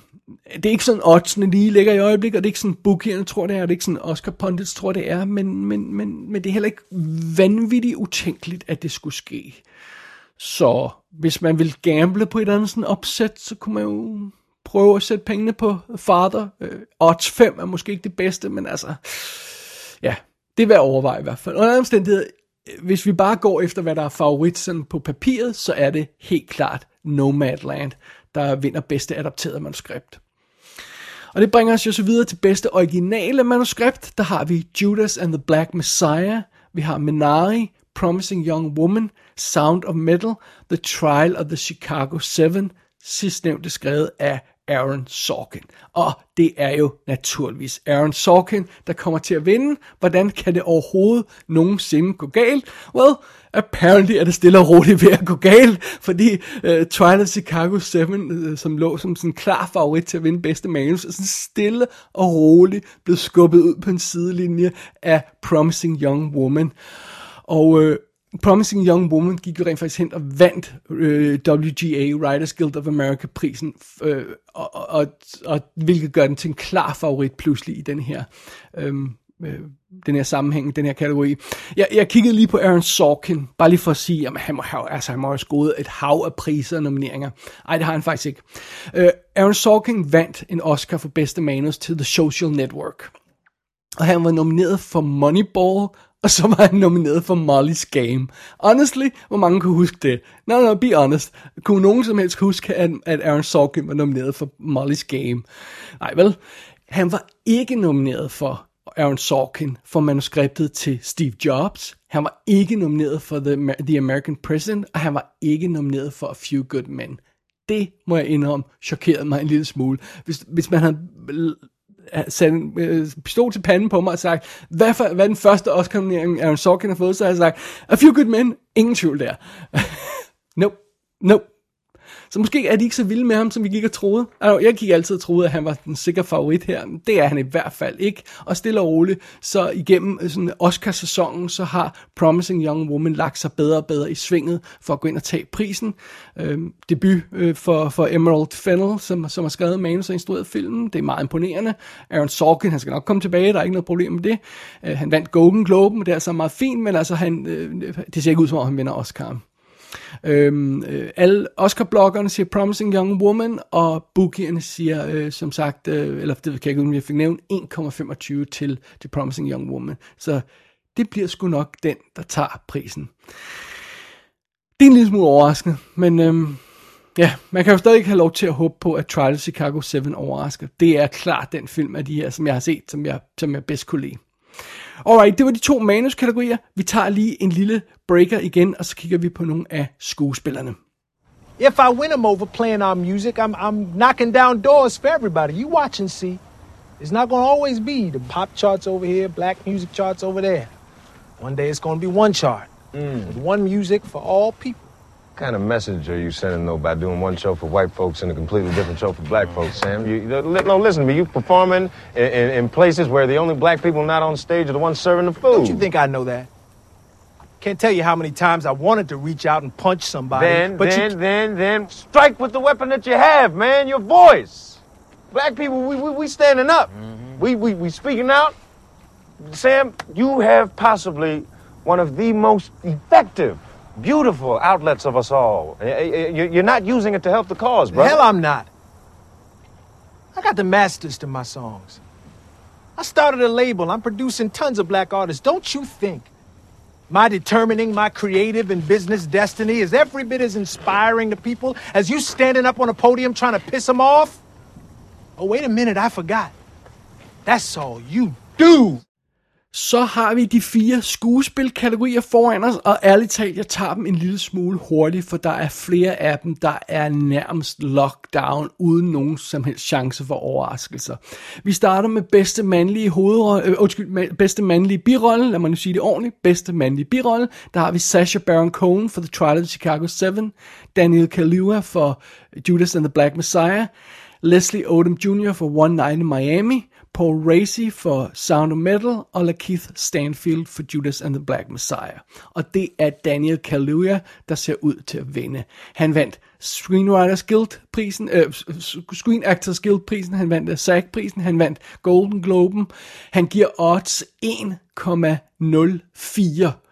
det er ikke sådan, oddsene lige ligger i øjeblikket, og det er ikke sådan, bookierne tror det er, og det er ikke sådan, Oscar Pundits tror det er, men, men, men, men det er heller ikke vanvittigt utænkeligt, at det skulle ske. Så hvis man vil gamble på et eller andet sådan opsæt, så kunne man jo prøve at sætte pengene på Father. Øh, odds 5 er måske ikke det bedste, men altså ja, det er værd at overveje i hvert fald. Under omstændighed, hvis vi bare går efter, hvad der er favorit sådan på papiret, så er det helt klart Nomadland, der vinder bedste adapteret manuskript. Og det bringer os jo så videre til bedste originale manuskript. Der har vi Judas and the Black Messiah, vi har Minari, Promising Young Woman, Sound of Metal, The Trial of the Chicago 7, sidstnævnte skrevet af Aaron Sorkin. Og det er jo naturligvis Aaron Sorkin, der kommer til at vinde. Hvordan kan det overhovedet nogensinde gå galt? Well, apparently er det stille og roligt ved at gå galt, fordi øh, uh, Trial of Chicago 7, uh, øh, som lå som sådan en klar favorit til at vinde bedste manus, er sådan stille og roligt blevet skubbet ud på en sidelinje af Promising Young Woman. Og uh, Promising Young Woman gik jo rent faktisk hen og vandt øh, WGA, Writers Guild of America prisen, øh, og, og, og hvilket gør den til en klar favorit pludselig i den her, øh, øh, den her sammenhæng, den her kategori. Jeg, jeg kiggede lige på Aaron Sorkin, bare lige for at sige, at han må have, altså, han må have skåret et hav af priser og nomineringer. Ej, det har han faktisk ikke. Øh, Aaron Sorkin vandt en Oscar for bedste manus til The Social Network. Og han var nomineret for Moneyball, og så var han nomineret for Molly's Game. Honestly, hvor mange kunne huske det? No, no, be honest. Kunne nogen som helst huske, at, at Aaron Sorkin var nomineret for Molly's Game? Nej, vel? Han var ikke nomineret for Aaron Sorkin for manuskriptet til Steve Jobs. Han var ikke nomineret for The, The American President, og han var ikke nomineret for A Few Good Men. Det må jeg indrømme, chokerede mig en lille smule. Hvis, hvis man havde sat en øh, pistol til panden på mig og sagt, hvad, for, hvad den første Oscar-nominering, Aaron Sorkin har fået, så har jeg sagt, A Few Good Men, ingen tvivl der. <laughs> nope, nope. Så måske er de ikke så vilde med ham, som vi gik og troede. Altså, jeg gik altid og troede, at han var den sikre favorit her. men Det er han i hvert fald ikke. Og stille og roligt, så igennem øh, sådan Oscar-sæsonen, så har Promising Young Woman lagt sig bedre og bedre i svinget for at gå ind og tage prisen. Øhm, debut øh, for, for Emerald Fennell, som, som har skrevet manus og instrueret filmen. Det er meget imponerende. Aaron Sorkin, han skal nok komme tilbage, der er ikke noget problem med det. Øh, han vandt Golden Globe, det er altså meget fint, men altså han, øh, det ser ikke ud som om, han vinder Oscar. Øhm, øh, alle Oscar-bloggerne siger Promising Young Woman, og bookierne siger, øh, som sagt, øh, eller det kan jeg ikke om jeg fik nævnt, 1,25 til, The Promising Young Woman. Så det bliver sgu nok den, der tager prisen. Det er en lille smule overraskende, men øhm, ja, man kan jo stadig ikke have lov til at håbe på, at Trial of Chicago 7 overrasker. Det er klart den film af de her, som jeg har set, som jeg, som jeg bedst kunne lide. Alright, det var de to manuskategorier. Vi tager lige en lille breaker igen, og så kigger vi på nogle af skuespillerne. If I win them over playing our music, I'm, I'm knocking down doors for everybody. You watch and see. It's not going to always be the pop charts over here, black music charts over there. One day it's going to be one chart with one music for all people. What kind of message are you sending, though, by doing one show for white folks and a completely different show for black folks, Sam? You, no, listen to me. You performing in, in, in places where the only black people not on stage are the ones serving the food. Don't you think I know that? Can't tell you how many times I wanted to reach out and punch somebody. Then, but then, you, then, then, strike with the weapon that you have, man. Your voice. Black people, we we, we standing up. Mm-hmm. We, we we speaking out. Sam, you have possibly one of the most effective, beautiful outlets of us all. You- You're not using it to help the cause, brother. hell I'm not. I got the masters to my songs. I started a label. I'm producing tons of black artists. Don't you think my determining my creative and business destiny is every bit as inspiring to people as you standing up on a podium trying to piss them off? Oh, wait a minute, I forgot. That's all you do. Så har vi de fire skuespilkategorier foran os, og ærligt talt, jeg tager dem en lille smule hurtigt, for der er flere af dem, der er nærmest lockdown, uden nogen som helst chance for overraskelser. Vi starter med bedste mandlige hovedrolle, øh, undskyld, bedste mandlige birolle, lad mig nu sige det ordentligt, bedste mandlige birolle, der har vi Sasha Baron Cohen for The Trial of the Chicago 7, Daniel Kaluuya for Judas and the Black Messiah, Leslie Odom Jr. for One Night in Miami, Paul Racy for Sound of Metal, og Lakeith Stanfield for Judas and the Black Messiah. Og det er Daniel Kaluuya, der ser ud til at vinde. Han vandt Screenwriters Guild-prisen, øh, Screen Actors Guild-prisen, han vandt øh, SAG-prisen, han vandt Golden Globen. Han giver odds 1,04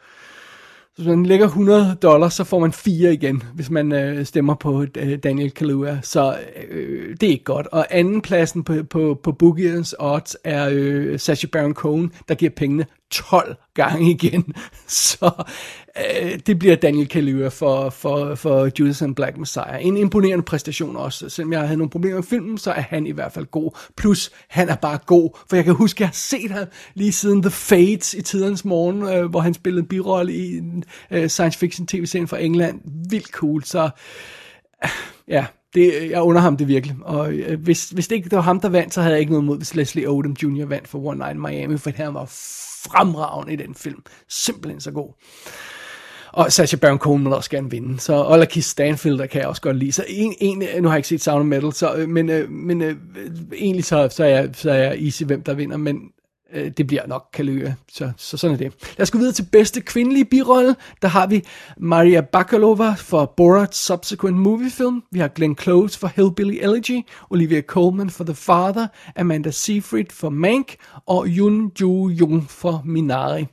så hvis man lægger 100 dollars, så får man 4 igen, hvis man øh, stemmer på øh, Daniel Kaluuya. Så øh, det er ikke godt. Og andenpladsen på, på, på Boogie's odds er øh, Sacha Baron Cohen, der giver pengene 12 gange igen. <laughs> Så øh, det bliver Daniel Kaluuya for, for, for Judas and Black Messiah. En imponerende præstation også. Selvom jeg havde nogle problemer med filmen, så er han i hvert fald god. Plus, han er bare god. For jeg kan huske, at jeg har set ham lige siden The Fates i tidernes morgen, øh, hvor han spillede en birolle i en øh, science fiction tv-serie fra England. Vildt cool. Så øh, ja, det, jeg under ham det virkelig. Og øh, hvis, hvis det ikke det var ham, der vandt, så havde jeg ikke noget mod, hvis Leslie Odom Jr. vandt for One Night in Miami, for han var fremragende i den film. Simpelthen så god. Og Sacha Baron Cohen vil også gerne vinde. Så Ola Kiss Stanfield, der kan jeg også godt lide. Så en, en, nu har jeg ikke set Sound of Metal, så, øh, men, øh, men øh, egentlig så, så, er jeg, så er jeg easy, hvem der vinder. Men øh, det bliver nok kaløe. Så, så sådan er det. Lad os gå videre til bedste kvindelige birolle. Der har vi Maria Bakalova for Borat's Subsequent Movie Film. Vi har Glenn Close for Hillbilly Elegy. Olivia Colman for The Father. Amanda Seyfried for Mank. Og Yun Joo Jung for Minari.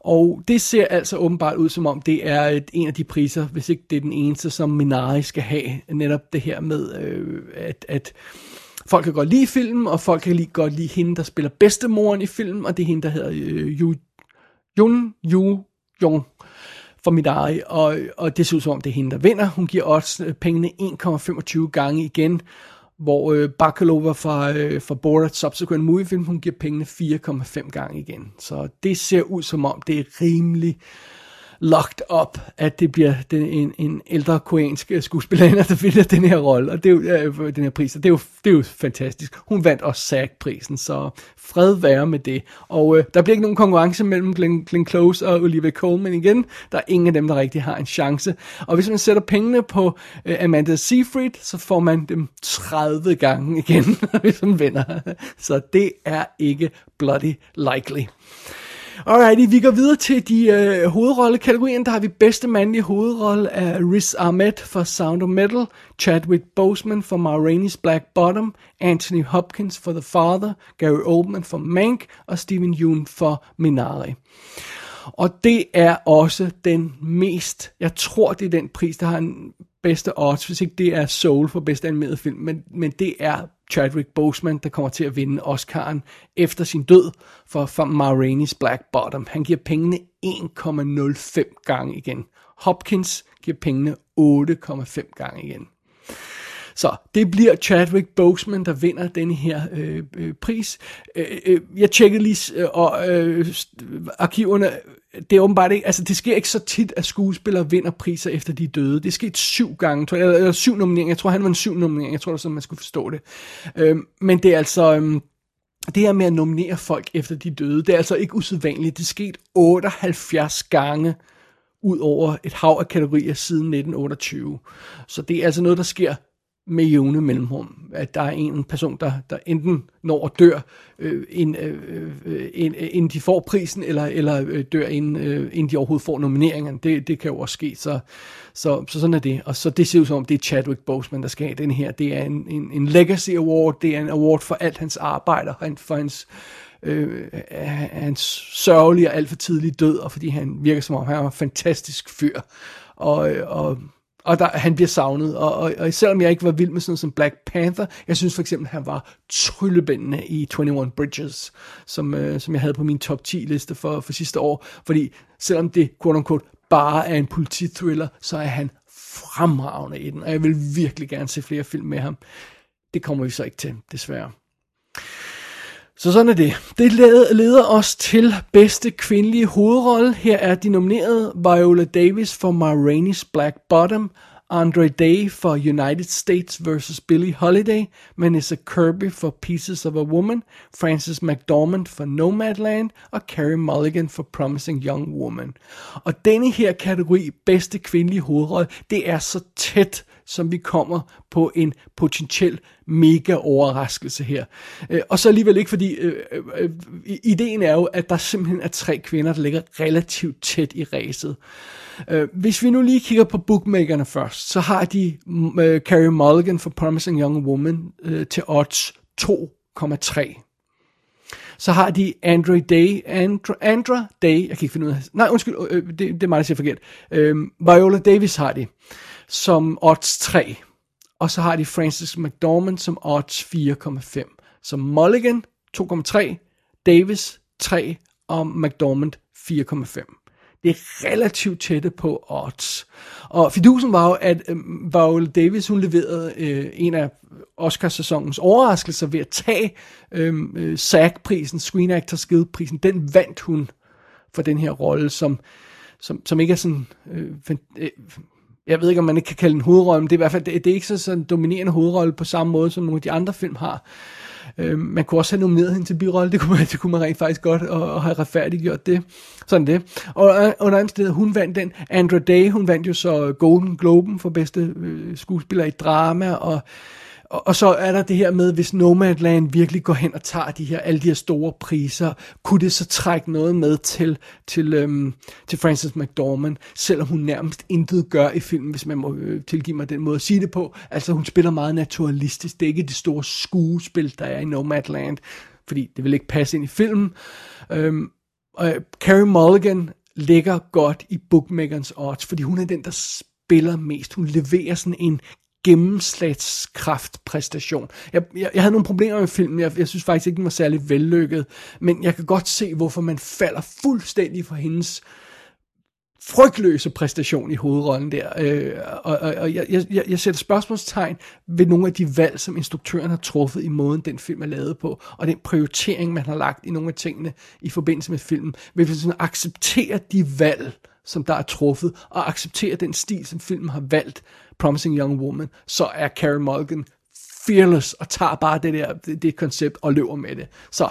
Og det ser altså åbenbart ud som om, det er et, en af de priser, hvis ikke det er den eneste, som Minari skal have. Netop det her med, øh, at, at folk kan godt lide filmen, og folk kan lige godt lide hende, der spiller bedstemoren i filmen, og det er hende, der hedder øh, Yu, Yun Yu Jung for Minari, og, og det ser ud som om, det er hende, der vinder. Hun giver også øh, pengene 1,25 gange igen, hvor øh, Bakalova fra, øh, fra Borat Subsequent Movie Film, hun giver pengene 4,5 gange igen. Så det ser ud som om, det er rimelig locked up, at det bliver den, en, en ældre koreansk øh, skuespillerinde, der vinder den her rolle, og det er jo, øh, den her pris, og det er, jo, det er jo fantastisk. Hun vandt også SAG-prisen, så fred være med det. Og øh, der bliver ikke nogen konkurrence mellem Glenn, Glenn Close og Olivia Colman igen. Der er ingen af dem, der rigtig har en chance. Og hvis man sætter pengene på øh, Amanda Seyfried, så får man dem 30 gange igen, <laughs> hvis man vinder. Så det er ikke bloody likely. Alrighty, vi går videre til de øh, hovedrollekategorier. Der har vi bedste mandlige hovedrolle af Riz Ahmed for Sound of Metal, Chadwick Boseman for Ma Rainey's Black Bottom, Anthony Hopkins for The Father, Gary Oldman for Mank og Steven Yeun for Minari. Og det er også den mest, jeg tror det er den pris, der har en bedste odds, hvis ikke det er Soul for bedste animeret film, men, men det er Chadwick Boseman, der kommer til at vinde Oscar'en efter sin død for, for Ma Rainey's Black Bottom. Han giver pengene 1,05 gange igen. Hopkins giver pengene 8,5 gange igen. Så det bliver Chadwick Boseman, der vinder denne her øh, øh, pris. Øh, øh, jeg tjekkede lige øh, og, øh, arkiverne. Det er åbenbart ikke, altså det sker ikke så tit, at skuespillere vinder priser efter de er døde. Det er sket syv gange, tror jeg, eller, eller syv nomineringer. Jeg tror, han var en syv nominering. Jeg tror, det er sådan, man skulle forstå det. Øhm, men det er altså... Øhm, det her med at nominere folk efter de døde, det er altså ikke usædvanligt. Det er sket 78 gange ud over et hav af kategorier siden 1928. Så det er altså noget, der sker med jævne mellemrum, at der er en person, der, der enten når at dør, øh, inden, øh, øh, øh, inden de får prisen, eller, eller øh, dør, inden, øh, inden de overhovedet får nomineringen. Det, det kan jo også ske, så, så, så sådan er det. Og så det ser ud som om, det er Chadwick Boseman, der skal have den her. Det er en, en, en legacy award, det er en award for alt hans arbejde, og for hans øh, hans sørgelige og alt for tidlige død, og fordi han virker som om, han er en fantastisk fyr. Og, øh, og og der, han bliver savnet, og, og, og selvom jeg ikke var vild med sådan noget som Black Panther, jeg synes for eksempel, han var tryllebændende i 21 Bridges, som, øh, som jeg havde på min top 10 liste for, for sidste år, fordi selvom det, quote unquote, bare er en politithriller, så er han fremragende i den, og jeg vil virkelig gerne se flere film med ham. Det kommer vi så ikke til, desværre. Så sådan er det. Det leder, os til bedste kvindelige hovedrolle. Her er de nomineret Viola Davis for Ma Rainey's Black Bottom, Andre Day for United States vs. Billie Holiday, Vanessa Kirby for Pieces of a Woman, Frances McDormand for Nomadland og Carey Mulligan for Promising Young Woman. Og denne her kategori, bedste kvindelige hovedrolle, det er så tæt som vi kommer på en potentiel mega overraskelse her. Øh, og så alligevel ikke, fordi øh, øh, øh, ideen er jo, at der simpelthen er tre kvinder, der ligger relativt tæt i ræset. Øh, hvis vi nu lige kigger på bookmakerne først, så har de mm, øh, Carrie Mulligan for Promising Young Woman øh, til odds 2,3. Så har de Andre Day, Andra, Andra Day, jeg kan ikke finde ud af, nej undskyld, øh, det, det er mig, der siger forkert. Øh, Viola Davis har de som odds 3. Og så har de Francis McDormand som odds 4,5. Så Mulligan 2,3, Davis 3 og McDormand 4,5. Det er relativt tætte på odds. Og fidusen var jo, at øh, Viola Davis, hun leverede øh, en af Oscarsæsonens overraskelser ved at tage øhm, øh, SAG-prisen, Screen Actors Guild-prisen. Den vandt hun for den her rolle, som, som, som ikke er sådan... Øh, øh, jeg ved ikke, om man ikke kan kalde den hovedrolle, men det er i hvert fald det, det er ikke så sådan en dominerende hovedrolle på samme måde, som nogle af de andre film har. Øh, man kunne også have nomineret hende til birolle, det kunne man, <laughs> det kunne man rent faktisk godt, og, og have retfærdiggjort det. Sådan det. Og øh, under andet sted, hun vandt den. Andra Day, hun vandt jo så Golden Globen for bedste øh, skuespiller i drama, og og, og så er der det her med, hvis Nomadland virkelig går hen og tager de her, alle de her store priser, kunne det så trække noget med til, til, øhm, til Frances McDormand, selvom hun nærmest intet gør i filmen, hvis man må øh, tilgive mig den måde at sige det på. Altså hun spiller meget naturalistisk. Det er ikke det store skuespil, der er i Nomadland, fordi det vil ikke passe ind i filmen. Øhm, og øh, Carrie Mulligan ligger godt i bookmakerens odds, fordi hun er den, der spiller mest. Hun leverer sådan en gennemslagskraftpræstation. Jeg, jeg, jeg havde nogle problemer med filmen. Jeg, jeg synes faktisk ikke, den var særlig vellykket. Men jeg kan godt se, hvorfor man falder fuldstændig for hendes frygtløse præstation i hovedrollen der. Øh, og og, og jeg, jeg, jeg sætter spørgsmålstegn ved nogle af de valg, som instruktøren har truffet i måden, den film er lavet på, og den prioritering, man har lagt i nogle af tingene i forbindelse med filmen. Hvis man sådan accepterer de valg, som der er truffet, og accepterer den stil, som filmen har valgt, Promising Young Woman, så er Carey Mulligan fearless og tager bare det der det, det koncept og løber med det. Så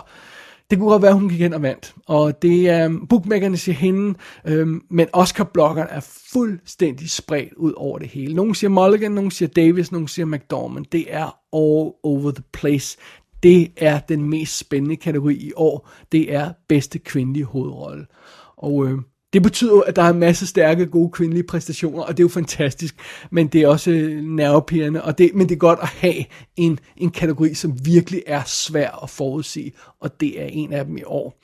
det kunne godt være, at hun gik hen og vandt. Og det er, um, bookmakerne siger hende, øhm, men Oscar-bloggeren er fuldstændig spredt ud over det hele. Nogle siger Mulligan, nogle siger Davis, nogle siger McDormand. Det er all over the place. Det er den mest spændende kategori i år. Det er bedste kvindelige hovedrolle. Og øh, det betyder jo, at der er en masse stærke, gode kvindelige præstationer, og det er jo fantastisk, men det er også øh, nervepirrende, og det, men det er godt at have en, en kategori, som virkelig er svær at forudse, og det er en af dem i år.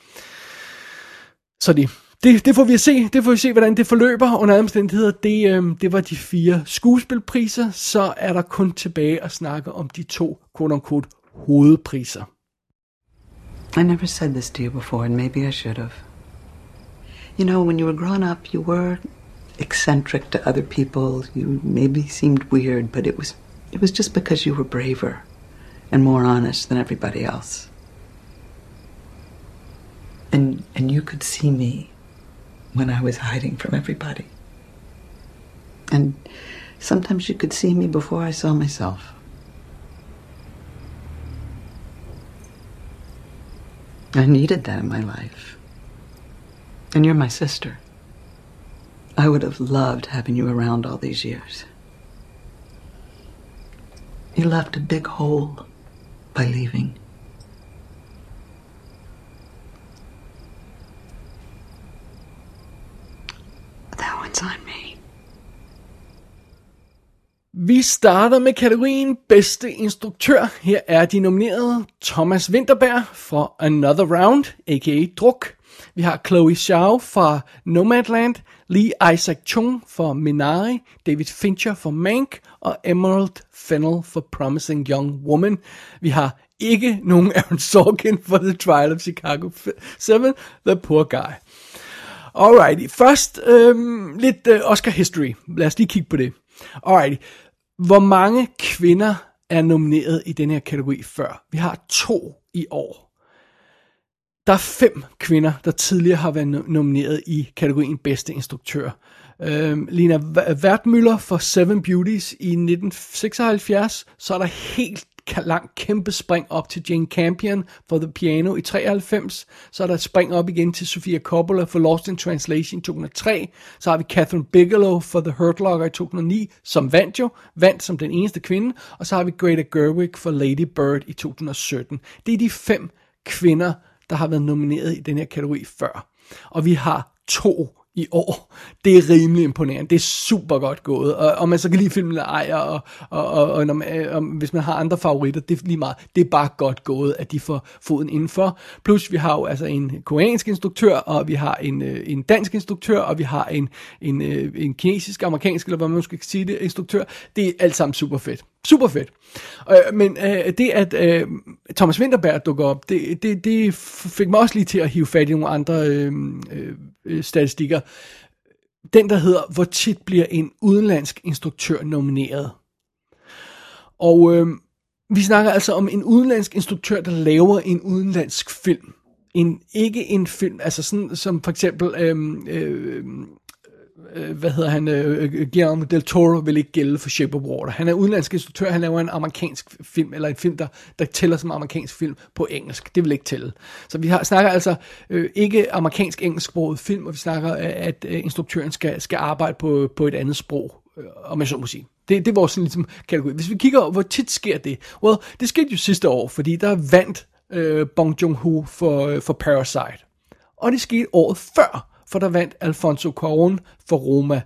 Så det, det, det får vi at se. Det får vi se, hvordan det forløber. Under omstændigheder, det, øh, det var de fire skuespilpriser. Så er der kun tilbage at snakke om de to, quote-unquote, hovedpriser. I never said this to you before, and maybe I should have. You know, when you were growing up, you were eccentric to other people. You maybe seemed weird, but it was it was just because you were braver and more honest than everybody else. And and you could see me when I was hiding from everybody. And sometimes you could see me before I saw myself. I needed that in my life. And you're my sister. I would have loved having you around all these years. You left a big hole by leaving. That one's on me. Vi starter med kategorien bedste instruktør. Her er de nominerede Thomas Winterberg for Another Round, a.k.a. Druk. Vi har Chloe Zhao fra Nomadland, Lee Isaac Chung for Minari, David Fincher for Mank, og Emerald Fennell for Promising Young Woman. Vi har ikke nogen <laughs> Aaron Sorkin for The Trial of Chicago 7, The Poor Guy. Alrighty, først øhm, lidt øh, Oscar history. Lad os lige kigge på det. Alrighty, hvor mange kvinder er nomineret i den her kategori før? Vi har to i år. Der er fem kvinder, der tidligere har været nomineret i kategorien bedste instruktør. Øhm, Lina Wertmüller for Seven Beauties i 1976, så er der helt langt kæmpe spring op til Jane Campion for The Piano i 93, så er der et spring op igen til Sofia Coppola for Lost in Translation i 2003, så har vi Catherine Bigelow for The Hurt Locker i 2009, som vandt jo, vandt som den eneste kvinde, og så har vi Greta Gerwig for Lady Bird i 2017. Det er de fem kvinder, der har været nomineret i den her kategori før. Og vi har to i år. Det er rimelig imponerende. Det er super godt gået. Og, og man så kan lide filmen eller ej, og, og, og, og, når man, øh, og hvis man har andre favoritter, det er lige meget. Det er bare godt gået, at de får foden indenfor. Plus vi har jo altså en koreansk instruktør, og vi har en, øh, en dansk instruktør, og vi har en, en, øh, en kinesisk, amerikansk, eller hvad man skal sige det, instruktør. Det er alt sammen super fedt. Super fedt. Øh, men øh, det, at øh, Thomas Winterberg dukker op, det, det, det fik mig også lige til at hive fat i nogle andre øh, øh, statistikker. Den, der hedder, hvor tit bliver en udenlandsk instruktør nomineret. Og øh, vi snakker altså om en udenlandsk instruktør, der laver en udenlandsk film. En, ikke en film, altså sådan som for eksempel, øh, øh, øh, hvad hedder han, øh, Guillermo del Toro vil ikke gælde for Shape of Water. Han er udenlandsk instruktør, han laver en amerikansk film, eller en film, der, der tæller som amerikansk film på engelsk. Det vil ikke tælle. Så vi har, snakker altså øh, ikke amerikansk-engelsksproget film, og vi snakker, øh, at øh, instruktøren skal, skal arbejde på, på et andet sprog, øh, om jeg så må sige. Det, det er vores sådan, ligesom, kategori. Hvis vi kigger, hvor tit sker det? Well, det skete jo sidste år, fordi der vandt øh, Bong Joon-ho for, øh, for Parasite. Og det skete året før, for der vandt Alfonso Cuarón for Roma.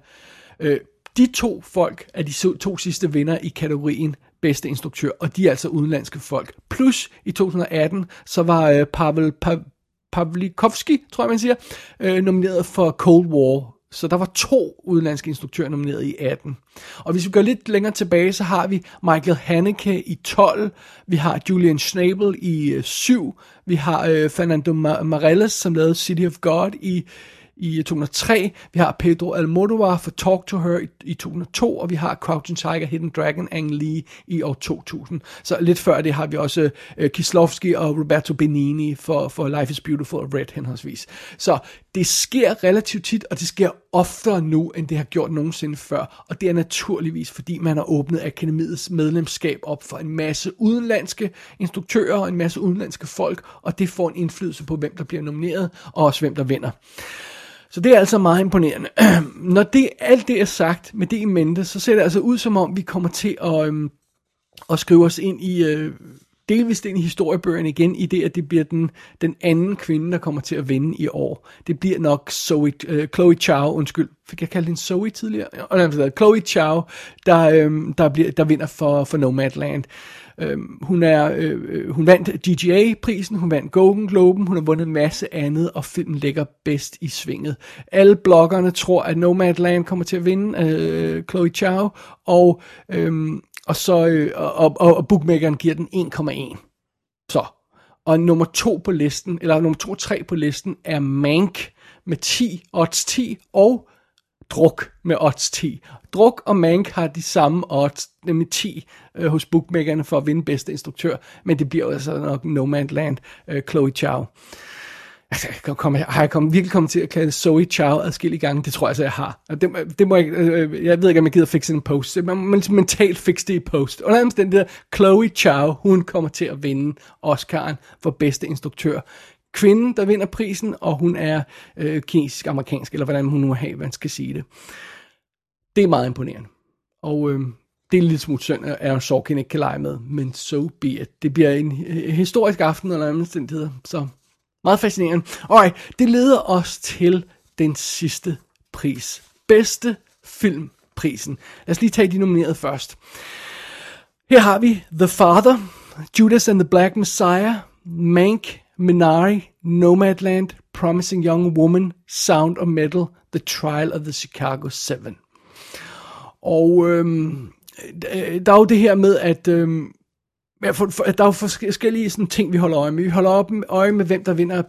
Øh, de to folk er de to sidste vinder i kategorien bedste instruktør, og de er altså udenlandske folk. Plus i 2018, så var øh, Pavel pa- Pavlikovski, tror jeg man siger, øh, nomineret for Cold War. Så der var to udenlandske instruktører nomineret i 18. Og hvis vi går lidt længere tilbage, så har vi Michael Haneke i 12, vi har Julian Schnabel i øh, 7, vi har øh, Fernando Marelles, som lavede City of God i i 2003. Vi har Pedro Almodovar for Talk to Her i, i 2002, og vi har Crouching Tiger, Hidden Dragon, Ang Lee i år 2000. Så lidt før det har vi også øh, Kislovski og Roberto Benini for, for Life is Beautiful og Red henholdsvis. Så det sker relativt tit, og det sker oftere nu, end det har gjort nogensinde før. Og det er naturligvis, fordi man har åbnet akademiets medlemskab op for en masse udenlandske instruktører og en masse udenlandske folk, og det får en indflydelse på, hvem der bliver nomineret, og også hvem der vinder. Så det er altså meget imponerende. <clears throat> Når det, alt det er sagt med det i mente, så ser det altså ud som om, vi kommer til at, øhm, at skrive os ind i, øh, delvist ind i historiebøgerne igen, i det, at det bliver den, den anden kvinde, der kommer til at vinde i år. Det bliver nok Zoe, øh, Chloe Chow, undskyld, fik jeg kaldt hende Zoe tidligere? Og nej, Chloe Chow, der, øhm, der, bliver, der vinder for, for Nomadland. Øhm, hun, er, øh, øh hun vandt DGA-prisen, hun vandt Golden Globen, hun har vundet en masse andet, og filmen ligger bedst i svinget. Alle bloggerne tror, at Nomadland kommer til at vinde, øh, Chloe Chow, og, øh, og, så, øh, og, og, og bookmakeren giver den 1,1. Så. Og nummer to på listen, eller nummer to og tre på listen, er Mank med 10, odds 10, og Druk med odds 10. Druk og Mank har de samme odds, nemlig 10 øh, hos bookmakerne for at vinde bedste instruktør, men det bliver jo altså nok Nomadland, øh, Chloe Chow. Altså, jeg kommer, har jeg kom, virkelig kommet til at kalde Zoe Chow adskillige gange? Det tror jeg altså, jeg har. Og det, det må jeg, øh, øh, jeg ved ikke, om jeg gider fikse en post. Man må ligesom mentalt fikse det i post. Under omstændigheder, Chloe Chow, hun kommer til at vinde Oscar'en for bedste instruktør. Kvinden, der vinder prisen, og hun er øh, kinesisk-amerikansk, eller hvordan hun nu har, man skal sige det. Det er meget imponerende. Og øh, det er lidt smut synd, at Aaron Sorkin ikke kan lege med, men so be it. Det bliver en øh, historisk aften eller anden omstændigheder, så meget fascinerende. Alright, det leder os til den sidste pris. Bedste filmprisen. Lad os lige tage de nominerede først. Her har vi The Father, Judas and the Black Messiah, Mank, Minari, Nomadland, Promising Young Woman, Sound of Metal, The Trial of the Chicago 7. Og øhm, øh, der er jo det her med, at øhm, for, for, der er jo forskellige sådan, ting, vi holder øje med. Vi holder op med, øje med, hvem der vinder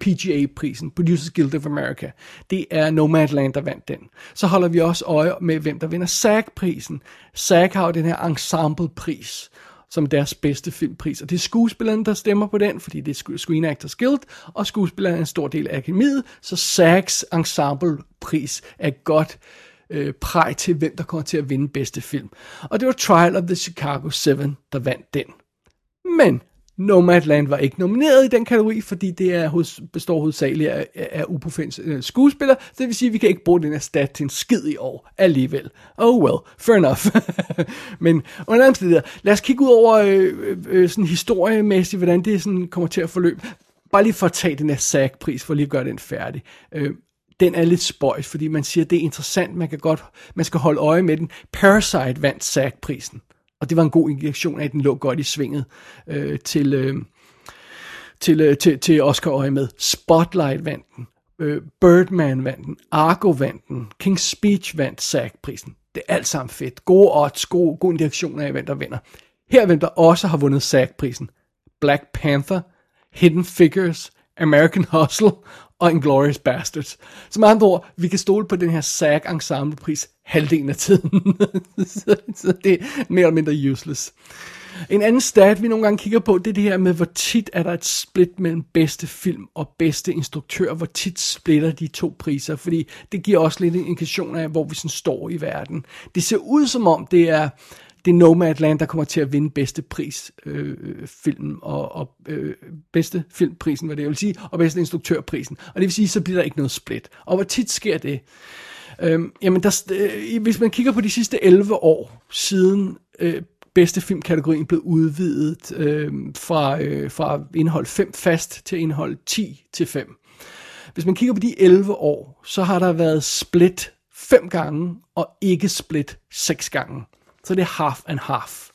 PGA-prisen, øh, Producers Guild of America. Det er Nomadland, der vandt den. Så holder vi også øje med, hvem der vinder SAG-prisen. SAG har jo den her ensemble-pris som deres bedste filmpris. Og det er skuespillerne, der stemmer på den, fordi det er Screen Actors Guild, og skuespillerne er en stor del af akademiet, så SAGs ensemble-pris er godt øh, præg til, hvem der kommer til at vinde bedste film. Og det var Trial of the Chicago 7, der vandt den. Men Nomadland var ikke nomineret i den kategori, fordi det er hos, består hovedsageligt af, af uprofessionelle øh, skuespillere, så det vil sige, at vi kan ikke bruge den her stat til en skid i år alligevel. Oh well, fair enough. <laughs> Men under andet steder, lad os kigge ud over øh, øh, øh, sådan historiemæssigt, hvordan det sådan kommer til at forløbe. Bare lige for at tage den her SAG-pris, for lige at gøre den færdig. Øh, den er lidt spøjs, fordi man siger, at det er interessant, man kan godt, man skal holde øje med den. Parasite vandt SAG-prisen, og det var en god injektion af, at den lå godt i svinget øh, til, øh, til, øh, til, til Oscar-øje med. Spotlight vandt den, øh, Birdman vandt den, Argo vandt den, King's Speech vandt SAG-prisen. Det er alt sammen fedt. Gode odds, gode, gode indikationer af, hvem der vinder. Her hvem der også har vundet SAG-prisen. Black Panther, Hidden Figures, American Hustle og Inglourious Bastards. Som med andre ord, vi kan stole på den her SAG ensemblepris halvdelen af tiden. <laughs> så, så det er mere eller mindre useless. En anden stat, vi nogle gange kigger på, det er det her med, hvor tit er der et split mellem bedste film og bedste instruktør. Hvor tit splitter de to priser, fordi det giver også lidt en indikation af, hvor vi sådan står i verden. Det ser ud som om, det er det er Nomadland, der kommer til at vinde bedste pris øh, film og, og øh, bedste filmprisen, hvad det vil sige, og bedste instruktørprisen. Og det vil sige, så bliver der ikke noget split. Og hvor tit sker det? Øhm, jamen, der, øh, hvis man kigger på de sidste 11 år siden øh, bedste filmkategorien blev udvidet øh, fra, øh, fra indhold 5 fast til indhold 10 til 5. Hvis man kigger på de 11 år, så har der været split 5 gange, og ikke split 6 gange. Så det er half and half.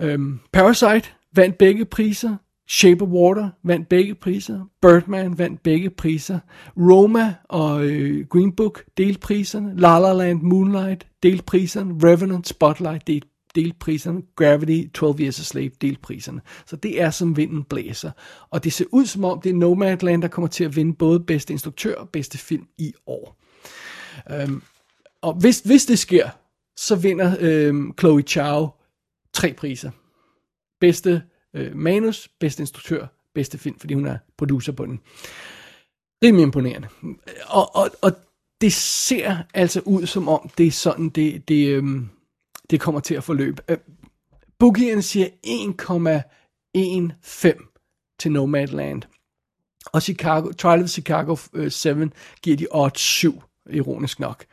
Øhm, Parasite vandt begge priser. Shape of Water vandt begge priser. Birdman vandt begge priser. Roma og øh, Green Book delte priserne. La La Land, Moonlight delte priserne. Revenant, Spotlight delte delte priserne. Gravity, 12 Years a Slave delte priserne. Så det er som vinden blæser. Og det ser ud som om, det er Nomadland, der kommer til at vinde både bedste instruktør og bedste film i år. Øhm, og hvis, hvis det sker, så vinder øhm, Chloe Chow tre priser. Bedste øh, manus, bedste instruktør, bedste film, fordi hun er producer på den. Rimelig imponerende. Og, og, og det ser altså ud som om, det er sådan, det, det, øh, det kommer til at forløbe. Øh, Boogie'en siger 1,15 til Nomadland. Og Chicago, Trial of Chicago øh, 7 giver de odds 7, ironisk nok.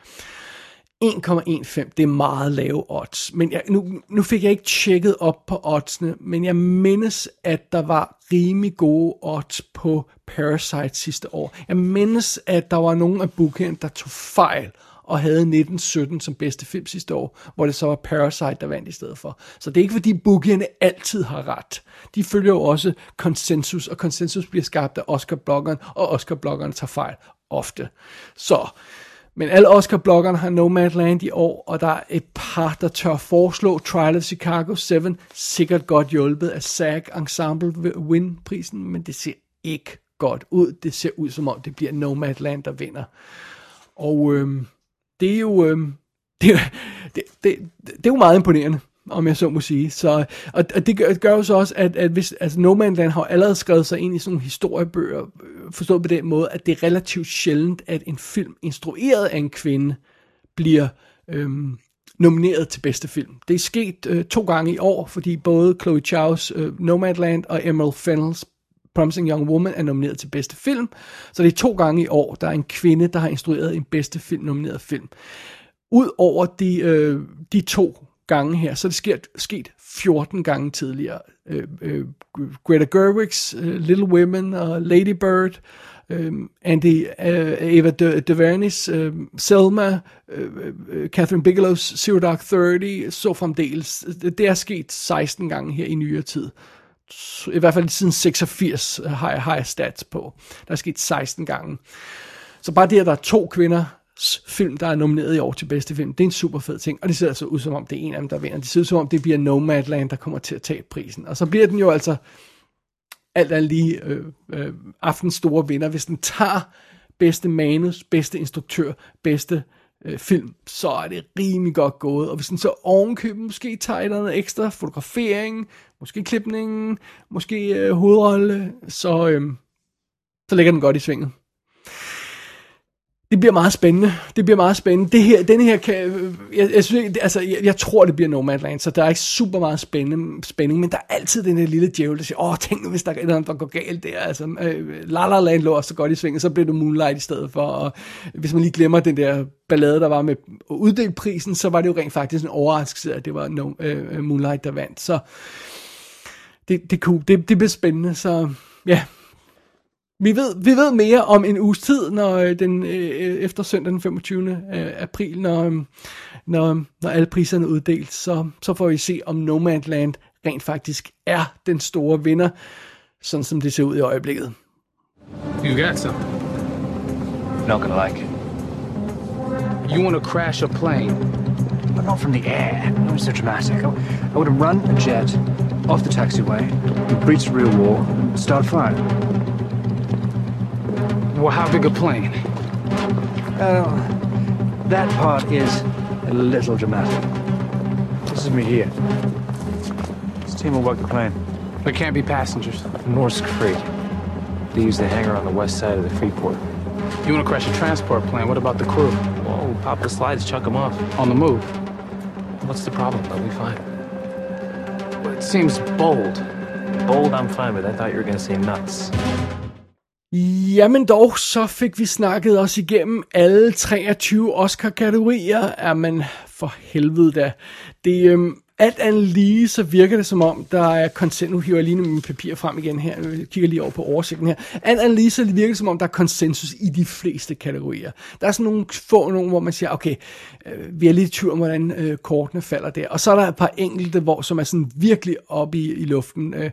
1,15, det er meget lave odds. Men jeg, nu, nu fik jeg ikke tjekket op på oddsene, men jeg mindes, at der var rimelig gode odds på Parasite sidste år. Jeg mindes, at der var nogen af bookend, der tog fejl og havde 1917 som bedste film sidste år, hvor det så var Parasite, der vandt i stedet for. Så det er ikke fordi bookierne altid har ret. De følger jo også konsensus, og konsensus bliver skabt af Oscar-bloggeren, og Oscar-bloggeren tager fejl ofte. Så men alle Oscar-bloggerne har Nomadland i år, og der er et par, der tør foreslå Trial of Chicago 7, sikkert godt hjulpet af SAG Ensemble ved win prisen, men det ser ikke godt ud. Det ser ud som om, det bliver Nomadland, der vinder. Og øhm, det er jo... Øhm, <laughs> det, det, det, det er jo meget imponerende om jeg så må sige. Så, og, og det gør, gør jo så også, at, at hvis, altså Nomadland har allerede skrevet sig ind i sådan nogle historiebøger, øh, forstået på den måde, at det er relativt sjældent, at en film instrueret af en kvinde bliver øhm, nomineret til bedste film. Det er sket øh, to gange i år, fordi både Chloe Chow's øh, Nomadland og Emerald Fennells Promising Young Woman er nomineret til bedste film. Så det er to gange i år, der er en kvinde, der har instrueret en bedste film nomineret film. Udover de, øh, de to gange her, så er det sker, sket 14 gange tidligere. Øh, øh, Greta Gerwig's øh, Little Women og Lady Bird, øh, Andy, øh, Eva De, DeVernis, øh, Selma, øh, øh, Catherine Bigelow's Zero Dark Thirty, så fremdeles. Det er sket 16 gange her i nyere tid. i hvert fald siden 86 har jeg, har jeg stats på. Der er sket 16 gange. Så bare det, at der er to kvinder film, der er nomineret i år til bedste film, det er en super fed ting, og det ser altså ud som om, det er en af dem, der vinder. Det ser ud som om, det bliver Nomadland, der kommer til at tage prisen. Og så bliver den jo altså alt er lige øh, øh, aftens store vinder, hvis den tager bedste manus, bedste instruktør, bedste øh, film, så er det rimelig godt gået. Og hvis den så ovenkøben måske tager et ekstra fotografering, måske klipningen, måske øh, hovedrolle, så, øh, så ligger den godt i svinget. Det bliver meget spændende. Det bliver meget spændende. Det her, den her kan, øh, jeg, jeg, synes, altså, jeg, jeg tror, det bliver Nomadland, så der er ikke super meget spændende, spænding, men der er altid den der lille djævel, der siger, åh, tænk nu, hvis der er noget, der går galt der. Altså, øh, La La Land lå også så godt i svinget, så bliver det Moonlight i stedet for, og hvis man lige glemmer den der ballade, der var med at uddele prisen, så var det jo rent faktisk en overraskelse, at det var no, øh, Moonlight, der vandt. Så det, det, kunne, det, det bliver spændende, så ja, vi ved, vi ved mere om en uges tid, når øh, den øh, efter søndag den 25. øh, april, når, øh, når, når alle priserne er uddelt, så, så får vi se, om Nomadland rent faktisk er den store vinder, sådan som det ser ud i øjeblikket. You got something. Not gonna like it. You want to crash a plane. But not from the air. That was so dramatic. I, I would have run a jet off the taxiway, breached real wall, and started firing. Well, how big a plane? Uh, that part is a little dramatic. This is me here. This team will work the plane. There can't be passengers. Norsk Free. They use the hangar on the west side of the Freeport. You want to crash a transport plane. What about the crew? Whoa, pop the slides, chuck them off. On the move. What's the problem? They'll be fine. Well, it seems bold. Bold, I'm fine with. I thought you were gonna say nuts. Jamen dog, så fik vi snakket os igennem alle 23 Oscar-kategorier. Er man for helvede da. Det, øhm, alt andet lige, så virker det som om, der er konsensus. Nu hiver jeg lige mine papirer frem igen her. Jeg kigger lige over på oversigten her. Alt andet lige, så virker det som om, der er konsensus i de fleste kategorier. Der er sådan nogle få nogle, hvor man siger, okay, øh, vi er lidt i tvivl om, hvordan øh, kortene falder der. Og så er der et par enkelte, hvor, som er sådan virkelig oppe i, i luften. Øh,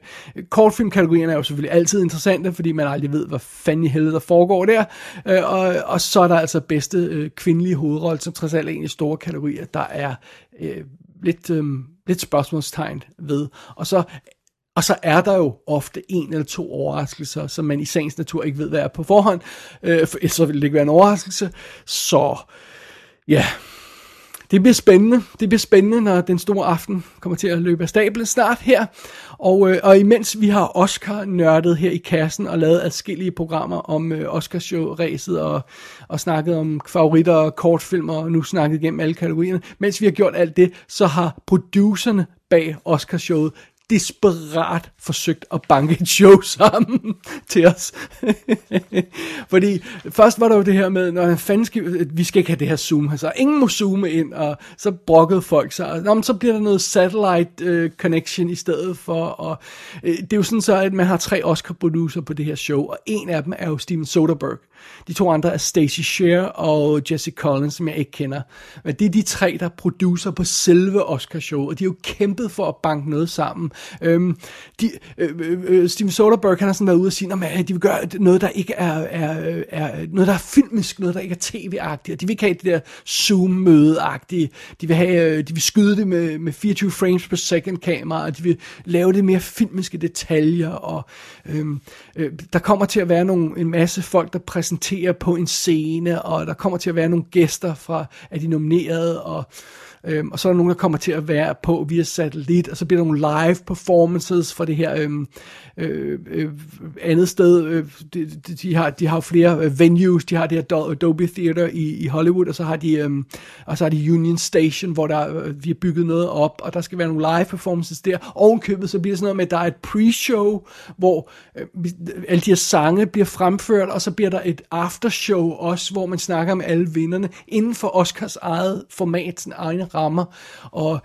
kortfilmkategorierne er jo selvfølgelig altid interessante, fordi man aldrig ved, hvad fanden i helvede der foregår der. Øh, og, og så er der altså bedste øh, kvindelige hovedrolle, som trods alt er en af de store kategorier, der er øh, lidt, øh, lidt spørgsmålstegn ved. Og så, og så er der jo ofte en eller to overraskelser, som man i sagens natur ikke ved, hvad er på forhånd. Øh, for ellers så vil det ikke være en overraskelse. Så ja, det bliver spændende. Det bliver spændende, når den store aften kommer til at løbe af stablen snart her. Og, øh, og imens vi har Oscar nørdet her i kassen og lavet adskillige programmer om øh, Oscarshow-ræset og, og snakket om favoritter og kortfilm og nu snakket igennem alle kategorierne. Mens vi har gjort alt det, så har producerne bag Oscarshowet desperat forsøgt at banke et show <laughs> sammen til os. <laughs> Fordi først var der jo det her med, når fanden skal, vi skal ikke have det her zoom, altså ingen må zoome ind, og så brokkede folk sig. Nå, men så bliver der noget satellite øh, connection i stedet for, og øh, det er jo sådan så, at man har tre Oscar-producer på det her show, og en af dem er jo Steven Soderbergh. De to andre er Stacey Shear og Jesse Collins, som jeg ikke kender. Men det er de tre, der producer på selve Oscar-showet, og de har jo kæmpet for at banke noget sammen. Øhm, de, øh, øh, øh Steven Soderbergh, han har sådan været ude og sige, at øh, de vil gøre noget, der ikke er, er, er, noget, der er filmisk, noget, der ikke er tv-agtigt, og de vil ikke have det der Zoom-møde-agtige. De vil, have, øh, de vil skyde det med, med 24 frames per second kamera, og de vil lave det mere filmiske detaljer, og øhm, øh, der kommer til at være nogle, en masse folk, der præsenterer på en scene, og der kommer til at være nogle gæster fra af de nominerede, og Øhm, og så er der nogen, der kommer til at være på via satellit, og så bliver der nogle live performances for det her øhm, øh, øh, andet sted. Øh, de, de, de, har, de har flere øh, venues, de har det her Adobe Theater i, i Hollywood, og så har de, øhm, og så har de Union Station, hvor der, øh, vi har bygget noget op, og der skal være nogle live performances der. Ovenkøbet, så bliver det sådan noget med, at der er et pre-show, hvor øh, alle de her sange bliver fremført, og så bliver der et aftershow også, hvor man snakker med alle vinderne, inden for Oscars eget format, sin egen rammer, og øh,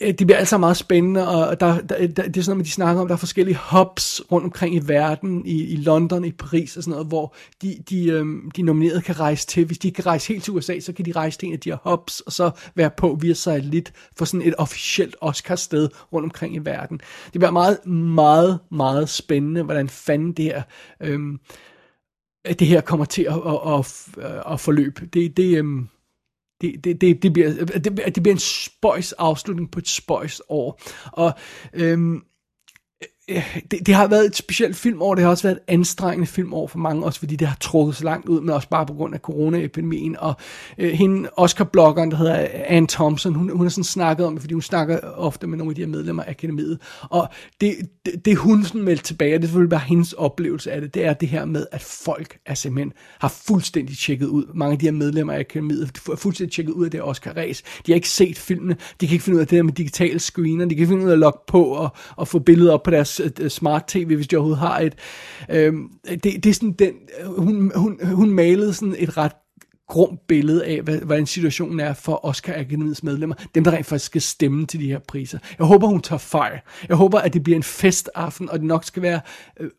øh, det bliver altså meget spændende, og der, der, der, det er sådan noget, de snakker om, der er forskellige hubs rundt omkring i verden, i, i London, i Paris og sådan noget, hvor de, de, øhm, de nominerede kan rejse til. Hvis de ikke kan rejse helt til USA, så kan de rejse til en af de her hubs, og så være på via satellit for sådan et officielt Oscar-sted rundt omkring i verden. Det bliver meget, meget, meget spændende, hvordan fanden det her... Øhm, det her kommer til at, at, at, at forløbe. Det, det, øhm, det, det, det, det, bliver, det, det bliver en spøjs afslutning på et spøjs år. Og øhm, det, det har været et specielt filmår, det har også været et anstrengende filmår for mange, også fordi det har trukket så langt ud, men også bare på grund af coronaepidemien. Og øh, hende, Oscar-bloggeren, der hedder Anne Thompson, hun, hun har sådan snakket om det, fordi hun snakker ofte med nogle af de her medlemmer af akademiet. Og det, det, det hun sådan meldt tilbage, og det er selvfølgelig bare hendes oplevelse af det, det er det her med, at folk er simpelthen har fuldstændig tjekket ud. Mange af de her medlemmer af akademiet har fuldstændig tjekket ud af det Oscar-ræs. De har ikke set filmene, de kan ikke finde ud af det der med digitale screener, de kan ikke finde ud af at logge på og, og få billeder op på deres Øh, øh, smart tv, hvis de overhovedet har et. Øhm, det, det er sådan den, øh, hun, hun, hun malede sådan et ret grumt billede af, hvad, hvordan situationen er for Oscar Akademiets medlemmer. Dem, der rent faktisk skal stemme til de her priser. Jeg håber, hun tager fejl. Jeg håber, at det bliver en festaften, og det nok skal være øh,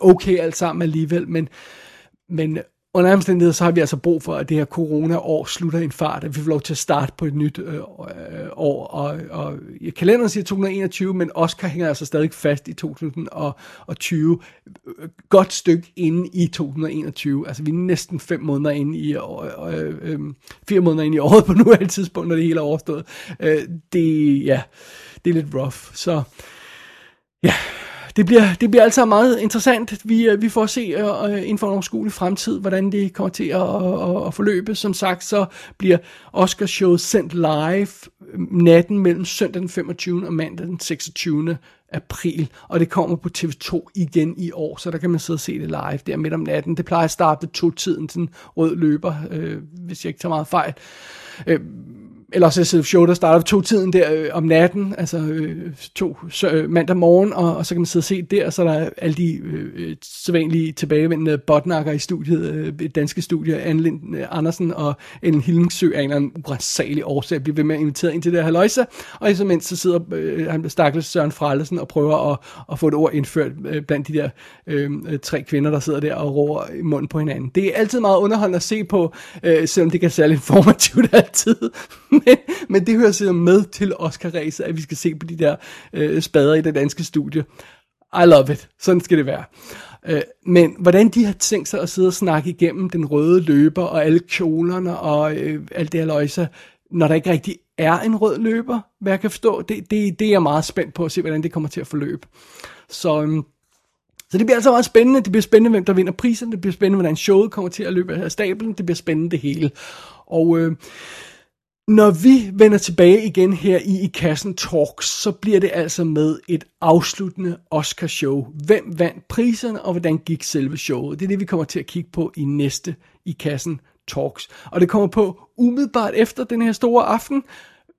okay alt sammen alligevel, men, men under omstændigheder, så har vi altså brug for, at det her corona-år slutter i en fart, at vi får lov til at starte på et nyt øh, øh år, og, og ja, kalenderen siger 2021, men Oscar hænger altså stadig fast i 2020, godt stykke inde i 2021, altså vi er næsten fem måneder inde i år, øh, øh, fire måneder inde i året på <laughs> nuværende tidspunkt, når det hele er overstået. Øh, det, ja, det er lidt rough, så ja, det bliver, det bliver altså meget interessant. Vi, øh, vi får se uh, inden for en overskuelig fremtid, hvordan det kommer til at, at, at forløbe. Som sagt, så bliver Oscarshowet sendt live natten mellem søndag den 25. og mandag den 26 april, og det kommer på TV2 igen i år, så der kan man sidde og se det live der midt om natten. Det plejer at starte ved to-tiden, sådan rød løber, øh, hvis jeg ikke tager meget fejl. Øh, eller også et show, der starter to-tiden der øh, om natten, altså øh, to så, øh, mandag morgen, og, og så kan man sidde og se der, så der er alle de øh, øh, sædvanlige tilbagevendende botnakker i studiet, øh, danske studie, Anne Lind øh, Andersen og Ellen Hillingsø af en eller anden uretsagelige årsag, bliver ved med at invitere ind til det her. Haløjse, og i så mens så sidder øh, han stakkels Søren Frallesen og prøver at, at få et ord indført øh, blandt de der øh, øh tre kvinder, der sidder der og roer i munden på hinanden. Det er altid meget underholdende at se på, øh, selvom det kan særlig informativt altid, <laughs> men, men det hører sig med til Oscar-ræset, at vi skal se på de der øh, spader i det danske studie. I love it. Sådan skal det være. Øh, men hvordan de har tænkt sig at sidde og snakke igennem den røde løber og alle kjolerne og øh, alt det her løjser, når der ikke rigtig er en rød løber, hvad jeg kan forstå, det, det, det er jeg meget spændt på at se, hvordan det kommer til at forløbe. Så, øhm, så det bliver altså meget spændende. Det bliver spændende, hvem der vinder prisen. Det bliver spændende, hvordan showet kommer til at løbe af stablen. Det bliver spændende det hele. Og øh, når vi vender tilbage igen her i I Kassen Talks, så bliver det altså med et afsluttende Oscar-show. Hvem vandt priserne, og hvordan gik selve showet? Det er det, vi kommer til at kigge på i næste I Kassen Talks. Og det kommer på umiddelbart efter den her store aften.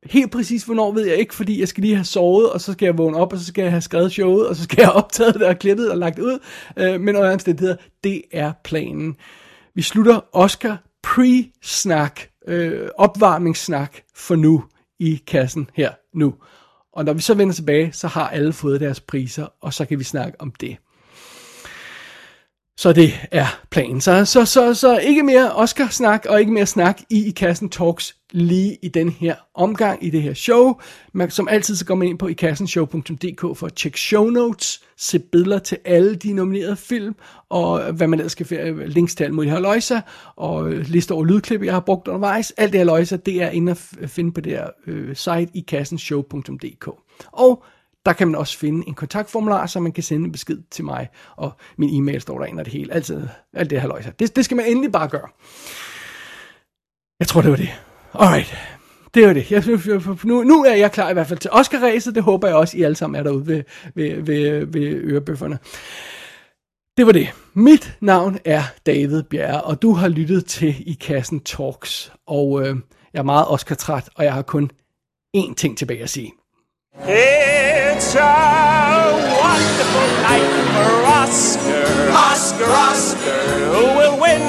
Helt præcis hvornår ved jeg ikke, fordi jeg skal lige have sovet, og så skal jeg vågne op, og så skal jeg have skrevet showet, og så skal jeg have optaget det og klippet og lagt ud. Øh, men under omstændigheder, det er planen. Vi slutter Oscar pre-snak, øh, opvarmningssnak for nu i kassen her nu. Og når vi så vender tilbage, så har alle fået deres priser, og så kan vi snakke om det. Så det er planen. Så, så, så, så ikke mere Oscar-snak og ikke mere snak i, i kassen talks lige i den her omgang i det her show. Man, som altid så går man ind på ikassenshow.dk for at tjekke show notes, se billeder til alle de nominerede film, og hvad man ellers skal finde, links til alt muligt her løjser, og øh, liste over lydklip, jeg har brugt undervejs. Alt det her løjser, det er inde at finde på det her øh, site ikassenshow.dk. Og der kan man også finde en kontaktformular, så man kan sende en besked til mig, og min e-mail står derinde og det hele. Altid, alt det her løjser. Det, det skal man endelig bare gøre. Jeg tror, det var det. Alright. Det var det. Jeg, nu, nu er jeg klar i hvert fald til Oscar-ræset. Det håber jeg også, I alle sammen er derude ved, ved, ved, ved ørebøfferne. Det var det. Mit navn er David Bjerre, og du har lyttet til I Kassen Talks. Og øh, jeg er meget Oscar-træt, og jeg har kun én ting tilbage at sige. It's a wonderful night for Oscar. Oscar, Oscar, who will win?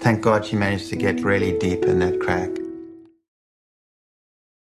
Thank God she managed to get really deep in that crack.